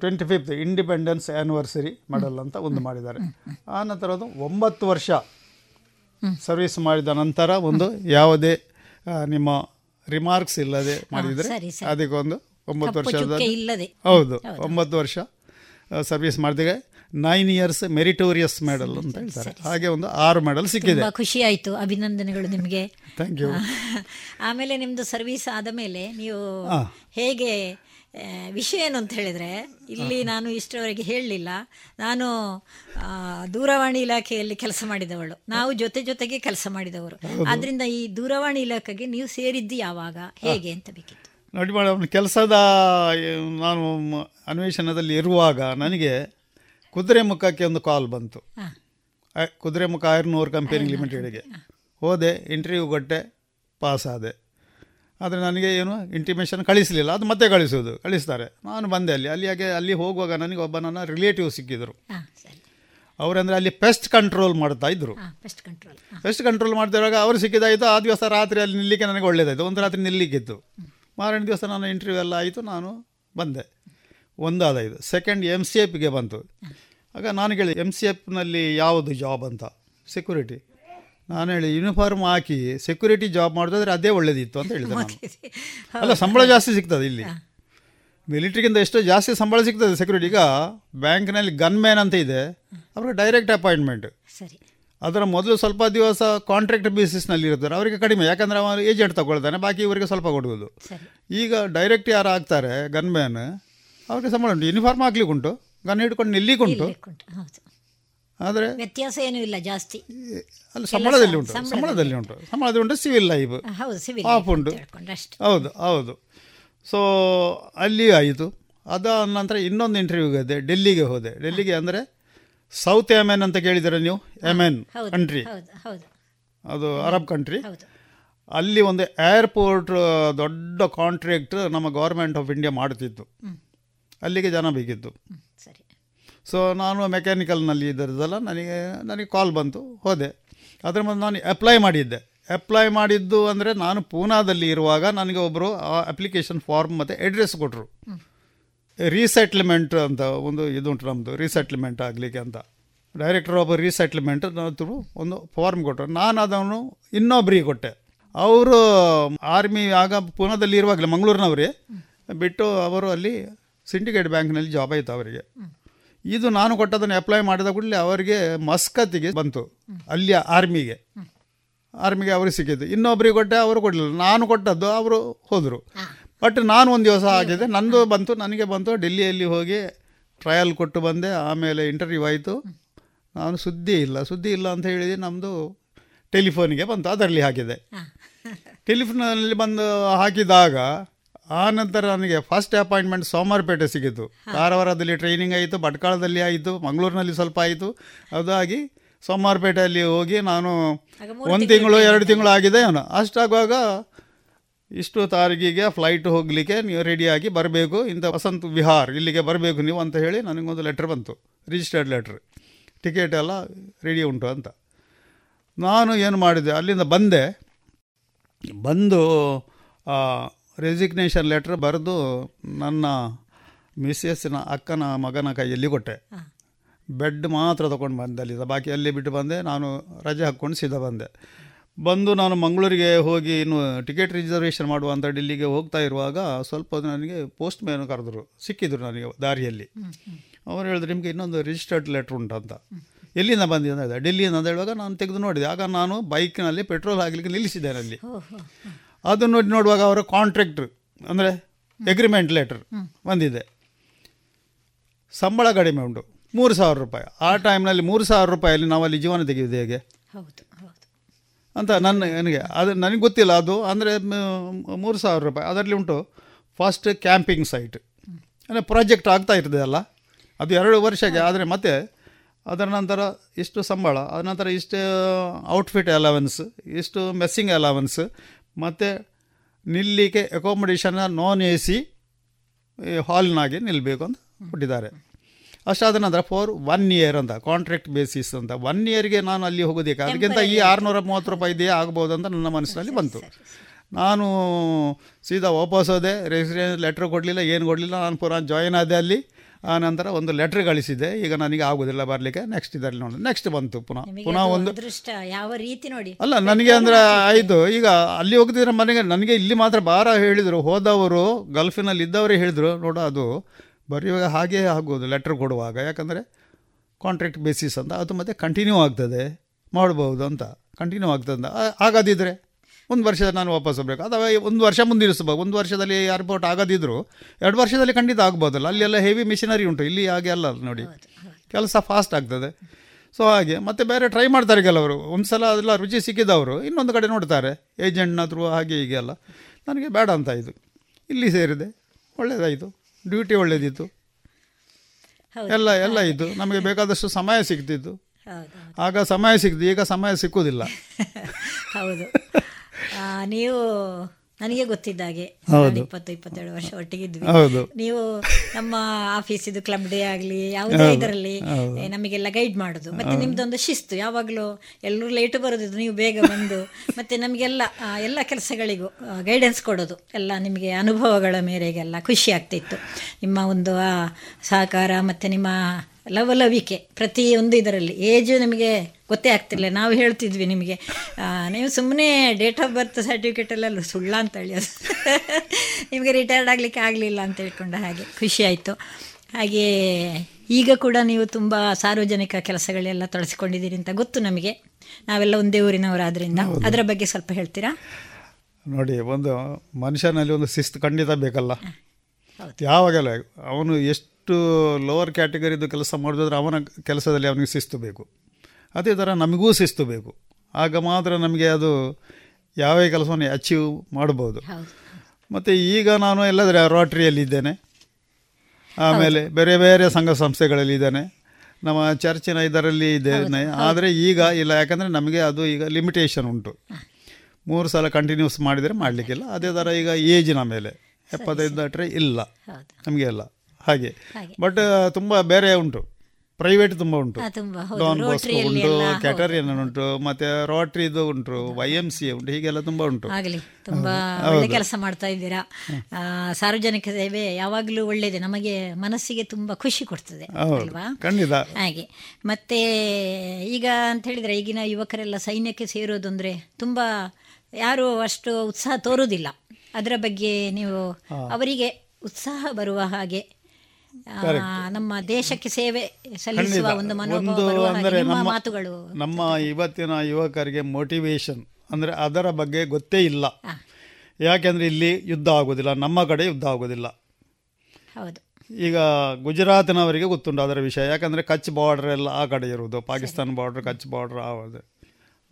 twenty fifth independence anniversary medal ಅಂತ ಒಂದು ಮಾಡಿದ್ದಾರೆ. ಆ ನಂತರ ಅದು ಒಂಬತ್ತು ವರ್ಷ ಸರ್ವಿಸ್ ಮಾಡಿದ ನಂತರ ಒಂದು ಯಾವುದೇ ನಿಮ್ಮ ರಿಮಾರ್ಕ್ಸ್ ಇಲ್ಲದೆ ಮಾಡಿದರೆ. ಅದಕ್ಕೊಂದು ಒಂಬತ್ತು ವರ್ಷ ವರ್ಷದ. ಹೌದು. ಒಂಬತ್ತು ವರ್ಷ ಸರ್ವಿಸ್ ಮಾಡಿದೆ. ನೈನ್ ಇಯರ್ಸ್ ಮೆರಿಟೋರಿಯಸ್ ಮೆಡಲ್ ಅಂತ ಹೇಳ್ತಾರೆ. ಹಾಗೆ ಒಂದು ಆರು ಮೆಡಲ್ ಸಿಕ್ಕಿದೆ. ಖುಷಿ ಆಯ್ತು ಅಭಿನಂದನೆಗಳು ನಿಮಗೆ. ಥ್ಯಾಂಕ್ ಯು ಆಮೇಲೆ ನಿಮ್ದು ಸರ್ವಿಸ್ ಆದ ಮೇಲೆ ನೀವು ಹೇಗೆ ವಿಷಯ ಏನು ಅಂತ ಹೇಳಿದ್ರೆ ಇಲ್ಲಿ ನಾನು ಇಷ್ಟರವರೆಗೆ ಹೇಳಲಿಲ್ಲ. ನಾನು ದೂರವಾಣಿ ಇಲಾಖೆಯಲ್ಲಿ ಕೆಲಸ ಮಾಡಿದವಳು. ನಾವು ಜೊತೆ ಜೊತೆಗೆ ಕೆಲಸ ಮಾಡಿದವರು. ಆದ್ರಿಂದ ಈ ದೂರವಾಣಿ ಇಲಾಖೆಗೆ ನೀವು ಸೇರಿದ್ದು ಯಾವಾಗ ಹೇಗೆ ಅಂತ ಬೇಕಿತ್ತು. ನೋಡಿ ಮೇಡಮ್ ಕೆಲಸದ ನಾನು ಅನ್ವೇಷಣದಲ್ಲಿ ಇರುವಾಗ ನನಗೆ ಕುದುರೆಮುಖಕ್ಕೆ ಒಂದು ಕಾಲ್ ಬಂತು. ಕುದುರೆ ಮುಖ ಐರ್ನೂರು ಕಂಪನಿ ಲಿಮಿಟೆಡ್ಗೆ. ಹೋದೆ ಇಂಟರ್ವ್ಯೂ ಕೊಟ್ಟೆ ಪಾಸ್ ಆದೆ ಆದರೆ ನನಗೆ ಏನು ಇಂಟಿಮೇಷನ್ ಕಳಿಸಲಿಲ್ಲ. ಅದು ಮತ್ತೆ ಕಳಿಸೋದು ಕಳಿಸ್ತಾರೆ. ನಾನು ಬಂದೆ ಅಲ್ಲಿ. ಅಲ್ಲಿ ಹಾಗೆ ಅಲ್ಲಿ ಹೋಗುವಾಗ ನನಗೆ ಒಬ್ಬ ನನ್ನ ರಿಲೇಟಿವ್ ಸಿಕ್ಕಿದ್ರು. ಅವರಂದರೆ ಅಲ್ಲಿ ಪೆಸ್ಟ್ ಕಂಟ್ರೋಲ್ ಮಾಡ್ತಾ ಪೆಸ್ಟ್ ಕಂಟ್ರೋಲ್ ಪೆಸ್ಟ್ ಕಂಟ್ರೋಲ್ ಮಾಡ್ತಿರುವಾಗ ಅವರು ಸಿಕ್ಕಿದಾಯಿತು. ಆ ದಿವಸ ರಾತ್ರಿ ಅಲ್ಲಿ ನಿಲ್ಲಿಕ್ಕೆ ನನಗೆ ಒಳ್ಳೆಯದಾಯಿತು ಒಂದು ರಾತ್ರಿ ನಿಲ್ಲಿಕ್ಕಿತ್ತು. ಮಾರನೇ ದಿವಸ ನಾನು ಇಂಟರ್ವ್ಯೂ ಎಲ್ಲ ಆಯಿತು ನಾನು ಬಂದೆ. ಒಂದಾದ ಇದು ಸೆಕೆಂಡ್ ಎಂ ಸಿ ಎಫ್ಗೆ ಬಂತು. ಆಗ ನಾನು ಕೇಳಿ ಎಂ ಸಿ ಎಫ್ನಲ್ಲಿ ಯಾವುದು ಜಾಬ್ ಅಂತ? ಸೆಕ್ಯೂರಿಟಿ ನಾನು ಹೇಳಿ ಯೂನಿಫಾರ್ಮ್ ಹಾಕಿ ಸೆಕ್ಯೂರಿಟಿ ಜಾಬ್ ಮಾಡಿದ್ರೆ ಅದೇ ಒಳ್ಳೇದಿತ್ತು ಅಂತ ಹೇಳಿದೆ ನಾನು. ಅಲ್ಲ ಸಂಬಳ ಜಾಸ್ತಿ ಸಿಗ್ತದೆ ಇಲ್ಲಿ. ಮಿಲಿಟ್ರಿಗಿಂತ ಎಷ್ಟೋ ಜಾಸ್ತಿ ಸಂಬಳ ಸಿಗ್ತದೆ ಸೆಕ್ಯೂರಿಟಿ ಈಗ ಬ್ಯಾಂಕ್ನಲ್ಲಿ ಗನ್ ಮ್ಯಾನ್ ಅಂತ ಇದೆ. ಅವ್ರಿಗೆ ಡೈರೆಕ್ಟ್ ಅಪಾಯಿಂಟ್ಮೆಂಟ್ ಸರಿ. ಅದರ ಮೊದಲು ಸ್ವಲ್ಪ ದಿವಸ ಕಾಂಟ್ರಾಕ್ಟ್ ಬೇಸಿಸ್ನಲ್ಲಿ ಇರ್ತಾರೆ. ಅವರಿಗೆ ಕಡಿಮೆ ಯಾಕಂದರೆ ಅವನು ಏಜೆಂಟ್ ತಗೊಳ್ತಾನೆ ಬಾಕಿ ಇವರಿಗೆ ಸ್ವಲ್ಪ ಕೊಡುವುದು. ಈಗ ಡೈರೆಕ್ಟ್ ಯಾರು ಆಗ್ತಾರೆ ಗನ್ ಮ್ಯಾನ್ ಅವ್ರಿಗೆ ಸಂಬಳ ಉಂಟು. ಯೂನಿಫಾರ್ಮ್ ಆಗ್ಲಿಕ್ಕೆ ಉಂಟು ಗನ್ ಹಿಡ್ಕೊಂಡು ನಿಲ್ಲಿಗೆ ಉಂಟು. ಆದರೆ ವ್ಯತ್ಯಾಸ ಏನೂ ಇಲ್ಲ ಜಾಸ್ತಿ. ಅಲ್ಲಿ ಸಂಬಳದಲ್ಲಿ ಉಂಟು ಸಂಬಳದಲ್ಲಿ. ಉಂಟು. ಸಂಬಳದಲ್ಲಿ ಉಂಟು ಸಿವಿಲ್ ಲೈಫ್ ಆಫ್ ಉಂಟು. ಅಷ್ಟೇ. ಹೌದು ಹೌದು. ಸೊ ಅಲ್ಲಿ ಆಯಿತು. ಅದಾದ ನಂತರ ಇನ್ನೊಂದು ಇಂಟರ್ವ್ಯೂಗೆ ಹೋದೆ ಡೆಲ್ಲಿಗೆ ಹೋದೆ. ಡೆಲ್ಲಿಗೆ ಅಂದರೆ ಸೌತ್ ಯಮೆನ್ ಅಂತ ಕೇಳಿದರೆ ನೀವು? ಯಮೆನ್ ಕಂಟ್ರಿ ಅದು ಅರಬ್ ಕಂಟ್ರಿ ಅಲ್ಲಿ ಒಂದು ಏರ್ಪೋರ್ಟ್ ದೊಡ್ಡ ಕಾಂಟ್ರಾಕ್ಟ್ ನಮ್ಮ ಗೌರ್ಮೆಂಟ್ ಆಫ್ ಇಂಡಿಯಾ ಮಾಡ್ತಿತ್ತು ಅಲ್ಲಿಗೆ ಜನ ಬೇಕಿತ್ತು ಸರಿ. ಸೊ ನಾನು ಮೆಕ್ಯಾನಿಕಲ್ನಲ್ಲಿ ಇದ್ದದ್ದಲ್ಲ ನನಗೆ ನನಗೆ ಕಾಲ್ ಬಂತು ಹೋದೆ. ಅದರ ಮುಂದೆ ನಾನು ಅಪ್ಲೈ ಮಾಡಿದ್ದೆ. ಅಪ್ಲೈ ಮಾಡಿದ್ದು ಅಂದರೆ ನಾನು ಪೂನಾದಲ್ಲಿ ಇರುವಾಗ ನನಗೆ ಒಬ್ಬರು ಆ ಅಪ್ಲಿಕೇಶನ್ ಫಾರ್ಮ್ ಮತ್ತು ಅಡ್ರೆಸ್ ಕೊಟ್ಟರು ರೀಸೆಟ್ಲ್ಮೆಂಟ್ ಅಂತ ಒಂದು ಇದುಂಟು ನಮ್ಮದು ರೀಸೆಟ್ಲ್ಮೆಂಟ್ ಆಗಲಿಕ್ಕೆ ಅಂತ. ಡೈರೆಕ್ಟರ್ ಒಬ್ಬ ರೀಸೆಟ್ಲ್ಮೆಂಟ್ ಅಂತೂ ಒಂದು ಫಾರ್ಮ್ ಕೊಟ್ಟರು ನಾನು ಅದನ್ನು ಇನ್ನೊಬ್ಬರಿಗೆ ಕೊಟ್ಟೆ. ಅವರು ಆರ್ಮಿ ಆಗ ಪುನದಲ್ಲಿ ಇರುವಾಗಲೇ ಮಂಗಳೂರಿನವರೇ, ಬಿಟ್ಟು ಅವರು ಅಲ್ಲಿ ಸಿಂಡಿಕೇಟ್ ಬ್ಯಾಂಕ್ನಲ್ಲಿ ಜಾಬ್ ಆಯಿತು ಅವರಿಗೆ. ಇದು ನಾನು ಕೊಟ್ಟದನ್ನು ಅಪ್ಲೈ ಮಾಡಿದ ಕೂಡಲೇ ಅವರಿಗೆ ಮಸ್ಕತ್ತಿಗೆ ಬಂತು, ಅಲ್ಲಿಯ ಆರ್ಮಿಗೆ ಆರ್ಮಿಗೆ ಅವರಿಗೆ ಸಿಕ್ಕಿದ್ದು. ಇನ್ನೊಬ್ಬರಿಗೆ ಕೊಟ್ಟೆ, ಅವರು ಕೊಡಲಿಲ್ಲ. ನಾನು ಕೊಟ್ಟದ್ದು, ಅವರು ಹೋದರು. ಬಟ್ ನಾನು ಒಂದು ದಿವಸ ಆಗಿದೆ ನಂದು ಬಂತು ನನಗೆ ಬಂತು. ಡೆಲ್ಲಿಯಲ್ಲಿ ಹೋಗಿ ಟ್ರಯಲ್ ಕೊಟ್ಟು ಬಂದೆ. ಆಮೇಲೆ ಇಂಟರ್ವ್ಯೂ ಆಯಿತು. ನಾನು ಸುದ್ದಿ ಇಲ್ಲ. ಸುದ್ದಿ ಇಲ್ಲ ಅಂತ ಹೇಳಿದೆ ನಮ್ಮದು ಟೆಲಿಫೋನಿಗೆ ಬಂತು. ಅದರಲ್ಲಿ ಹಾಕಿದೆ ಟೆಲಿಫೋನಲ್ಲಿ ಬಂದು ಹಾಕಿದಾಗ ಆ ನಂತರ ನನಗೆ ಫಸ್ಟ್ ಅಪಾಯಿಂಟ್ಮೆಂಟ್ ಸೋಮವಾರಪೇಟೆ ಸಿಗಿತು ಕಾರವಾರದಲ್ಲಿ ಟ್ರೈನಿಂಗ್ ಆಯಿತು. ಭಟ್ಕಳದಲ್ಲಿ ಆಯಿತು. ಮಂಗಳೂರಿನಲ್ಲಿ ಸ್ವಲ್ಪ ಆಯಿತು. ಅದಾಗಿ ಸೋಮವಾರಪೇಟೆಯಲ್ಲಿ ಹೋಗಿ ನಾನು ಒಂದು ತಿಂಗಳು ಎರಡು ತಿಂಗಳು ಆಗಿದೆ ಅಷ್ಟಾಗುವಾಗ ಇಷ್ಟು ತಾರೀಕಿಗೆ ಫ್ಲೈಟ್ ಹೋಗಲಿಕ್ಕೆ ನೀವು ರೆಡಿಯಾಗಿ ಬರಬೇಕು. ಇಂಥ ವಸಂತ್ ವಿಹಾರ್ ಇಲ್ಲಿಗೆ ಬರಬೇಕು ನೀವು ಅಂತ ಹೇಳಿ ನನಗೊಂದು ಲೆಟ್ರ್ ಬಂತು. ರಿಜಿಸ್ಟರ್ಡ್ ಲೆಟ್ರ್ ಟಿಕೆಟ್ ಎಲ್ಲ ರೆಡಿ ಉಂಟು ಅಂತ. ನಾನು ಏನು ಮಾಡಿದೆ ಅಲ್ಲಿಂದ ಬಂದೆ. ಬಂದು ರೆಸಿಗ್ನೇಷನ್ ಲೆಟ್ರ್ ಬರೆದು ನನ್ನ ಮಿಸ್ಸಸ್ಸಿನ ಅಕ್ಕನ ಮಗನ ಕೈಯಲ್ಲಿ ಕೊಟ್ಟೆ. ಬೆಡ್ ಮಾತ್ರ ತೊಗೊಂಡು ಬಂದೆ ಅಲ್ಲಿಂದ. ಬಾಕಿ ಅಲ್ಲಿ ಬಿಟ್ಟು ಬಂದೆ. ನಾನು ರಜೆ ಹಾಕ್ಕೊಂಡು ಸೀದಾ ಬಂದೆ. ಬಂದು ನಾನು ಮಂಗಳೂರಿಗೆ ಹೋಗಿ ಇನ್ನು ಟಿಕೆಟ್ ರಿಸರ್ವೇಷನ್ ಮಾಡುವ ಅಂತ ಡೆಲ್ಲಿಗೆ ಹೋಗ್ತಾ ಇರುವಾಗ ಸ್ವಲ್ಪ ನನಗೆ ಪೋಸ್ಟ್ ಮ್ಯಾನ್ ಕರೆದ್ರು ಸಿಕ್ಕಿದ್ರು ನನಗೆ ದಾರಿಯಲ್ಲಿ. ಅವರು ಹೇಳಿದ್ರು ನಿಮಗೆ ಇನ್ನೊಂದು ರಿಜಿಸ್ಟರ್ಡ್ ಲೆಟ್ರ್ ಉಂಟು ಅಂತ. ಎಲ್ಲಿಂದ ಬಂದಿದೆ ಅಂತ ಹೇಳಿದೆ ಡೆಲ್ಲಿಯಿಂದ ಅಂತ ಹೇಳುವಾಗ ನಾನು ತೆಗೆದು ನೋಡಿದೆ. ಆಗ ನಾನು ಬೈಕ್ನಲ್ಲಿ ಪೆಟ್ರೋಲ್ ಹಾಕಲಿಕ್ಕೆ ನಿಲ್ಲಿಸಿದ್ದೇನೆ ಅಲ್ಲಿ. ಅದು ನೋಡಿ ನೋಡುವಾಗ ಅವರ ಕಾಂಟ್ರಾಕ್ಟ್ರ್ ಅಂದರೆ ಎಗ್ರಿಮೆಂಟ್ ಲೆಟ್ರ್ ಬಂದಿದೆ. ಸಂಬಳ ಕಡಿಮೆ ಉಂಟು ಮೂರು ಸಾವಿರ ರೂಪಾಯಿ. ಆ ಟೈಮ್ನಲ್ಲಿ ಮೂರು ಸಾವಿರ ರೂಪಾಯಲ್ಲಿ ನಾವಲ್ಲಿ ಜೀವನ ತೆಗೆಯುವುದು ಹೇಗೆ? ಹೌದು. ಅಂತ ನನ್ನ, ನನಗೆ, ಅದು ನನಗೆ ಗೊತ್ತಿಲ್ಲ ಅದು. ಅಂದರೆ ಮೂರು ಸಾವಿರ ರೂಪಾಯಿ. ಅದರಲ್ಲಿ ಉಂಟು ಫಸ್ಟ್ ಕ್ಯಾಂಪಿಂಗ್ ಸೈಟ್ ಅಂದರೆ ಪ್ರಾಜೆಕ್ಟ್ ಆಗ್ತಾ ಇರ್ತದೆ ಅಲ್ಲ. ಅದು ಎರಡು ವರ್ಷಕ್ಕೆ, ಆದರೆ ಮತ್ತೆ ಅದರ ನಂತರ ಇಷ್ಟು ಸಂಬಳ, ಅದರ ನಂತರ ಇಷ್ಟು ಔಟ್ಫಿಟ್ ಅಲವೆನ್ಸ್ ಇಷ್ಟು ಮೆಸ್ಸಿಂಗ್ ಅಲವೆನ್ಸ್ ಮತ್ತು ನಿಲ್ಲಿಕ್ಕೆ ಅಕಾಮಿಡೇಷನ್ನ ನಾನ್ ಎ ಸಿ ಹಾಲ್ನಾಗೆ ನಿಲ್ಲಬೇಕು ಅಂತ ಕೊಟ್ಟಿದ್ದಾರೆ. ಅಷ್ಟಾದ ನಂತರ ಫಾರ್ ಒನ್ ಇಯರ್ ಅಂತ ಕಾಂಟ್ರಾಕ್ಟ್ ಬೇಸಿಸ್ ಅಂತ. ಒನ್ ಇಯರ್ಗೆ ನಾನು ಅಲ್ಲಿ ಹೋಗೋದಕ್ಕೆ ಅದಕ್ಕಿಂತ ಈ ಆರುನೂರ ಮೂವತ್ತು ರೂಪಾಯಿ ಇದೆಯೇ ಆಗ್ಬೋದು ಅಂತ ನನ್ನ ಮನಸ್ಸಿನಲ್ಲಿ ಬಂತು. ನಾನು ಸೀದಾ ವಾಪಸ್ ಹೋದೆ ರೆಸಿಡೆನ್ಸ್ ಲೆಟ್ರ್ ಕೊಡಲಿಲ್ಲ ಏನು ಕೊಡಲಿಲ್ಲ ನಾನು ಪುನಃ ಜಾಯಿನ್ ಆದೆ ಅಲ್ಲಿ. ಆ ನಂತರ ಒಂದು ಲೆಟ್ರ್ ಗಳಿಸಿದೆ ಈಗ ನನಗೆ ಆಗೋದಿಲ್ಲ ಬರಲಿಕ್ಕೆ. ನೆಕ್ಸ್ಟ್ ಇದರಲ್ಲಿ ನೋಡಿ. ನೆಕ್ಸ್ಟ್ ಬಂತು ಪುನಃ. ಪುನಃ ಒಂದು ಯಾವ ರೀತಿ ನೋಡಿ. ಅಲ್ಲ ನನಗೆ ಅಂದರೆ ಆಯಿತು. ಈಗ ಅಲ್ಲಿ ಹೋಗ್ತಿದ್ರೆ ಮನೆಗೆ ನನಗೆ ಇಲ್ಲಿ ಮಾತ್ರ ಭಾರ ಹೇಳಿದರು. ಹೋದವರು ಗಲ್ಫಿನಲ್ಲಿ ಇದ್ದವರೇ ಹೇಳಿದರು. ನೋಡು ಅದು. ಬರೆಯುವಾಗ ಹಾಗೇ ಆಗೋದು ಲೆಟ್ರ್ ಕೊಡುವಾಗ. ಯಾಕಂದರೆ ಕಾಂಟ್ರಾಕ್ಟ್ ಬೇಸಿಸ್ ಅಂತ. ಅದು ಮತ್ತೆ ಕಂಟಿನ್ಯೂ ಆಗ್ತದೆ. ಮಾಡ್ಬೋದು ಅಂತ. ಕಂಟಿನ್ಯೂ ಆಗ್ತದೆ ಆಗದಿದ್ದರೆ ಒಂದು ವರ್ಷ ನಾನು ವಾಪಸ್ ಬರಬೇಕು ಅಥವಾ ಒಂದು ವರ್ಷ ಮುಂದಿರಿಸ್ಬೋದು ಒಂದು ವರ್ಷದಲ್ಲಿ ಏರ್ಪೋರ್ಟ್ ಆಗದಿದ್ದರೂ ಎರಡು ವರ್ಷದಲ್ಲಿ ಖಂಡಿತ ಆಗ್ಬೋದಲ್ಲ. ಅಲ್ಲೆಲ್ಲ ಹೆವಿ ಮಿಷಿನರಿ ಉಂಟು. ಇಲ್ಲಿ ಹಾಗೆ ಅಲ್ಲ ನೋಡಿ. ಕೆಲಸ ಫಾಸ್ಟ್ ಆಗ್ತದೆ. ಸೊ ಹಾಗೆ. ಮತ್ತೆ ಬೇರೆ ಟ್ರೈ ಮಾಡ್ತಾರೆ ಕೆಲವರು. ಒಂದು ಸಲ ಅದೆಲ್ಲ ರುಚಿ ಸಿಕ್ಕಿದವರು ಇನ್ನೊಂದು ಕಡೆ ನೋಡ್ತಾರೆ. ಏಜೆಂಟ್ನ ಥ್ರೂ ಹಾಗೆ ಹೀಗೆ ಅಲ್ಲ. ನನಗೆ ಬೇಡ ಅಂತ ಇದು. ಇಲ್ಲಿ ಸೇರಿದೆ. ಒಳ್ಳೆಯದಾಯಿತು ಡ್ಯೂಟಿ ಒಳ್ಳೆಯದಿತ್ತು ಹೌದು. ಎಲ್ಲ ಎಲ್ಲ ಇದ್ದು ನಮಗೆ ಬೇಕಾದಷ್ಟು ಸಮಯ ಸಿಗ್ತಿತ್ತು. ಆಗ ಸಮಯ ಸಿಗ್ತು ಈಗ ಸಮಯ ಸಿಕ್ಕುವುದಿಲ್ಲ ಹೌದು. ನೀವು ನನಗೆ ಗೊತ್ತಿದ್ದ ಹಾಗೆ ಹೌದು. ನಾನು ಇಪ್ಪತ್ತು ಇಪ್ಪತ್ತೆರಡು ವರ್ಷ ಒಟ್ಟಿಗಿದ್ವಿ. ನೀವು ನಮ್ಮ ಆಫೀಸಿದು ಕ್ಲಬ್ ಡೇ ಆಗಲಿ ಯಾವುದೇ ಇದರಲ್ಲಿ. ನಮಗೆಲ್ಲ ಗೈಡ್ ಮಾಡುದು ಮತ್ತೆ. ನಿಮ್ದೊಂದು ಶಿಸ್ತು ಯಾವಾಗಲೂ ಎಲ್ಲರೂ ಲೇಟ್ ಬರೋದಿದ್ದು ನೀವು ಬೇಗ ಬಂದು ಮತ್ತೆ ನಮಗೆಲ್ಲ ಎಲ್ಲ ಕೆಲಸಗಳಿಗೂ ಗೈಡೆನ್ಸ್ ಕೊಡೋದು ಎಲ್ಲ ನಿಮಗೆ ಅನುಭವಗಳ ಮೇರೆಗೆಲ್ಲ ಖುಷಿ ಆಗ್ತಿತ್ತು ನಿಮ್ಮ ಒಂದು ಸಹಕಾರ ಮತ್ತೆ ನಿಮ್ಮ ಲವಲವಿಕೆ ಪ್ರತಿಯೊಂದು ಇದರಲ್ಲಿ ಏಜು ನಿಮಗೆ ಗೊತ್ತೇ ಆಗ್ತಿರ್ಲಿಲ್ಲ. ನಾವು ಹೇಳ್ತಿದ್ವಿ ನಿಮಗೆ ನೀವು ಸುಮ್ಮನೆ ಡೇಟ್ ಆಫ್ ಬರ್ತ್ ಸರ್ಟಿಫಿಕೇಟೆಲ್ಲ ಸುಳ್ಳ ಅಂತ ಹೇಳಿ ಅದು. ನಿಮಗೆ ರಿಟೈರ್ಡ್ ಆಗಲಿಕ್ಕೆ ಆಗಲಿಲ್ಲ ಅಂತ ಹೇಳ್ಕೊಂಡ ಹಾಗೆ ಖುಷಿ ಆಯಿತು. ಹಾಗೆ ಈಗ ಕೂಡ ನೀವು ತುಂಬ ಸಾರ್ವಜನಿಕ ಕೆಲಸಗಳೆಲ್ಲ ತೊಡಸಿಕೊಂಡಿದ್ದೀರಿ ಅಂತ ಗೊತ್ತು ನಮಗೆ. ನಾವೆಲ್ಲ ಒಂದೇ ಊರಿನವರಾದ್ರಿಂದ. ಅದರ ಬಗ್ಗೆ ಸ್ವಲ್ಪ ಹೇಳ್ತೀರಾ? ನೋಡಿ ಒಂದು ಮನುಷ್ಯನಲ್ಲಿ ಒಂದು ಶಿಸ್ತು ಖಂಡಿತ ಬೇಕಲ್ಲ. ಯಾವಾಗಲ್ಲ ಅವನು ಎಷ್ಟು ಲೋವರ್ ಕ್ಯಾಟಗರಿದು ಕೆಲಸ ಮಾಡಿದ್ರೆ ಅವನ ಕೆಲಸದಲ್ಲಿ ಅವನಿಗೆ ಶಿಸ್ತು ಬೇಕು. ಅದೇ ಥರ ನಮಗೂ ಶಿಸ್ತು ಬೇಕು. ಆಗ ಮಾತ್ರ ನಮಗೆ ಅದು ಯಾವ ಕೆಲಸವನ್ನು ಅಚೀವ್ ಮಾಡ್ಬೋದು. ಮತ್ತು ಈಗ ನಾನು ಎಲ್ಲದರ ರೋಟ್ರಿಯಲ್ಲಿದ್ದೇನೆ. ಆಮೇಲೆ ಬೇರೆ ಬೇರೆ ಸಂಘ ಸಂಸ್ಥೆಗಳಲ್ಲಿ ಇದ್ದೇನೆ ನಮ್ಮ ಚರ್ಚಿನ ಇದರಲ್ಲಿ ಇದ್ದೇನೆ. ಆದರೆ ಈಗ ಇಲ್ಲ. ಯಾಕಂದರೆ ನಮಗೆ ಅದು ಈಗ ಲಿಮಿಟೇಷನ್ ಉಂಟು. ಮೂರು ಸಲ ಕಂಟಿನ್ಯೂಸ್ ಮಾಡಿದರೆ ಮಾಡಲಿಕ್ಕಿಲ್ಲ. ಅದೇ ಥರ ಈಗ ಏಜಿನ ಮೇಲೆ. ಎಪ್ಪತ್ತೈದು ದಾಟ್ರೆ ಇಲ್ಲ. ನಮಗೆ ಇಲ್ಲ. ಹಾಗೆ. ಬಟ್ ತುಂಬ ಬೇರೆ ಉಂಟು. ಪ್ರೈವೇಟ್ ತುಂಬಾ ಉಂಟು. ಡಾನ್ ಬಾಸ್ಕೋ ಉಂಟು. ಕ್ಯಾಟರಿಯನ್ ಉಂಟು ಮತ್ತೆ ರೋಟ್ರಿದು ಉಂಟು ವೈ ಎಂ ಸಿ ಉಂಟು ಹೀಗೆಲ್ಲ ತುಂಬಾ ಉಂಟು. ಆಗಲಿ ತುಂಬಾ ಒಳ್ಳೆ ಕೆಲಸ ಮಾಡ್ತಾ ಇದ್ದೀರಾ. ಆ, ಸಾರ್ವಜನಿಕ ಸೇವೆ ಯಾವಾಗಲೂ ಒಳ್ಳೆಯದೇ ನಮಗೆ ಮನಸ್ಸಿಗೆ ತುಂಬಾ ಖುಷಿ ಕೊಡ್ತದೆ ಅಲ್ವಾ? ಖಂಡಿತ. ಹಾಗೆ. ಮತ್ತೆ ಈಗ ಅಂತ ಹೇಳಿದ್ರೆ ಈಗಿನ ಯುವಕರೆಲ್ಲ ಸೈನ್ಯಕ್ಕೆ ಸೇರೋದು ತುಂಬಾ ತುಂಬ ಯಾರು ಅಷ್ಟು ಉತ್ಸಾಹ ತೋರುವುದಿಲ್ಲ ಅದರ ಬಗ್ಗೆ ನೀವು ಅವರಿಗೆ ಉತ್ಸಾಹ ಬರುವ ಹಾಗೆ. ನಮ್ಮ ದೇಶಕ್ಕೆ ಸೇವೆ ಸಲ್ಲಿಸುವ ಒಂದು ಮನೋಭಾವ ಮಾತುಗಳು. ನಮ್ಮ ಇವತ್ತಿನ ಯುವಕರಿಗೆ ಮೋಟಿವೇಶನ್ ಅಂದರೆ ಅದರ ಬಗ್ಗೆ ಗೊತ್ತೇ ಇಲ್ಲ. ಯಾಕೆಂದರೆ ಇಲ್ಲಿ ಯುದ್ಧ ಆಗೋದಿಲ್ಲ ನಮ್ಮ ಕಡೆ ಯುದ್ಧ ಆಗೋದಿಲ್ಲ. ಹೌದು. ಈಗ ಗುಜರಾತಿನವರಿಗೆ ಗೊತ್ತುಂಟು ಅದರ ವಿಷಯ. ಯಾಕಂದರೆ ಕಚ್ ಬಾರ್ಡರ್ ಎಲ್ಲ ಆ ಕಡೆ ಇರುವುದು ಪಾಕಿಸ್ತಾನ ಬಾರ್ಡ್ರ್ ಕಚ್ ಬಾರ್ಡ್ರ್ ಆಗೋದು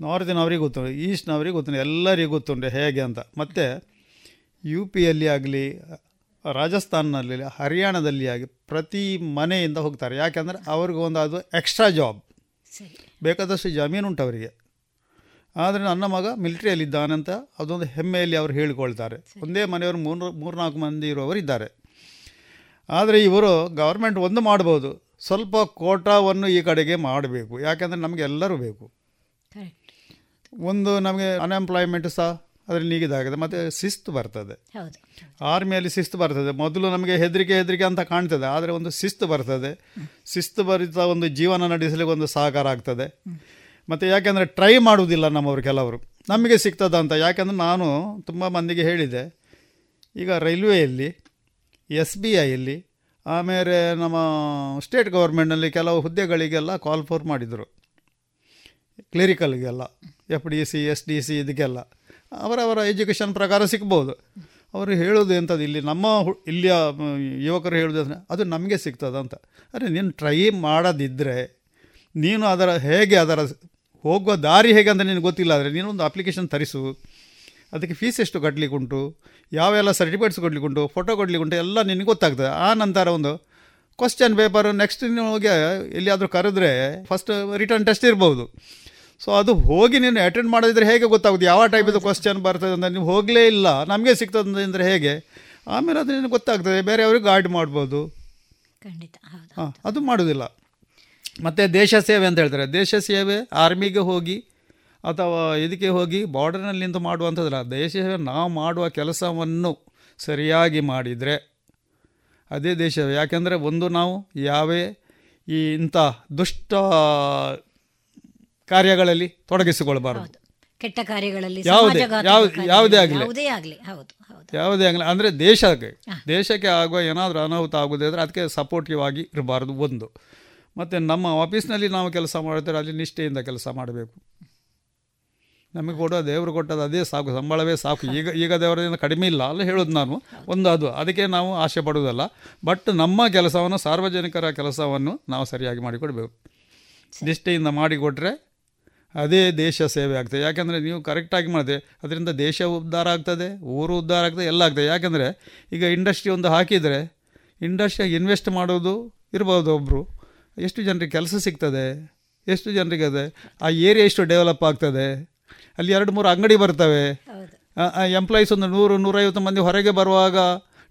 ನಾರ್ತಿನವರಿಗೆ ಗೊತ್ತುಂಟು ಈಸ್ಟ್ನವರಿಗೆ ಗೊತ್ತುಂಟು ಎಲ್ಲರಿಗೂ ಗೊತ್ತುಂಟು ಹೇಗೆ ಅಂತ. ಮತ್ತು ಯು ಪಿಯಲ್ಲಿ ಆಗಲಿ ರಾಜಸ್ಥಾನಲ್ಲಿ ಹರಿಯಾಣದಲ್ಲಿ ಆಗಿ ಪ್ರತಿ ಮನೆಯಿಂದ ಹೋಗ್ತಾರೆ. ಯಾಕೆಂದರೆ ಅವ್ರಿಗೊಂದು ಅದು ಎಕ್ಸ್ಟ್ರಾ ಜಾಬ್ ಬೇಕಾದಷ್ಟು ಜಮೀನು ಉಂಟು ಅವರಿಗೆ. ಆದರೆ ನನ್ನ ಮಗ ಮಿಲಿಟ್ರಿಯಲ್ಲಿದ್ದಾನಂತ ಅದೊಂದು ಹೆಮ್ಮೆಯಲ್ಲಿ ಅವರು ಹೇಳಿಕೊಳ್ತಾರೆ. ಒಂದೇ ಮನೆಯವರು ಮೂರು ಮೂರ್ನಾಲ್ಕು ಮಂದಿ ಇರುವವರು ಇದ್ದಾರೆ. ಆದರೆ ಇವರು ಗೌರ್ಮೆಂಟ್ ಒಂದು ಮಾಡ್ಬೋದು. ಸ್ವಲ್ಪ ಕೋಟಾವನ್ನು ಈ ಕಡೆಗೆ ಮಾಡಬೇಕು. ಯಾಕೆಂದರೆ ನಮಗೆ ಎಲ್ಲರೂ ಬೇಕು. ಒಂದು ನಮಗೆ ಅನ್ಎಂಪ್ಲಾಯ್ಮೆಂಟ್ ಸಹ ಅದರಲ್ಲಿ ನೀಗಿದಾಗಿದೆ ಮತ್ತು ಶಿಸ್ತು ಬರ್ತದೆ. ಆರ್ಮಿಯಲ್ಲಿ ಶಿಸ್ತು ಬರ್ತದೆ. ಮೊದಲು ನಮಗೆ ಹೆದರಿಕೆ ಹೆದರಿಕೆ ಅಂತ ಕಾಣ್ತದೆ ಆದರೆ ಒಂದು ಶಿಸ್ತು ಬರ್ತದೆ. ಶಿಸ್ತು ಭರಿತ ಒಂದು ಜೀವನ ನಡೆಸಲಿಕ್ಕೆ ಒಂದು ಸಹಕಾರ ಆಗ್ತದೆ. ಮತ್ತು ಯಾಕೆಂದರೆ ಟ್ರೈ ಮಾಡುವುದಿಲ್ಲ ನಮ್ಮವರು ಕೆಲವರು. ನಮಗೆ ಸಿಗ್ತದ ಅಂತ. ಯಾಕೆಂದರೆ ನಾನು ತುಂಬ ಮಂದಿಗೆ ಹೇಳಿದೆ ಈಗ ರೈಲ್ವೆಯಲ್ಲಿ ಎಸ್ ಬಿ ಐಯಲ್ಲಿ ಆಮೇಲೆ ನಮ್ಮ ಸ್ಟೇಟ್ ಗೌರ್ಮೆಂಟ್ನಲ್ಲಿ ಕೆಲವು ಹುದ್ದೆಗಳಿಗೆಲ್ಲ ಕಾಲ್ ಫೋರ್ ಮಾಡಿದರು. ಕ್ಲಿರಿಕಲ್ಗೆಲ್ಲ F D C S D C ಇದಕ್ಕೆಲ್ಲ. ಅವರವರ ಎಜುಕೇಷನ್ ಪ್ರಕಾರ ಸಿಗ್ಬೋದು. ಅವರು ಹೇಳೋದು ಎಂಥದ್ದು, ಇಲ್ಲಿ ನಮ್ಮ ಇಲ್ಲಿಯ ಯುವಕರು ಹೇಳೋದು ಅಂದರೆ ಅದು ನಮಗೆ ಸಿಗ್ತದಂತ ಅರೆ, ನೀನು ಟ್ರೈ ಮಾಡದಿದ್ದರೆ ನೀನು ಅದರ ಹೇಗೆ ಅದರ ಹೋಗುವ ದಾರಿ ಹೇಗೆ ಅಂತ ನಿನಗೆ ಗೊತ್ತಿಲ್ಲ ಆದರೆ, ನೀನು ಒಂದು ಅಪ್ಲಿಕೇಶನ್ ತರಿಸು. ಅದಕ್ಕೆ ಫೀಸ್ ಎಷ್ಟು ಕಟ್ಟಲಿಕ್ಕೆ ಉಂಟು ಯಾವೆಲ್ಲ ಸರ್ಟಿಫಿಕೇಟ್ಸ್ ಕೊಡ್ಲಿಕ್ಕೆ ಉಂಟು ಫೋಟೋ ಕೊಡ್ಲಿಕ್ಕೆ ಉಂಟು ಎಲ್ಲ ನಿನಗೆ ಗೊತ್ತಾಗ್ತದೆ. ಆ ನಂತರ ಒಂದು ಕ್ವಶನ್ ಪೇಪರ್ ನೆಕ್ಸ್ಟ್ ನೀನು ಹೋಗಿ ಎಲ್ಲಿಯಾದರೂ ಕರೆದ್ರೆ ಫಸ್ಟ್ ರಿಟರ್ನ್ ಟೆಸ್ಟ್ ಇರ್ಬೋದು. ಸೊ ಅದು ಹೋಗಿ ನೀನು ಅಟೆಂಡ್ ಮಾಡೋದಿದ್ರೆ ಹೇಗೆ ಗೊತ್ತಾಗುತ್ತೆ ಯಾವ ಟೈಪಿದು ಕ್ವಶನ್ ಬರ್ತದೆ ಅಂತ ನೀವು ಹೋಗಲೇ ಇಲ್ಲ. ನಮಗೆ ಸಿಗ್ತದೆ ಅಂದರೆ ಹೇಗೆ? ಆಮೇಲೆ ಅದು ನಿನಗೆ ಗೊತ್ತಾಗ್ತದೆ. ಬೇರೆಯವ್ರಿಗೆ ಗಾರ್ಡ್ ಮಾಡ್ಬೋದು. ಖಂಡಿತ. ಹಾಂ ಅದು ಮಾಡೋದಿಲ್ಲ. ಮತ್ತು ದೇಶ ಸೇವೆ ಅಂತ ಹೇಳ್ತಾರೆ. ದೇಶ ಸೇವೆ ಆರ್ಮಿಗೆ ಹೋಗಿ ಅಥವಾ ಇದಕ್ಕೆ ಹೋಗಿ ಬಾರ್ಡರ್ನಲ್ಲಿ ನಿಂತು ಮಾಡುವಂಥದ್ದಲ್ಲ. ದೇಶ ಸೇವೆ ನಾವು ಮಾಡುವ ಕೆಲಸವನ್ನು ಸರಿಯಾಗಿ ಮಾಡಿದರೆ ಅದೇ ದೇಶ ಯಾಕೆಂದರೆ ಒಂದು ನಾವು ಯಾವೇ ಈ ಇಂಥ ದುಷ್ಟ ಕಾರ್ಯಗಳಲ್ಲಿ ತೊಡಗಿಸಿಕೊಳ್ಬಾರದು ಕೆಟ್ಟ ಕಾರ್ಯಗಳಲ್ಲಿ ಯಾವುದೇ ಯಾವುದೇ ಆಗಲಿ. ಯಾವುದೇ ಆಗಲಿ. ಹೌದು ಹೌದು. ಯಾವುದೇ ಆಗಲಿ. ಅಂದರೆ ದೇಶಕ್ಕೆ ದೇಶಕ್ಕೆ ಆಗುವ ಏನಾದರೂ ಅನಾಹುತ ಆಗೋದಾದರೆ ಅದಕ್ಕೆ ಸಪೋರ್ಟಿವ್ ಆಗಿ ಇರಬಾರ್ದು ಒಂದು. ಮತ್ತು ನಮ್ಮ ಆಫೀಸ್ನಲ್ಲಿ ನಾವು ಕೆಲಸ ಮಾಡ್ತಾರೆ ಅಲ್ಲಿ ನಿಷ್ಠೆಯಿಂದ ಕೆಲಸ ಮಾಡಬೇಕು. ನಮಗೆ ಕೊಡೋ ದೇವರು ಕೊಟ್ಟದ್ದು ಅದೇ ಸಾಕು. ಸಂಬಳವೇ ಸಾಕು. ಈಗ ಈಗ ದೇವರದಿಂದ ಕಡಿಮೆ ಇಲ್ಲ ಅಲ್ಲ ಹೇಳೋದು ನಾನು. ಒಂದು ಅದು. ಅದಕ್ಕೆ ನಾವು ಆಸೆ ಪಡುವುದಲ್ಲ. ಬಟ್ ನಮ್ಮ ಕೆಲಸವನ್ನು ಸಾರ್ವಜನಿಕರ ಕೆಲಸವನ್ನು ನಾವು ಸರಿಯಾಗಿ ಮಾಡಿಕೊಡ್ಬೇಕು. ನಿಷ್ಠೆಯಿಂದ ಮಾಡಿಕೊಟ್ರೆ ಅದೇ ದೇಶ ಸೇವೆ ಆಗ್ತದೆ. ಯಾಕೆಂದರೆ ನೀವು ಕರೆಕ್ಟಾಗಿ ಮಾಡಿದೆ ಅದರಿಂದ ದೇಶ ಉದ್ಧಾರ ಆಗ್ತದೆ ಊರು ಉದ್ಧಾರ ಆಗ್ತದೆ ಎಲ್ಲ ಆಗ್ತದೆ. ಯಾಕೆಂದರೆ ಈಗ ಇಂಡಸ್ಟ್ರಿ ಒಂದು ಹಾಕಿದರೆ ಇಂಡಸ್ಟ್ರಿಯಾಗಿ ಇನ್ವೆಸ್ಟ್ ಮಾಡೋದು ಇರ್ಬೋದು ಒಬ್ಬರು ಎಷ್ಟು ಜನರಿಗೆ ಕೆಲಸ ಸಿಗ್ತದೆ ಎಷ್ಟು ಜನರಿಗೆ ಅದೇ ಆ ಏರಿಯಾ ಎಷ್ಟು ಡೆವಲಪ್ ಆಗ್ತದೆ. ಅಲ್ಲಿ ಎರಡು ಮೂರು ಅಂಗಡಿ ಬರ್ತವೆ. ಎಂಪ್ಲಾಯೀಸ್ ಒಂದು ನೂರು ನೂರೈವತ್ತು ಮಂದಿ ಹೊರಗೆ ಬರುವಾಗ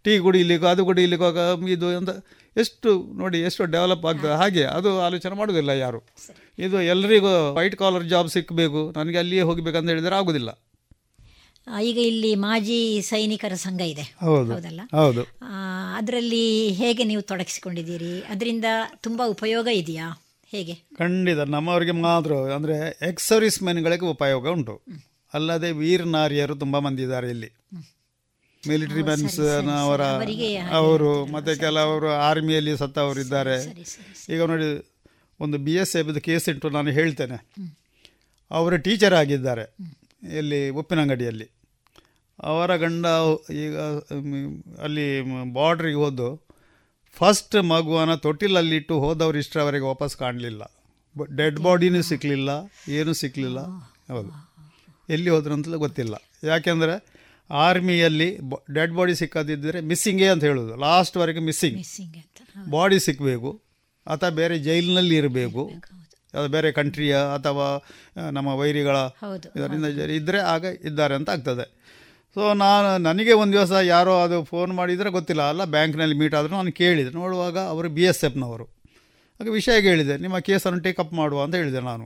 ಟೀ ಕುಡಿಲಿಕ್ಕೋ ಅದು ಕುಡಿಲಿಕ್ಕೋ ಇದು ಅಂತ ಎಷ್ಟು ನೋಡಿ ಎಷ್ಟು ಡೆವಲಪ್ ಆಗ್ತದೆ ಹಾಗೆ ಅದು ಆಲೋಚನೆ ಮಾಡೋದಿಲ್ಲ ಯಾರು. ಇದು ಎಲ್ಲರಿಗೂ ವೈಟ್ ಕಾಲರ್ ಜಾಬ್ ಸಿಕ್ಕಬೇಕು ನನಗೆ ಅಲ್ಲಿಯೇ ಹೋಗಬೇಕಂತ ಹೇಳಿದರೆ ಆಗೋದಿಲ್ಲ. ಈಗ ಇಲ್ಲಿ ಮಾಜಿ ಸೈನಿಕರ ಸಂಘ ಇದೆ. ಹೌದು ಹೌದಲ್ಲ? ಹೌದು. ಅದರಲ್ಲಿ ಹೇಗೆ ನೀವು ತೊಡಗಿಸಿಕೊಂಡಿದ್ದೀರಿ? ಅದರಿಂದ ತುಂಬ ಉಪಯೋಗ ಇದೆಯಾ? ಹೇಗೆ? ಖಂಡಿತ ನಮ್ಮವರಿಗೆ ಮಾತ್ರ ಅಂದರೆ ಎಕ್ಸ್ ಸರ್ವಿಸ್ ಮೆನ್ಗಳಿಗೆ ಉಪಯೋಗ ಉಂಟು. ಅಲ್ಲದೆ ವೀರ್ ನಾರಿಯರು ತುಂಬ ಮಂದಿ ಇದ್ದಾರೆ ಇಲ್ಲಿ. ಮಿಲಿಟರಿ ಮ್ಯಾನ್ಸ್ ಅವರ ಅವರು ಮತ್ತು ಕೆಲವರು ಆರ್ಮಿಯಲ್ಲಿ ಸತ್ತವರು ಇದ್ದಾರೆ ಈಗ ನೋಡಿ ಒಂದು ಬಿ ಎಸ್ ಎಫ್ ಕೇಸ್ ಇಟ್ಟು ನಾನು ಹೇಳ್ತೇನೆ. ಅವರು ಟೀಚರ್ ಆಗಿದ್ದಾರೆ ಇಲ್ಲಿ ಉಪ್ಪಿನಂಗಡಿಯಲ್ಲಿ. ಅವರ ಗಂಡ ಈಗ ಅಲ್ಲಿ ಬಾರ್ಡ್ರಿಗೆ ಹೋದು ಫಸ್ಟ್ ಮಗುವನ್ನು ತೊಟ್ಟಿಲಲ್ಲಿಟ್ಟು ಹೋದವರು ಇಷ್ಟರವರೆಗೆ ವಾಪಸ್ ಕಾಣಲಿಲ್ಲ. ಡೆಡ್ ಬಾಡಿನೂ ಸಿಕ್ಕಲಿಲ್ಲ ಏನೂ ಸಿಕ್ಕಲಿಲ್ಲ ಹೌದು. ಎಲ್ಲಿ ಹೋದ್ರಂತಲೂ ಗೊತ್ತಿಲ್ಲ. ಯಾಕೆಂದರೆ ಆರ್ಮಿಯಲ್ಲಿ ಡೆಡ್ ಬಾಡಿ ಸಿಕ್ಕದಿದ್ದರೆ ಮಿಸ್ಸಿಂಗೇ ಅಂತ ಹೇಳೋದು. ಲಾಸ್ಟ್ವರೆಗೆ ಮಿಸ್ಸಿಂಗ್. ಬಾಡಿ ಸಿಕ್ಕಬೇಕು ಅಥವಾ ಬೇರೆ ಜೈಲಿನಲ್ಲಿ ಇರಬೇಕು ಅದು ಬೇರೆ ಕಂಟ್ರಿಯ ಅಥವಾ ನಮ್ಮ ವೈರಿಗಳ ಇದರಿಂದ ಇದ್ದರೆ ಆಗ ಇದ್ದಾರೆ ಅಂತ ಆಗ್ತದೆ. ಸೊ ನಾನು ನನಗೆ ಒಂದು ದಿವಸ ಯಾರೋ ಅದು ಫೋನ್ ಮಾಡಿದರೆ ಗೊತ್ತಿಲ್ಲ. ಅಲ್ಲ ಬ್ಯಾಂಕ್ನಲ್ಲಿ ಮೀಟ್ ಆದರೂ ನಾನು ಕೇಳಿದೆ. ನೋಡುವಾಗ ಅವರು ಬಿ ಎಸ್ ಎಫ್ನವರು ಆಗ ವಿಷಯ ಹೇಳಿದೆ. ನಿಮ್ಮ ಕೇಸನ್ನು ಟೇಕಪ್ ಮಾಡುವ ಅಂತ ಹೇಳಿದೆ ನಾನು.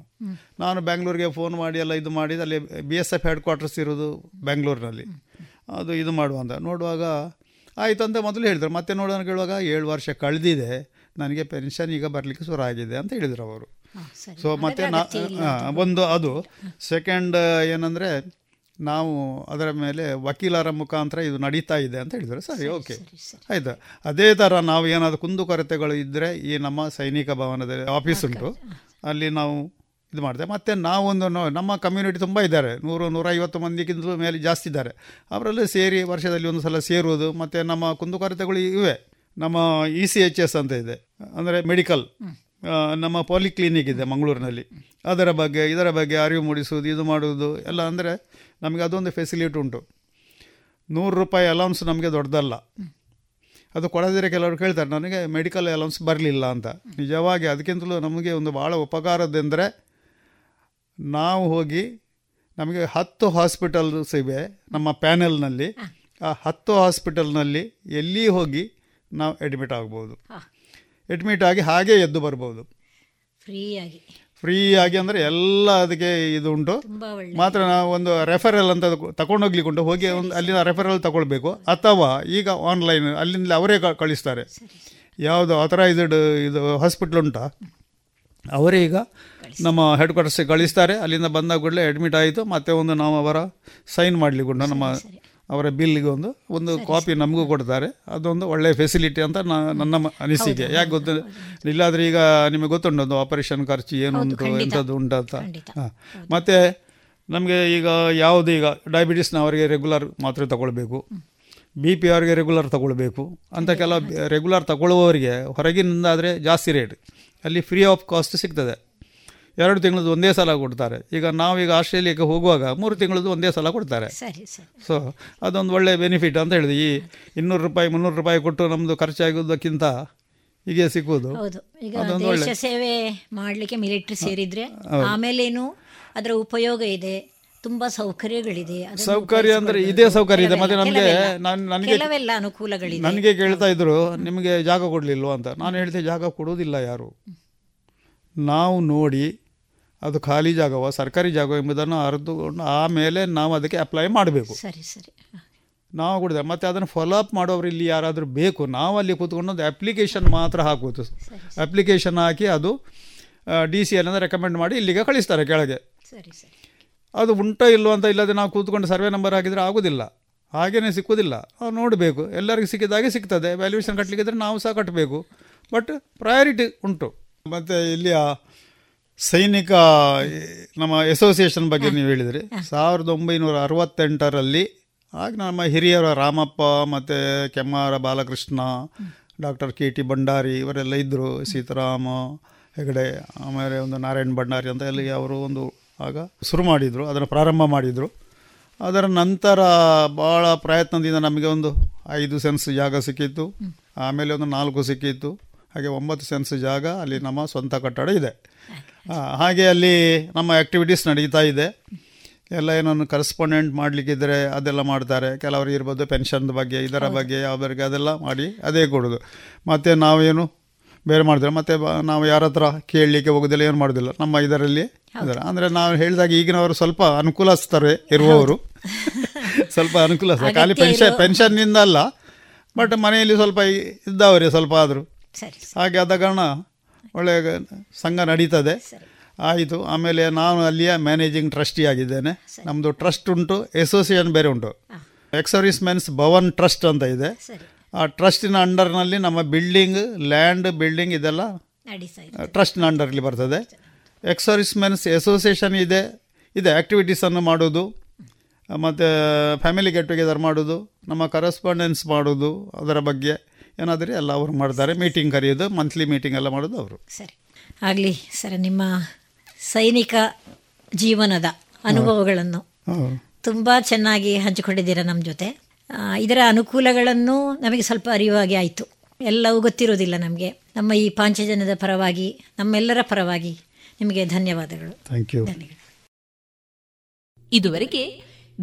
ನಾನು ಬ್ಯಾಂಗ್ಳೂರಿಗೆ ಫೋನ್ ಮಾಡಿ ಎಲ್ಲ ಇದು ಮಾಡಿದ ಅಲ್ಲಿ B S F headquarters ಇರೋದು ಬ್ಯಾಂಗ್ಳೂರಿನಲ್ಲಿ. ಅದು ಇದು ಮಾಡುವ ಅಂತ. ನೋಡುವಾಗ ಆಯಿತು ಅಂತ ಮೊದಲು ಹೇಳಿದರು. ಮತ್ತೆ ನೋಡೋಣ ಕೇಳುವಾಗ ಏಳು ವರ್ಷ ಕಳೆದಿದೆ. ನನಗೆ ಪೆನ್ಷನ್ ಈಗ ಬರಲಿಕ್ಕೆ ಶುರು ಆಗಿದೆ ಅಂತ ಹೇಳಿದರು ಅವರು. ಸೊ ಮತ್ತೆ ನಾ ಒಂದು ಅದು. ಸೆಕೆಂಡ್ ಏನಂದರೆ ನಾವು ಅದರ ಮೇಲೆ ವಕೀಲರ ಮುಖಾಂತರ ಇದು ನಡೀತಾ ಇದೆ ಅಂತ ಹೇಳಿದರು. ಸರಿ ಓಕೆ. ಆಯಿತು. ಅದೇ ಥರ ನಾವು ಏನಾದರೂ ಕುಂದುಕೊರತೆಗಳು ಇದ್ದರೆ ಈ ನಮ್ಮ ಸೈನಿಕ ಭವನದಲ್ಲಿ ಆಫೀಸ್ ಉಂಟು. ಅಲ್ಲಿ ನಾವು ಇದು ಮಾಡಿದೆ ಮತ್ತು ನಾವೊಂದು ನೋ- ನಮ್ಮ ಕಮ್ಯುನಿಟಿ ತುಂಬ ಇದ್ದಾರೆ. ನೂರು ನೂರೈವತ್ತು ಮಂದಿಗಿಂತ ಮೇಲೆ ಜಾಸ್ತಿ ಇದ್ದಾರೆ. ಅವರಲ್ಲೇ ಸೇರಿ ವರ್ಷದಲ್ಲಿ ಒಂದು ಸಲ ಸೇರುವುದು. ಮತ್ತು ನಮ್ಮ ಕುಂದುಕೊರತೆಗಳು ಇವೆ. ನಮ್ಮ ಇ ಸಿ ಎಚ್ ಎಸ್ ಅಂತ ಇದೆ. ಅಂದರೆ ಮೆಡಿಕಲ್ ನಮ್ಮ ಪಾಲಿಕ್ಲಿನಿಕ್ ಇದೆ ಮಂಗಳೂರಿನಲ್ಲಿ. ಅದರ ಬಗ್ಗೆ ಇದರ ಬಗ್ಗೆ ಅರಿವು ಮೂಡಿಸುವುದು ಇದು ಮಾಡುವುದು ಎಲ್ಲ ಅಂದರೆ ನಮಗೆ ಅದೊಂದು ಫೆಸಿಲಿಟಿ ಉಂಟು. ನೂರು ರೂಪಾಯಿ ಅಲೌನ್ಸ್ ನಮಗೆ ದೊಡ್ಡದಲ್ಲ. ಅದು ಕೊಡದಿರೋ ಕೆಲವರು ಕೇಳ್ತಾರೆ ನನಗೆ ಮೆಡಿಕಲ್ ಅಲೌನ್ಸ್ ಬರಲಿಲ್ಲ ಅಂತ. ನಿಜವಾಗಿ ಅದಕ್ಕಿಂತಲೂ ನಮಗೆ ಒಂದು ಭಾಳ ಉಪಕಾರದ್ದೆಂದರೆ ನಾವು ಹೋಗಿ ನಮಗೆ ಹತ್ತು ಹಾಸ್ಪಿಟಲ್ಸ್ ಇವೆ ನಮ್ಮ ಪ್ಯಾನೆಲ್ನಲ್ಲಿ ಆ ಹತ್ತು ಹಾಸ್ಪಿಟಲ್ನಲ್ಲಿ ಎಲ್ಲಿ ಹೋಗಿ ನಾವು ಅಡ್ಮಿಟ್ ಆಗ್ಬೋದು. ಅಡ್ಮಿಟ್ ಆಗಿ ಹಾಗೆ ಎದ್ದು ಬರ್ಬೋದು. ಫ್ರೀಯಾಗಿ ಫ್ರೀ ಆಗಿ ಅಂದರೆ ಎಲ್ಲ ಅದಕ್ಕೆ ಇದು ಉಂಟು. ಮಾತ್ರ ನಾವು ಒಂದು ರೆಫರಲ್ ಅಂತ ತಗೊಂಡೋಗ್ಲಿಕ್ಕೆ ಉಂಟು. ಹೋಗಿ ಒಂದು ಅಲ್ಲಿನ ರೆಫರಲ್ ತಗೊಳ್ಬೇಕು. ಅಥವಾ ಈಗ ಆನ್ಲೈನ್ ಅಲ್ಲಿಂದ ಅವರೇ ಕಳಿಸ್ತಾರೆ. ಯಾವುದು ಅಥರೈಸ್ಡ್ ಇದು ಹಾಸ್ಪಿಟ್ಲ್ ಉಂಟಾ. ಅವರೇ ಈಗ ನಮ್ಮ ಹೆಡ್ ಕ್ವಾರ್ಟರ್ಸ್ಗೆ ಕಳಿಸ್ತಾರೆ. ಅಲ್ಲಿಂದ ಬಂದಾಗ ಕೂಡಲೇ ಅಡ್ಮಿಟ್ ಆಯಿತು. ಮತ್ತೆ ಒಂದು ನಾವು ಅವರ ಸೈನ್ ಮಾಡಲಿಕ್ಕೆ ನಮ್ಮ ಅವರ ಬಿಲ್ಗೆ ಒಂದು ಒಂದು ಕಾಪಿ ನಮಗೂ ಕೊಡ್ತಾರೆ. ಅದೊಂದು ಒಳ್ಳೆಯ ಫೆಸಿಲಿಟಿ ಅಂತ ನನ್ನ ಅನಿಸಿಕೆ. ಯಾಕೆ ಗೊತ್ತು ಇಲ್ಲಾದರೆ ಈಗ ನಿಮಗೆ ಗೊತ್ತುಂಟು ಒಂದು ಆಪರೇಷನ್ ಖರ್ಚು ಏನು ಉಂಟು ಎಂಥದ್ದು ಉಂಟು ಅಂತ. ಹಾಂ. ಮತ್ತು ನಮಗೆ ಈಗ ಯಾವುದು ಈಗ ಡಯಾಬಿಟಿಸ್ನವರಿಗೆ ರೆಗ್ಯುಲರ್ ಮಾತ್ರೆ ತಗೊಳ್ಬೇಕು. ಬಿ ಪಿ ಅವರಿಗೆ ರೆಗ್ಯುಲರ್ ತಗೊಳ್ಬೇಕು. ಅಂತ ಕೆಲ ರೆಗ್ಯುಲರ್ ತಗೊಳ್ಳುವವರಿಗೆ ಹೊರಗಿನಿಂದ ಆದರೆ ಜಾಸ್ತಿ ರೇಟ್ ಅಲ್ಲಿ ಫ್ರೀ ಆಫ್ ಕಾಸ್ಟ್ ಸಿಗ್ತದೆ. ಎರಡು ತಿಂಗಳದ್ದು ಒಂದೇ ಸಲ ಕೊಡ್ತಾರೆ. ಈಗ ನಾವೀಗ ಆಸ್ಟ್ರೇಲಿಯಾಕ್ಕೆ ಹೋಗುವಾಗ ಮೂರು ತಿಂಗಳದ್ದು ಒಂದೇ ಸಲ ಕೊಡ್ತಾರೆ. ಸೊ ಅದೊಂದು ಒಳ್ಳೆಯ ಬೆನಿಫಿಟ್ ಅಂತ ಹೇಳಿದೆ. ಈ ಇನ್ನೂರು ರೂಪಾಯಿ ಮುನ್ನೂರು ರೂಪಾಯಿ ಕೊಟ್ಟು ನಮ್ಮದು ಖರ್ಚಾಗೋದಕ್ಕಿಂತ ಹೀಗೆ ಸಿಕ್ಕುವುದು. ಹೌದು. ಈಗ ಸೇವೆ ಮಾಡಲಿಕ್ಕೆ ಮಿಲಿಟರಿ ಸೇರಿದ್ರೆ. ಆಮೇಲೇನು ಅದರ ಉಪಯೋಗ ಇದೆ ತುಂಬಾ ಸೌಕರ್ಯಗಳಿದೆ. ಸೌಕರ್ಯ ಅಂದ್ರೆ. ಇದೇ ಸೌಕರ್ಯ ಇದೆ. ಮತ್ತೆ ನಮಗೆ ನಾನು ನನಗೆ ನನಗೆ ಕೇಳ್ತಾ ಇದ್ರು ನಿಮಗೆ ಜಾಗ ಕೊಡಲಿಲ್ವ? ಅಂತ. ನಾನು ಹೇಳ್ತೆ ಜಾಗ ಕೊಡುವುದಿಲ್ಲ ಯಾರು? ನಾವು ನೋಡಿ ಅದು ಖಾಲಿ ಜಾಗವ ಸರ್ಕಾರಿ ಜಾಗ ಎಂಬುದನ್ನು ಅರಿದುಕೊಂಡು ಆಮೇಲೆ ನಾವು ಅದಕ್ಕೆ ಅಪ್ಲೈ ಮಾಡಬೇಕು. ಸರಿ ಸರಿ. ನಾವು ಕೊಡಿದೆ ಮತ್ತು ಅದನ್ನು ಫಾಲೋ ಅಪ್ ಮಾಡೋರು ಇಲ್ಲಿ ಯಾರಾದರೂ ಬೇಕು ನಾವು ಅಲ್ಲಿ ಕೂತ್ಕೊಂಡು ಒಂದು ಅಪ್ಲಿಕೇಶನ್ ಮಾತ್ರ ಹಾಕುವುದು ಅಪ್ಲಿಕೇಶನ್ ಹಾಕಿ ಅದು ಡಿ ಸಿ ಏನಂದ್ರೆ ರೆಕಮೆಂಡ್ ಮಾಡಿ ಇಲ್ಲಿಗೆ ಕಳಿಸ್ತಾರೆ ಕೆಳಗೆ. ಸರಿ ಸರಿ. ಅದು ಉಂಟೋ ಇಲ್ಲೋ ಅಂತ ಇಲ್ಲದೆ ನಾವು ಕೂತ್ಕೊಂಡು ಸರ್ವೆ ನಂಬರ್ ಹಾಕಿದರೆ ಆಗೋದಿಲ್ಲ. ಹಾಗೇನೇ ಸಿಕ್ಕೋದಿಲ್ಲ. ನಾವು ನೋಡಬೇಕು. ಎಲ್ಲರಿಗೂ ಸಿಕ್ಕಿದಾಗೆ ಸಿಗ್ತದೆ ವ್ಯಾಲ್ಯೂಷನ್ ಕಟ್ಟಲಿಕ್ಕಿದ್ರೆ ನಾವು ಸಹ ಕಟ್ಟಬೇಕು ಬಟ್ ಪ್ರಯಾರಿಟಿ ಉಂಟು. ಮತ್ತು ಇಲ್ಲಿಯ ಸೈನಿಕ ನಮ್ಮ ಅಸೋಸಿಯೇಷನ್ ಬಗ್ಗೆ ನೀವು ಹೇಳಿದ್ರಿ. ಸಾವಿರದ ಒಂಬೈನೂರ ಅರವತ್ತೆಂಟರಲ್ಲಿ ಆಗ ನಮ್ಮ ಹಿರಿಯರ ರಾಮಪ್ಪ ಮತ್ತು Kemmara Balakrishna doctor K T Bhandari ಇವರೆಲ್ಲ ಇದ್ದರು ಸೀತಾರಾಮ ಹೆಗಡೆ ಆಮೇಲೆ ಒಂದು ನಾರಾಯಣ್ ಭಂಡಾರಿ ಅಂತ ಅಲ್ಲಿ ಅವರು ಒಂದು ಆಗ ಶುರು ಮಾಡಿದರು ಅದನ್ನು ಪ್ರಾರಂಭ ಮಾಡಿದರು. ಅದರ ನಂತರ ಭಾಳ ಪ್ರಯತ್ನದಿಂದ ನಮಗೆ ಒಂದು ಐದು ಸೆನ್ಸ್ ಜಾಗ ಸಿಕ್ಕಿತ್ತು. ಆಮೇಲೆ ಒಂದು ನಾಲ್ಕು ಸಿಕ್ಕಿತ್ತು. ಹಾಗೆ ಒಂಬತ್ತು ಸೆನ್ಸ್ ಜಾಗ ಅಲ್ಲಿ ನಮ್ಮ ಸ್ವಂತ ಕಟ್ಟಡ ಇದೆ. ಹಾಗೆ ಅಲ್ಲಿ ನಮ್ಮ ಆ್ಯಕ್ಟಿವಿಟೀಸ್ ನಡೀತಾ ಇದೆ. ಎಲ್ಲ ಏನನ್ನು ಕರೆಸ್ಪಾಂಡೆಂಟ್ ಮಾಡಲಿಕ್ಕಿದ್ರೆ ಅದೆಲ್ಲ ಮಾಡ್ತಾರೆ. ಕೆಲವರು ಇರ್ಬೋದು ಪೆನ್ಷನ್ ಬಗ್ಗೆ ಇದರ ಬಗ್ಗೆ ಯಾವ್ದರಿಗೆ ಅದೆಲ್ಲ ಮಾಡಿ ಅದೇ ಕೊಡೋದು. ಮತ್ತು ನಾವೇನು ಬೇರೆ ಮಾಡಿದ್ರೆ ಮತ್ತು ನಾವು ಯಾರ ಹತ್ರ ಕೇಳಲಿಕ್ಕೆ ಹೋಗೋದಿಲ್ಲ ಏನು ಮಾಡೋದಿಲ್ಲ. ನಮ್ಮ ಇದರಲ್ಲಿ ಇದ್ದಾರೆ ಅಂದರೆ ನಾವು ಹೇಳಿದಾಗ ಈಗಿನವರು ಸ್ವಲ್ಪ ಅನುಕೂಲಿಸ್ತಾರೆ ಇರುವವರು. ಸ್ವಲ್ಪ ಅನುಕೂಲ ಖಾಲಿ ಪೆನ್ಷನ್ ಪೆನ್ಷನ್ನಿಂದ ಅಲ್ಲ ಬಟ್ ಮನೆಯಲ್ಲಿ ಸ್ವಲ್ಪ ಇದ್ದವರೇ ಸ್ವಲ್ಪ ಆದರೂ. ಹಾಗೆ ಆದ ಕಾರಣ ಒಳ್ಳೆಯ ಸಂಘ ನಡೀತದೆ. ಆಯಿತು. ಆಮೇಲೆ ನಾನು ಅಲ್ಲಿಯ ಮ್ಯಾನೇಜಿಂಗ್ ಟ್ರಸ್ಟಿ ಆಗಿದ್ದೇನೆ. ನಮ್ಮದು ಟ್ರಸ್ಟ್ ಉಂಟು. ಎಸೋಸಿಯೇಷನ್ ಬೇರೆ ಉಂಟು. ಎಕ್ಸರ್ವಿಸ್ ಮೆನ್ಸ್ ಭವನ್ ಟ್ರಸ್ಟ್ ಅಂತ ಇದೆ. ಆ ಟ್ರಸ್ಟಿನ ಅಂಡರ್ನಲ್ಲಿ ನಮ್ಮ ಬಿಲ್ಡಿಂಗ್ ಲ್ಯಾಂಡ್ ಬಿಲ್ಡಿಂಗ್ ಇದೆಲ್ಲ ಟ್ರಸ್ಟ್ನ ಅಂಡರ್ಲಿ ಬರ್ತದೆ. ಎಕ್ಸರ್ವಿಸ್ ಮೆನ್ಸ್ ಎಸೋಸಿಯೇಷನ್ ಇದೆ. ಇದೆ ಆ್ಯಕ್ಟಿವಿಟೀಸನ್ನು ಮಾಡೋದು. ಮತ್ತು ಫ್ಯಾಮಿಲಿ ಗೆಟ್ ಟುಗೆದರ್ ಮಾಡೋದು. ನಮ್ಮ ಕರೆಸ್ಪಾಂಡೆನ್ಸ್ ಮಾಡೋದು. ಅದರ ಬಗ್ಗೆ ಏನಾದರೂ ಎಲ್ಲ ಅವರು ಮಾಡ್ತಾರೆ. ಮೀಟಿಂಗ್ ಕರೆಯೋದು ಮಂತ್ಲಿ ಮೀಟಿಂಗ್ ಎಲ್ಲ ಮಾಡೋದು ಅವರು. ಸರಿ. ಆಗಲಿ ಸರ್ ನಿಮ್ಮ ಸೈನಿಕ ಜೀವನದ ಅನುಭವಗಳನ್ನು ತುಂಬ ಚೆನ್ನಾಗಿ ಹಂಚಿಕೊಂಡಿದ್ದೀರಾ ನಮ್ಮ ಜೊತೆ. ಇದರ ಅನುಕೂಲಗಳನ್ನು ನಮಗೆ ಸ್ವಲ್ಪ ಅರಿವಾಗಿ ಆಯಿತು. ಎಲ್ಲವೂ ಗೊತ್ತಿರೋದಿಲ್ಲ ನಮಗೆ. ನಮ್ಮ ಈ ಪಾಂಚಜನದ ಪರವಾಗಿ ನಮ್ಮೆಲ್ಲರ ಪರವಾಗಿ ನಿಮಗೆ ಧನ್ಯವಾದಗಳು. ಥ್ಯಾಂಕ್ ಯು ಇದುವರೆಗೆ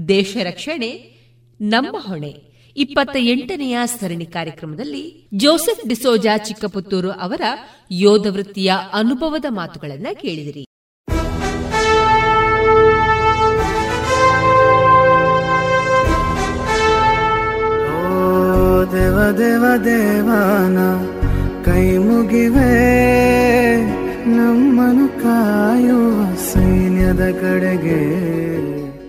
ದೇಶ ರಕ್ಷಣೆ ನಮ್ಮ ಹೊಣೆ. ಇಪ್ಪತ್ತ ಎಂಟನೆಯ ಸರಣಿ ಕಾರ್ಯಕ್ರಮದಲ್ಲಿ ಜೋಸೆಫ್ ಡಿಸೋಜಾ ಚಿಕ್ಕಪುತ್ತೂರು ಅವರ ಯೋಧ ವೃತ್ತಿಯ ಅನುಭವದ ಮಾತುಗಳನ್ನು ಕೇಳಿದಿರಿ. ದೇವ ದೇವ, ದೇವಾನ, ಕೈ ಮುಗಿವೆ ನಮ್ಮನು ಕಾಯುವ ಸೈನ್ಯದ ಕಡೆಗೆ.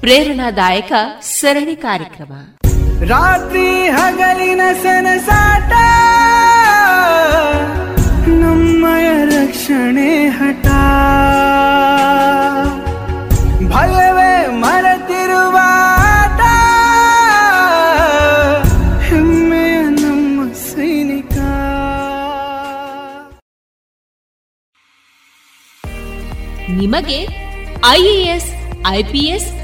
ಪ್ರೇರಣಾದಾಯಕ ಸರಣಿ ಕಾರ್ಯಕ್ರಮ. ರಾತ್ರಿ ಹಗಲಿನ ಸನಸಾಟ ನಮ್ಮಯ ರಕ್ಷಣೆ ಹಠ. ಭಯವೇ ಮರೆತಿರುವ ಹೆಮ್ಮೆಯ ನಮ್ಮ ಸೈನಿಕ. ನಿಮಗೆ ಐಎಎಸ್ ಐಪಿಎಸ್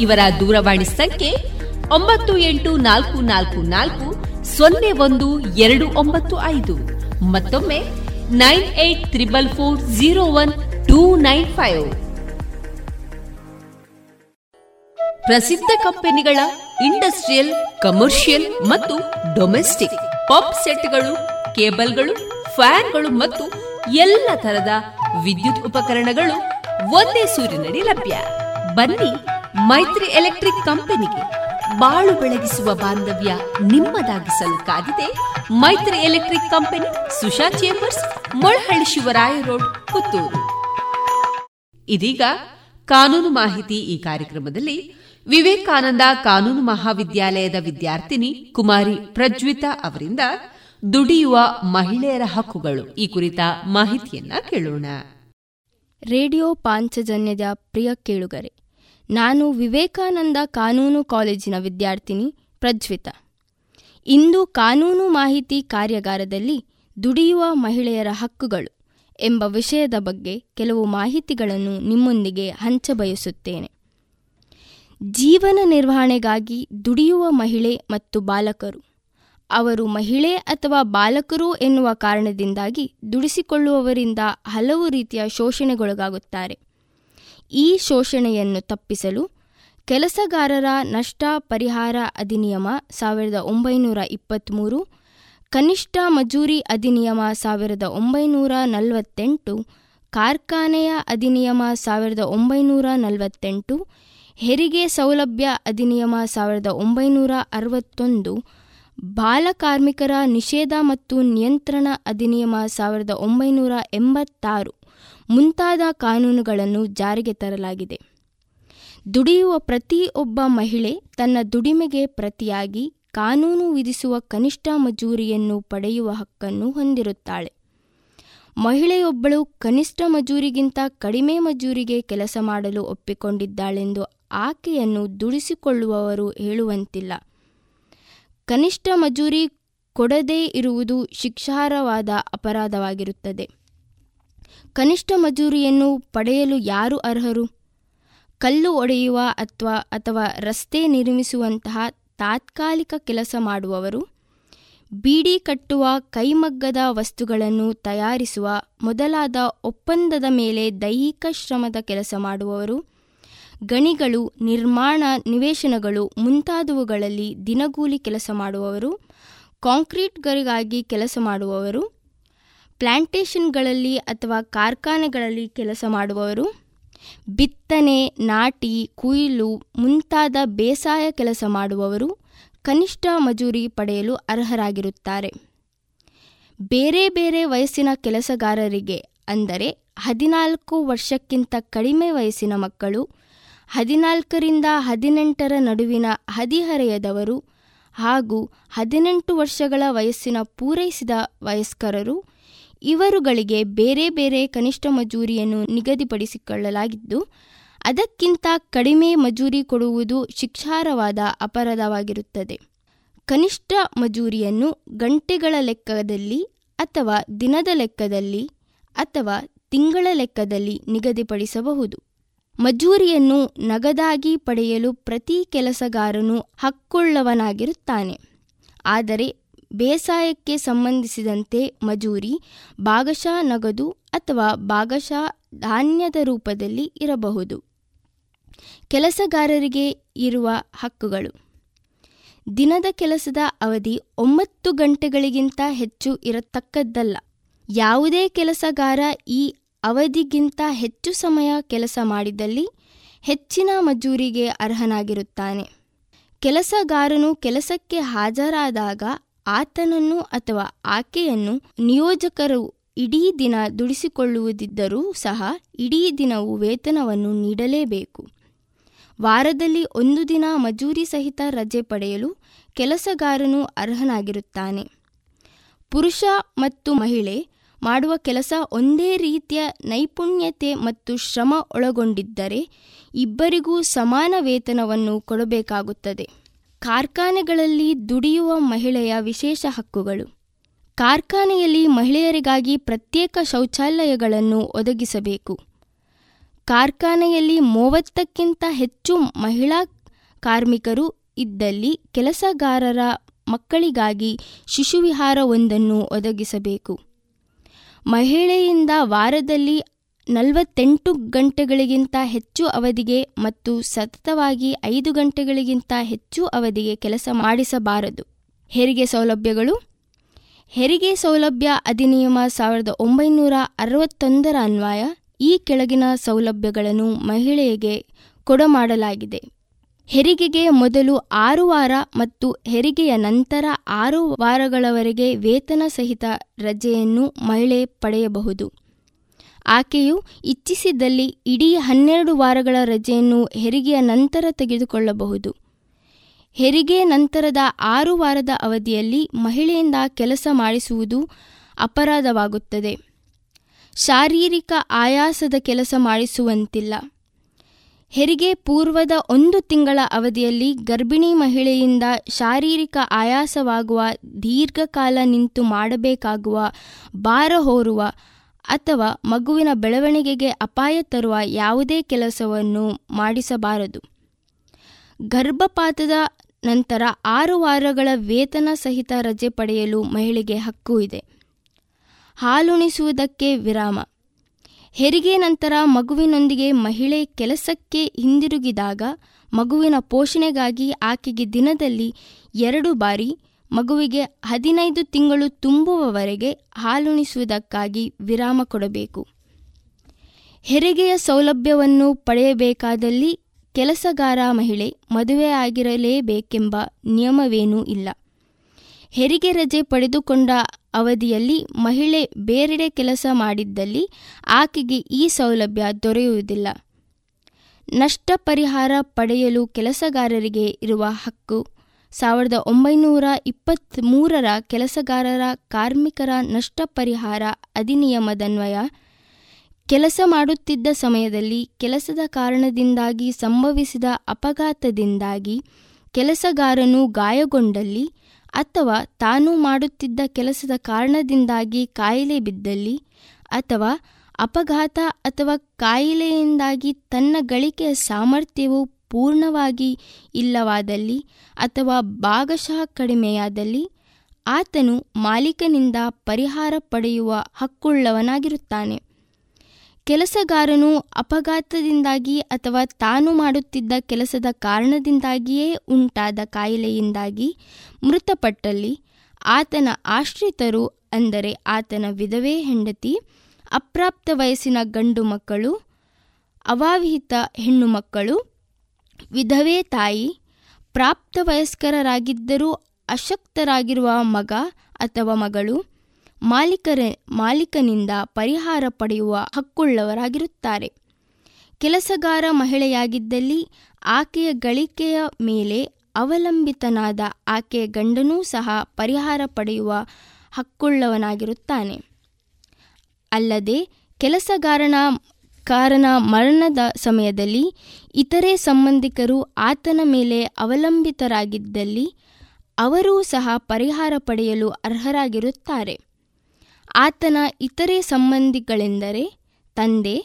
ಇವರ ದೂರವಾಣಿ ಸಂಖ್ಯೆ ಒಂಬತ್ತು ಎಂಟು ನಾಲ್ಕು ನಾಲ್ಕು ನಾಲ್ಕು ಸೊನ್ನೆ ಒಂದು ಎರಡು ಒಂಬತ್ತು ಐದು. ಮತ್ತೊಮ್ಮೆ nine eight triple four zero one two nine five. ಪ್ರಸಿದ್ಧ ಕಂಪನಿಗಳ ಇಂಡಸ್ಟ್ರಿಯಲ್, ಕಮರ್ಷಿಯಲ್ ಮತ್ತು ಡೊಮೆಸ್ಟಿಕ್ ಪಂಪ್ ಸೆಟ್ಗಳು, ಕೇಬಲ್ಗಳು, ಫ್ಯಾನ್ಗಳು ಮತ್ತು ಎಲ್ಲ ತರದ ವಿದ್ಯುತ್ ಉಪಕರಣಗಳು ಒಂದೇ ಸೂರಿನಡಿ ಲಭ್ಯ. ಬನ್ನಿ ಮೈತ್ರಿ ಎಲೆಕ್ಟ್ರಿಕ್ ಕಂಪನಿಗೆ ಬಾಳು ಬೆಳಗಿಸುವ ಬಾಂಧವ್ಯ ನಿಮ್ಮದಾಗಿಸಲು ಕಾದಿದೆ Maitri electric company Susha chambers, Molahalli Shivaraya road, Puttur. ಇದೀಗ ಕಾನೂನು ಮಾಹಿತಿ ಈ ಕಾರ್ಯಕ್ರಮದಲ್ಲಿ ವಿವೇಕಾನಂದ ಕಾನೂನು ಮಹಾವಿದ್ಯಾಲಯದ ವಿದ್ಯಾರ್ಥಿನಿ ಕುಮಾರಿ ಪ್ರಜ್ವಿತಾ ಅವರಿಂದ ದುಡಿಯುವ ಮಹಿಳೆಯರ ಹಕ್ಕುಗಳು ಈ ಕುರಿತ ಮಾಹಿತಿಯನ್ನ ಕೇಳೋಣ. ರೇಡಿಯೋ ಪಾಂಚಜನ್ಯದ ಪ್ರಿಯ ಕೇಳುಗರೆ ನಾನು ವಿವೇಕಾನಂದ ಕಾನೂನು ಕಾಲೇಜಿನ ವಿದ್ಯಾರ್ಥಿನಿ ಪ್ರಜ್ವಿತಾ. ಇಂದು ಕಾನೂನು ಮಾಹಿತಿ ಕಾರ್ಯಾಗಾರದಲ್ಲಿ ದುಡಿಯುವ ಮಹಿಳೆಯರ ಹಕ್ಕುಗಳು ಎಂಬ ವಿಷಯದ ಬಗ್ಗೆ ಕೆಲವು ಮಾಹಿತಿಗಳನ್ನು ನಿಮ್ಮೊಂದಿಗೆ ಹಂಚಬಯಸುತ್ತೇನೆ. ಜೀವನ ನಿರ್ವಹಣೆಗಾಗಿ ದುಡಿಯುವ ಮಹಿಳೆ ಮತ್ತು ಬಾಲಕರು. ಅವರು ಮಹಿಳೆ ಅಥವಾ ಬಾಲಕರು ಎನ್ನುವ ಕಾರಣದಿಂದಾಗಿ ದುಡಿಸಿಕೊಳ್ಳುವವರಿಂದ ಹಲವು ರೀತಿಯ ಶೋಷಣೆಗೊಳಗಾಗುತ್ತಾರೆ. ಈ ಶೋಷಣೆಯನ್ನು ತಪ್ಪಿಸಲು ಕೆಲಸಗಾರರ ನಷ್ಟ ಪರಿಹಾರ ಅಧಿನಿಯಮ ಸಾವಿರದ ಒಂಬೈನೂರ ಇಪ್ಪತ್ತ್ಮೂರು ಕನಿಷ್ಠ ಮಜೂರಿ ಅಧಿನಿಯಮ ಸಾವಿರದ ಒಂಬೈನೂರ ನಲವತ್ತೆಂಟು, ಕಾರ್ಖಾನೆಯ ಅಧಿನಿಯಮ ಸಾವಿರದ ಒಂಬೈನೂರ ನಲವತ್ತೆಂಟು, ಹೆರಿಗೆ ಸೌಲಭ್ಯ ಅಧಿನಿಯಮ ಸಾವಿರದ ಒಂಬೈನೂರ ಅರವತ್ತೊಂದು ಬಾಲಕಾರ್ಮಿಕರ ನಿಷೇಧ ಮತ್ತು ನಿಯಂತ್ರಣ ಅಧಿನಿಯಮ ಸಾವಿರದ ಒಂಬೈನೂರ ಎಂಬತ್ತಾರು. ಮುಂತಾದ ಕಾನೂನುಗಳನ್ನು ಜಾರಿಗೆ ತರಲಾಗಿದೆ. ದುಡಿಯುವ ಪ್ರತಿಯೊಬ್ಬ ಮಹಿಳೆ ತನ್ನ ದುಡಿಮೆಗೆ ಪ್ರತಿಯಾಗಿ ಕಾನೂನು ವಿಧಿಸುವ ಕನಿಷ್ಠ ಮಜೂರಿಯನ್ನು ಪಡೆಯುವ ಹಕ್ಕನ್ನು ಹೊಂದಿರುತ್ತಾಳೆ. ಮಹಿಳೆಯೊಬ್ಬಳು ಕನಿಷ್ಠ ಮಜೂರಿಗಿಂತ ಕಡಿಮೆ ಮಜೂರಿಗೆ ಕೆಲಸ ಮಾಡಲು ಒಪ್ಪಿಕೊಂಡಿದ್ದಾಳೆಂದು ಆಕೆಯನ್ನು ದುಡಿಸಿಕೊಳ್ಳುವವರು ಹೇಳುವಂತಿಲ್ಲ. ಕನಿಷ್ಠ ಮಜೂರಿ ಕೊಡದೇ ಇರುವುದು ಶಿಕ್ಷಾರ್ಹವಾದ ಅಪರಾಧವಾಗಿರುತ್ತದೆ. ಕನಿಷ್ಠ ಮಜೂರಿಯನ್ನು ಪಡೆಯಲು ಯಾರು ಅರ್ಹರು? ಕಲ್ಲು ಒಡೆಯುವ ಅಥವಾ ಅಥವಾ ರಸ್ತೆ ನಿರ್ಮಿಸುವಂತಹ ತಾತ್ಕಾಲಿಕ ಕೆಲಸ ಮಾಡುವವರು? ಬೀಡಿ ಕಟ್ಟುವ ಕೈಮಗ್ಗದ ವಸ್ತುಗಳನ್ನು ತಯಾರಿಸುವ ಮೊದಲಾದ ಒಪ್ಪಂದದ ಮೇಲೆ ದೈಹಿಕ ಶ್ರಮದ ಕೆಲಸ ಮಾಡುವವರು? ಗಣಿಗಳು, ನಿರ್ಮಾಣ, ನಿವೇಶನಗಳು ಮುಂತಾದವುಗಳಲ್ಲಿ ದಿನಗೂಲಿ ಕೆಲಸ ಮಾಡುವವರು? ಕಾಂಕ್ರೀಟ್ಗಳಿಗಾಗಿ ಕೆಲಸ ಮಾಡುವವರು? ಪ್ಲಾಂಟೇಷನ್ಗಳಲ್ಲಿ ಅಥವಾ ಕಾರ್ಖಾನೆಗಳಲ್ಲಿ ಕೆಲಸ ಮಾಡುವವರು, ಬಿತ್ತನೆ, ನಾಟಿ, ಕುಯಿಲು ಮುಂತಾದ ಬೇಸಾಯ ಕೆಲಸ ಮಾಡುವವರು ಕನಿಷ್ಠ ಮಜೂರಿ ಪಡೆಯಲು ಅರ್ಹರಾಗಿರುತ್ತಾರೆ. ಬೇರೆ ಬೇರೆ ವಯಸ್ಸಿನ ಕೆಲಸಗಾರರಿಗೆ ಅಂದರೆ ಹದಿನಾಲ್ಕು ವರ್ಷಕ್ಕಿಂತ ಕಡಿಮೆ ವಯಸ್ಸಿನ ಮಕ್ಕಳು, ಹದಿನಾಲ್ಕರಿಂದ ಹದಿನೆಂಟರ ನಡುವಿನ ಹದಿಹರೆಯದವರು ಹಾಗೂ ಹದಿನೆಂಟು ವರ್ಷಗಳ ವಯಸ್ಸಿನ ಪೂರೈಸಿದ ವಯಸ್ಕರರು ಇವರುಗಳಿಗೆ ಬೇರೆ ಬೇರೆ ಕನಿಷ್ಠ ಮಜೂರಿಯನ್ನು ನಿಗದಿಪಡಿಸಿಕೊಳ್ಳಲಾಗಿದ್ದು, ಅದಕ್ಕಿಂತ ಕಡಿಮೆ ಮಜೂರಿ ಕೊಡುವುದು ಶಿಕ್ಷಾರವಾದ ಅಪರಾಧವಾಗಿರುತ್ತದೆ. ಕನಿಷ್ಠ ಮಜೂರಿಯನ್ನು ಗಂಟೆಗಳ ಲೆಕ್ಕದಲ್ಲಿ ಅಥವಾ ದಿನದ ಲೆಕ್ಕದಲ್ಲಿ ಅಥವಾ ತಿಂಗಳ ಲೆಕ್ಕದಲ್ಲಿ ನಿಗದಿಪಡಿಸಬಹುದು. ಮಜೂರಿಯನ್ನು ನಗದಾಗಿ ಪಡೆಯಲು ಪ್ರತಿ ಕೆಲಸಗಾರನು ಹಕ್ಕುಳ್ಳವನಾಗಿರುತ್ತಾನೆ. ಆದರೆ ಬೇಸಾಯಕ್ಕೆ ಸಂಬಂಧಿಸಿದಂತೆ ಮಜೂರಿ, ಭಾಗಶಃ ನಗದು ಅಥವಾ ಭಾಗಶಃ ಧಾನ್ಯದ ರೂಪದಲ್ಲಿ ಇರಬಹುದು. ಕೆಲಸಗಾರರಿಗೆ ಇರುವ ಹಕ್ಕುಗಳು. ದಿನದ ಕೆಲಸದ ಅವಧಿ ಒಂಬತ್ತು ಗಂಟೆಗಳಿಗಿಂತ ಹೆಚ್ಚು ಇರತಕ್ಕದ್ದಲ್ಲ. ಯಾವುದೇ ಕೆಲಸಗಾರ ಈ ಅವಧಿಗಿಂತ ಹೆಚ್ಚು ಸಮಯ ಕೆಲಸ ಮಾಡಿದಲ್ಲಿ ಹೆಚ್ಚಿನ ಮಜೂರಿಗೆ ಅರ್ಹನಾಗಿರುತ್ತಾನೆ. ಕೆಲಸಗಾರನು ಕೆಲಸಕ್ಕೆ ಹಾಜರಾದಾಗ ಆತನನ್ನು ಅಥವಾ ಆಕೆಯನ್ನು ನಿಯೋಜಕರು ಇಡೀ ದಿನ ದುಡಿಸಿಕೊಳ್ಳುವುದಿದ್ದರೂ ಸಹ ಇಡೀ ದಿನವೂ ವೇತನವನ್ನು ನೀಡಲೇಬೇಕು. ವಾರದಲ್ಲಿ ಒಂದು ದಿನ ಮಜೂರಿ ಸಹಿತ ರಜೆ ಪಡೆಯಲು ಕೆಲಸಗಾರನು ಅರ್ಹನಾಗಿರುತ್ತಾನೆ. ಪುರುಷ ಮತ್ತು ಮಹಿಳೆ ಮಾಡುವ ಕೆಲಸ ಒಂದೇ ರೀತಿಯ ನೈಪುಣ್ಯತೆ ಮತ್ತು ಶ್ರಮ ಒಳಗೊಂಡಿದ್ದರೆ ಇಬ್ಬರಿಗೂ ಸಮಾನ ವೇತನವನ್ನು ಕೊಡಬೇಕಾಗುತ್ತದೆ. ಕಾರ್ಖಾನೆಗಳಲ್ಲಿ ದುಡಿಯುವ ಮಹಿಳೆಯ ವಿಶೇಷ ಹಕ್ಕುಗಳು. ಕಾರ್ಖಾನೆಯಲ್ಲಿ ಮಹಿಳೆಯರಿಗಾಗಿ ಪ್ರತ್ಯೇಕ ಶೌಚಾಲಯಗಳನ್ನು ಒದಗಿಸಬೇಕು. ಕಾರ್ಖಾನೆಯಲ್ಲಿ ಮೂವತ್ತಕ್ಕಿಂತ ಹೆಚ್ಚು ಮಹಿಳಾ ಕಾರ್ಮಿಕರು ಇದ್ದಲ್ಲಿ ಕೆಲಸಗಾರರ ಮಕ್ಕಳಿಗಾಗಿ ಶಿಶುವಿಹಾರವೊಂದನ್ನು ಒದಗಿಸಬೇಕು. ಮಹಿಳೆಯಿಂದ ವಾರದಲ್ಲಿ ನಲವತ್ತೆಂಟು ಗಂಟೆಗಳಿಗಿಂತ ಹೆಚ್ಚು ಅವಧಿಗೆ ಮತ್ತು ಸತತವಾಗಿ ಐದು ಗಂಟೆಗಳಿಗಿಂತ ಹೆಚ್ಚು ಅವಧಿಗೆ ಕೆಲಸ ಮಾಡಿಸಬಾರದು. ಹೆರಿಗೆ ಸೌಲಭ್ಯಗಳು. ಹೆರಿಗೆ ಸೌಲಭ್ಯ ಅಧಿನಿಯಮ ಸಾವಿರದ ಒಂಬೈನೂರ ಅರವತ್ತೊಂದರ ಅನ್ವಯ ಈ ಕೆಳಗಿನ ಸೌಲಭ್ಯಗಳನ್ನು ಮಹಿಳೆಗೆ ಕೊಡಮಾಡಲಾಗಿದೆ. ಹೆರಿಗೆಗೆ ಮೊದಲು ಆರು ವಾರ ಮತ್ತು ಹೆರಿಗೆಯ ನಂತರ ಆರು ವಾರಗಳವರೆಗೆ ವೇತನ ಸಹಿತ ರಜೆಯನ್ನು ಮಹಿಳೆ ಪಡೆಯಬಹುದು. ಆಕೆಯು ಇಚ್ಛಿಸಿದಲ್ಲಿ ಇಡೀ ಹನ್ನೆರಡು ವಾರಗಳ ರಜೆಯನ್ನು ಹೆರಿಗೆಯ ನಂತರ ತೆಗೆದುಕೊಳ್ಳಬಹುದು. ಹೆರಿಗೆ ನಂತರದ ಆರು ವಾರದ ಅವಧಿಯಲ್ಲಿ ಮಹಿಳೆಯಿಂದ ಕೆಲಸ ಮಾಡಿಸುವುದು ಅಪರಾಧವಾಗುತ್ತದೆ. ಶಾರೀರಿಕ ಆಯಾಸದ ಕೆಲಸ ಮಾಡಿಸುವಂತಿಲ್ಲ. ಹೆರಿಗೆ ಪೂರ್ವದ ಒಂದು ತಿಂಗಳ ಅವಧಿಯಲ್ಲಿ ಗರ್ಭಿಣಿ ಮಹಿಳೆಯಿಂದ ಶಾರೀರಿಕ ಆಯಾಸವಾಗುವ ದೀರ್ಘಕಾಲ ನಿಂತು ಮಾಡಬೇಕಾಗುವ ಭಾರ ಹೊರುವ ಅಥವಾ ಮಗುವಿನ ಬೆಳವಣಿಗೆಗೆ ಅಪಾಯ ತರುವ ಯಾವುದೇ ಕೆಲಸವನ್ನು ಮಾಡಿಸಬಾರದು. ಗರ್ಭಪಾತದ ನಂತರ ಆರು ವಾರಗಳ ವೇತನ ಸಹಿತ ರಜೆ ಪಡೆಯಲು ಮಹಿಳೆಗೆ ಹಕ್ಕು ಇದೆ. ಹಾಲುಣಿಸುವುದಕ್ಕೆ ವಿರಾಮ. ಹೆರಿಗೆ ನಂತರ ಮಗುವಿನೊಂದಿಗೆ ಮಹಿಳೆ ಕೆಲಸಕ್ಕೆ ಹಿಂದಿರುಗಿದಾಗ ಮಗುವಿನ ಪೋಷಣೆಗಾಗಿ ಆಕೆಗೆ ದಿನದಲ್ಲಿ ಎರಡು ಬಾರಿ ಮಗುವಿಗೆ ಹದಿನೈದು ತಿಂಗಳು ತುಂಬುವವರೆಗೆ ಹಾಲುಣಿಸುವುದಕ್ಕಾಗಿ ವಿರಾಮ ಕೊಡಬೇಕು. ಹೆರಿಗೆಯ ಸೌಲಭ್ಯವನ್ನು ಪಡೆಯಬೇಕಾದಲ್ಲಿ ಕೆಲಸಗಾರ ಮಹಿಳೆ ಮದುವೆಯಾಗಿರಲೇಬೇಕೆಂಬ ನಿಯಮವೇನೂ ಇಲ್ಲ. ಹೆರಿಗೆ ರಜೆ ಪಡೆದುಕೊಂಡ ಅವಧಿಯಲ್ಲಿ ಮಹಿಳೆ ಬೇರೆಡೆ ಕೆಲಸ ಮಾಡಿದ್ದಲ್ಲಿ ಆಕೆಗೆ ಈ ಸೌಲಭ್ಯ ದೊರೆಯುವುದಿಲ್ಲ. ನಷ್ಟ ಪರಿಹಾರ ಪಡೆಯಲು ಕೆಲಸಗಾರರಿಗೆ ಇರುವ ಹಕ್ಕು ಸಾವಿರದ ಒಂಬೈನೂರ ಇಪ್ಪತ್ತ್ಮೂರರ ಕೆಲಸಗಾರರ ಕಾರ್ಮಿಕರ ನಷ್ಟ ಪರಿಹಾರ ಅಧಿನಿಯಮದನ್ವಯ. ಕೆಲಸ ಮಾಡುತ್ತಿದ್ದ ಸಮಯದಲ್ಲಿ ಕೆಲಸದ ಕಾರಣದಿಂದಾಗಿ ಸಂಭವಿಸಿದ ಅಪಘಾತದಿಂದಾಗಿ ಕೆಲಸಗಾರನು ಗಾಯಗೊಂಡಲ್ಲಿ ಅಥವಾ ತಾನು ಮಾಡುತ್ತಿದ್ದ ಕೆಲಸದ ಕಾರಣದಿಂದಾಗಿ ಕಾಯಿಲೆ ಬಿದ್ದಲ್ಲಿ ಅಥವಾ ಅಪಘಾತ ಅಥವಾ ಕಾಯಿಲೆಯಿಂದಾಗಿ ತನ್ನ ಗಳಿಕೆಯ ಸಾಮರ್ಥ್ಯವು ಪೂರ್ಣವಾಗಿ ಇಲ್ಲವಾದಲ್ಲಿ ಅಥವಾ ಭಾಗಶಃ ಕಡಿಮೆಯಾದಲ್ಲಿ ಆತನು ಮಾಲೀಕನಿಂದ ಪರಿಹಾರ ಪಡೆಯುವ ಹಕ್ಕುಳ್ಳವನಾಗಿರುತ್ತಾನೆ. ಕೆಲಸಗಾರನು ಅಪಘಾತದಿಂದಾಗಿ ಅಥವಾ ತಾನು ಮಾಡುತ್ತಿದ್ದ ಕೆಲಸದ ಕಾರಣದಿಂದಾಗಿಯೇ ಉಂಟಾದ ಕಾಯಿಲೆಯಿಂದಾಗಿ ಮೃತಪಟ್ಟಲ್ಲಿ ಆತನ ಆಶ್ರಿತರು ಅಂದರೆ ಆತನ ವಿಧವೆ ಹೆಂಡತಿ, ಅಪ್ರಾಪ್ತ ವಯಸ್ಸಿನ ಗಂಡು ಮಕ್ಕಳು ಅವಾವಿಹಿತ ಹೆಣ್ಣು ಮಕ್ಕಳು ವಿಧವೆ ತಾಯಿ ಪ್ರಾಪ್ತ ವಯಸ್ಕರಾಗಿದ್ದರೂ ಅಶಕ್ತರಾಗಿರುವ ಮಗ ಅಥವಾ ಮಗಳು ಮಾಲೀಕರ, ಮಾಲೀಕನಿಂದ ಪರಿಹಾರ ಪಡೆಯುವ ಹಕ್ಕುಳ್ಳವರಾಗಿರುತ್ತಾರೆ. ಕೆಲಸಗಾರ ಮಹಿಳೆಯಾಗಿದ್ದಲ್ಲಿ ಆಕೆಯ ಗಳಿಕೆಯ ಮೇಲೆ ಅವಲಂಬಿತನಾದ ಆಕೆಯ ಗಂಡನೂ ಸಹ ಪರಿಹಾರ ಪಡೆಯುವ ಹಕ್ಕುಳ್ಳವನಾಗಿರುತ್ತಾನೆ. ಅಲ್ಲದೆ, ಕೆಲಸಗಾರನ ಕಾರನ ಮರಣದ ಸಮಯದಲ್ಲಿ ಇತರೆ ಸಂಬಂಧಿಕರು ಆತನ ಮೇಲೆ ಅವಲಂಬಿತರಾಗಿದ್ದಲ್ಲಿ ಅವರೂ ಸಹ ಪರಿಹಾರ ಪಡೆಯಲು ಅರ್ಹರಾಗಿರುತ್ತಾರೆ. ಆತನ ಇತರೆ ಸಂಬಂಧಿಗಳೆಂದರೆ ತಂದೆ,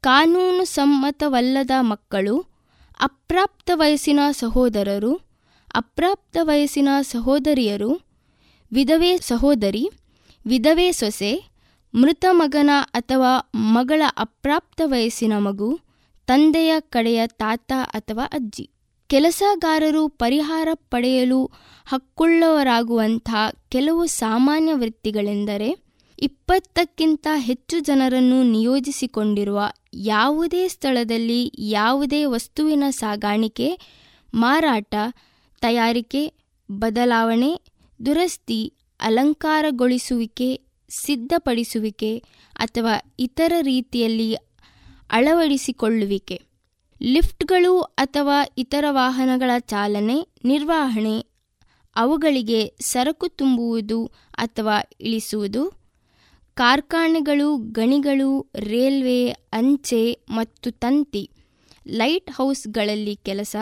ಕಾನೂನು ಸಮ್ಮತವಲ್ಲದ ಮಕ್ಕಳು, ಅಪ್ರಾಪ್ತ ವಯಸ್ಸಿನ ಸಹೋದರರು, ಅಪ್ರಾಪ್ತ ವಯಸ್ಸಿನ ಸಹೋದರಿಯರು, ವಿಧವೆ ಸಹೋದರಿ, ವಿಧವೆ ಸೊಸೆ ಮೃತ ಮಗನ ಅಥವಾ ಮಗಳ ಅಪ್ರಾಪ್ತ ವಯಸ್ಸಿನ ಮಗು, ತಂದೆಯ ಕಡೆಯ ತಾತ ಅಥವಾ ಅಜ್ಜಿ. ಕೆಲಸಗಾರರು ಪರಿಹಾರ ಪಡೆಯಲು ಹಕ್ಕುಳ್ಳವರಾಗುವಂಥ ಕೆಲವು ಸಾಮಾನ್ಯ ವೃತ್ತಿಗಳೆಂದರೆ ಇಪ್ಪತ್ತಕ್ಕಿಂತ ಹೆಚ್ಚು ಜನರನ್ನು ನಿಯೋಜಿಸಿಕೊಂಡಿರುವ ಯಾವುದೇ ಸ್ಥಳದಲ್ಲಿ ಯಾವುದೇ ವಸ್ತುವಿನ ಸಾಗಾಣಿಕೆ, ಮಾರಾಟ, ತಯಾರಿಕೆ, ಬದಲಾವಣೆ, ದುರಸ್ತಿ, ಅಲಂಕಾರಗೊಳಿಸುವಿಕೆ ಸಿದ್ಧಪಡಿಸುವಿಕೆ ಅಥವಾ ಇತರ ರೀತಿಯಲ್ಲಿ ಅಳವಡಿಸಿಕೊಳ್ಳುವಿಕೆ. ಲಿಫ್ಟ್ಗಳು ಅಥವಾ ಇತರ ವಾಹನಗಳ ಚಾಲನೆ, ನಿರ್ವಹಣೆ, ಅವುಗಳಿಗೆ ಸರಕು ತುಂಬುವುದು ಅಥವಾ ಇಳಿಸುವುದು, ಕಾರ್ಖಾನೆಗಳು, ಗಣಿಗಳು, ರೈಲ್ವೆ, ಅಂಚೆ ಮತ್ತು ತಂತಿ, ಲೈಟ್ ಹೌಸ್ಗಳಲ್ಲಿ ಕೆಲಸ,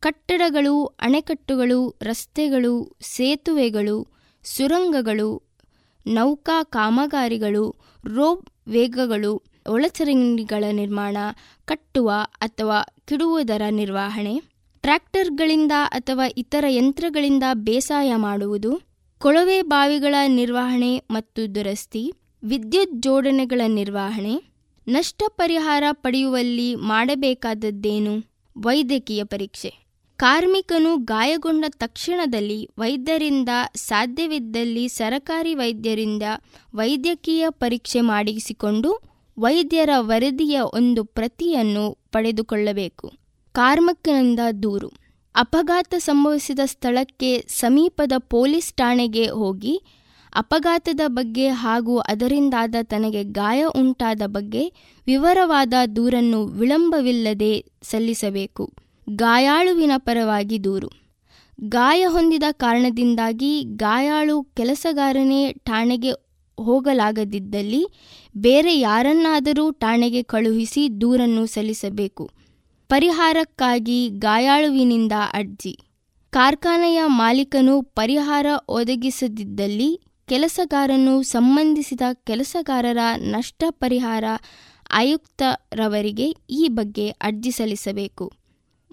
ಕಟ್ಟಡಗಳು, ಅಣೆಕಟ್ಟುಗಳು, ರಸ್ತೆಗಳು, ಸೇತುವೆಗಳು, ಸುರಂಗಗಳು ನೌಕಾ ಕಾಮಗಾರಿಗಳು, ರೋಪ್ ವೇಗಗಳು, ಒಳಚರಂಡಿಗಳ ನಿರ್ಮಾಣ, ಕಟ್ಟುವ ಅಥವಾ ಕಿಡುವುದರ ನಿರ್ವಹಣೆ, ಟ್ರ್ಯಾಕ್ಟರ್ಗಳಿಂದ ಅಥವಾ ಇತರ ಯಂತ್ರಗಳಿಂದ ಬೇಸಾಯ ಮಾಡುವುದು, ಕೊಳವೆ ಬಾವಿಗಳ ನಿರ್ವಹಣೆ ಮತ್ತು ದುರಸ್ತಿ, ವಿದ್ಯುತ್ ಜೋಡಣೆಗಳ ನಿರ್ವಹಣೆ, ನಷ್ಟ ಪರಿಹಾರ ಪಡೆಯುವಲ್ಲಿ ಮಾಡಬೇಕಾದದ್ದೇನು, ವೈದ್ಯಕೀಯ ಪರೀಕ್ಷೆ. ಕಾರ್ಮಿಕನು ಗಾಯಗೊಂಡ ತಕ್ಷಣದಲ್ಲಿ ವೈದ್ಯರಿಂದ ಸಾಧ್ಯವಿದ್ದಲ್ಲಿ ಸರಕಾರಿ ವೈದ್ಯರಿಂದ ವೈದ್ಯಕೀಯ ಪರೀಕ್ಷೆ ಮಾಡಿಸಿಕೊಂಡು ವೈದ್ಯರ ವರದಿಯ ಒಂದು ಪ್ರತಿಯನ್ನು ಪಡೆದುಕೊಳ್ಳಬೇಕು. ಕಾರ್ಮಿಕನಿಂದ ದೂರು. ಅಪಘಾತ ಸಂಭವಿಸಿದ ಸ್ಥಳಕ್ಕೆ ಸಮೀಪದ ಪೊಲೀಸ್ ಠಾಣೆಗೆ ಹೋಗಿ ಅಪಘಾತದ ಬಗ್ಗೆ ಹಾಗೂ ಅದರಿಂದಾದ ತನಗೆ ಗಾಯ ಉಂಟಾದ ಬಗ್ಗೆ ವಿವರವಾದ ದೂರನ್ನು ವಿಳಂಬವಿಲ್ಲದೆ ಸಲ್ಲಿಸಬೇಕು. ಗಾಯಾಳುವಿನ ಪರವಾಗಿ ದೂರು. ಗಾಯ ಹೊಂದಿದ ಕಾರಣದಿಂದಾಗಿ ಗಾಯಾಳು ಕೆಲಸಗಾರನೇ ಠಾಣೆಗೆ ಹೋಗಲಾಗದಿದ್ದಲ್ಲಿ ಬೇರೆ ಯಾರನ್ನಾದರೂ ಠಾಣೆಗೆ ಕಳುಹಿಸಿ ದೂರನ್ನು ಸಲ್ಲಿಸಬೇಕು. ಪರಿಹಾರಕ್ಕಾಗಿ ಗಾಯಾಳುವಿನಿಂದ ಅರ್ಜಿ. ಕಾರ್ಖಾನೆಯ ಮಾಲೀಕನು ಪರಿಹಾರ ಒದಗಿಸದಿದ್ದಲ್ಲಿ ಕೆಲಸಗಾರನು ಸಂಬಂಧಿಸಿದ ಕೆಲಸಗಾರರ ನಷ್ಟ ಪರಿಹಾರ ಆಯುಕ್ತರವರಿಗೆ ಈ ಬಗ್ಗೆ ಅರ್ಜಿ ಸಲ್ಲಿಸಬೇಕು.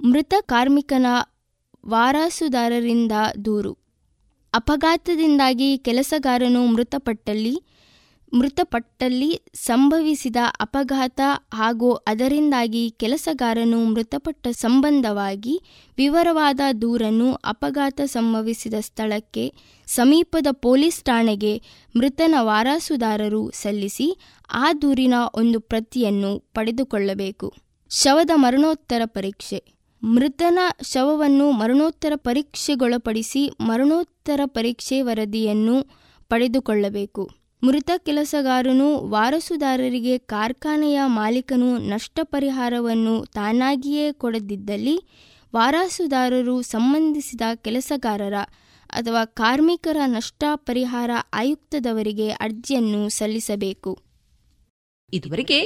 ಮೃತ ಕಾರ್ಮಿಕನ ವಾರಸುದಾರರಿಂದ ದೂರು. ಅಪಘಾತದಿಂದಾಗಿ ಕೆಲಸಗಾರನು ಮೃತಪಟ್ಟಲ್ಲಿ ಮೃತಪಟ್ಟಲ್ಲಿ ಸಂಭವಿಸಿದ ಅಪಘಾತ ಹಾಗೂ ಅದರಿಂದಾಗಿ ಕೆಲಸಗಾರನು ಮೃತಪಟ್ಟ ಸಂಬಂಧವಾಗಿ ವಿವರವಾದ ದೂರನ್ನು ಅಪಘಾತ ಸಂಭವಿಸಿದ ಸ್ಥಳಕ್ಕೆ ಸಮೀಪದ ಪೊಲೀಸ್ ಠಾಣೆಗೆ ಮೃತನ ವಾರಸುದಾರರು ಸಲ್ಲಿಸಿ ಆ ದೂರಿನ ಒಂದು ಪ್ರತಿಯನ್ನು ಪಡೆದುಕೊಳ್ಳಬೇಕು. ಶವದ ಮರಣೋತ್ತರ ಪರೀಕ್ಷೆ. ಮೃತನ ಶವವನ್ನು ಮರಣೋತ್ತರ ಪರೀಕ್ಷೆಗೊಳಪಡಿಸಿ ಮರಣೋತ್ತರ ಪರೀಕ್ಷೆ ವರದಿಯನ್ನು ಪಡೆದುಕೊಳ್ಳಬೇಕು. ಮೃತ ಕೆಲಸಗಾರನು ವಾರಸುದಾರರಿಗೆ ಕಾರ್ಖಾನೆಯ ಮಾಲೀಕನು ನಷ್ಟ ಪರಿಹಾರವನ್ನು ತಾನಾಗಿಯೇ ಕೊಡದಿದ್ದಲ್ಲಿ ವಾರಸುದಾರರು ಸಂಬಂಧಿಸಿದ ಕೆಲಸಗಾರರ ಅಥವಾ ಕಾರ್ಮಿಕರ ನಷ್ಟ ಪರಿಹಾರ ಆಯುಕ್ತದವರಿಗೆ ಅರ್ಜಿಯನ್ನು ಸಲ್ಲಿಸಬೇಕು. ಇದುವರೆಗೆ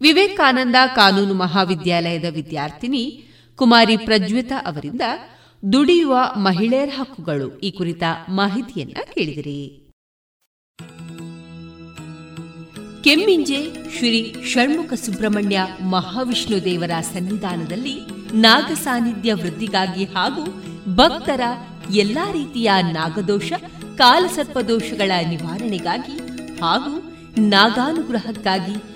ವಿವೇಕಾನಂದ ಕಾನೂನು ಮಹಾವಿದ್ಯಾಲಯದ ವಿದ್ಯಾರ್ಥಿನಿ ಕುಮಾರಿ ಪ್ರಜ್ವಿತಾ ಅವರಿಂದ ದುಡಿಯುವ ಮಹಿಳೆಯರ ಹಕ್ಕುಗಳು ಈ ಕುರಿತ ಮಾಹಿತಿಯನ್ನ ಕೇಳಿದಿರಿ. ಕೆಮ್ಮಿಂಜೆ ಶ್ರೀ ಷಣ್ಮುಖ ಸುಬ್ರಹ್ಮಣ್ಯ ಮಹಾವಿಷ್ಣು ದೇವರ ಸನ್ನಿಧಾನದಲ್ಲಿ ನಾಗ ಸಾನ್ನಿಧ್ಯ ವೃದ್ಧಿಗಾಗಿ ಹಾಗೂ ಭಕ್ತರ ಎಲ್ಲಾ ರೀತಿಯ ನಾಗದೋಷ, ಕಾಲಸರ್ಪದೋಷಗಳ ನಿವಾರಣೆಗಾಗಿ ಹಾಗೂ ನಾಗಾನುಗ್ರಹಕ್ಕಾಗಿ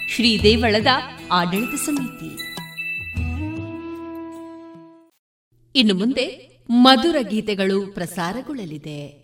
ಶ್ರೀ ದೇವಳದ ಆಡಳಿತ ಸಮಿತಿ. ಇನ್ನು ಮುಂದೆ ಮಧುರ ಗೀತೆಗಳು ಪ್ರಸಾರಗೊಳ್ಳಲಿದೆ.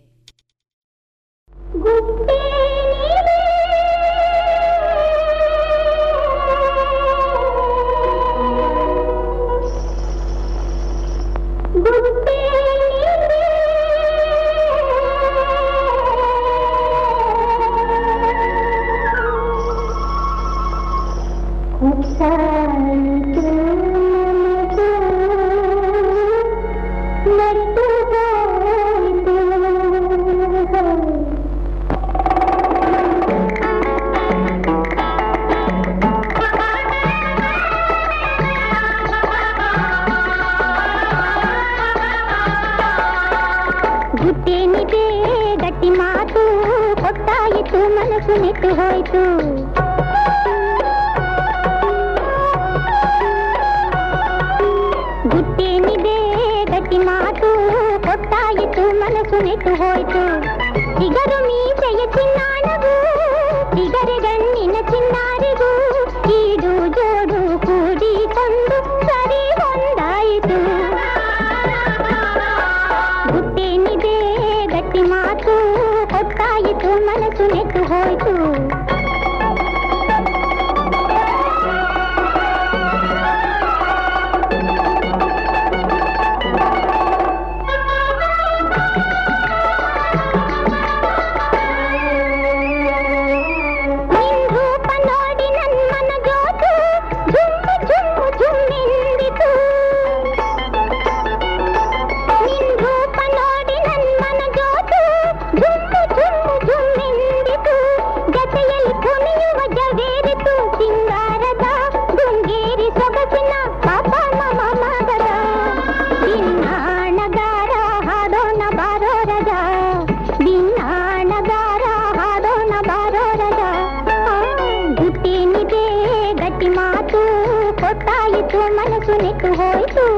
ಹೊತ್ತಾಯಿತು ಮನಸ್ಸು ನೆಟ್ಟು ಹೋಯಿತು ತಕ್ಕ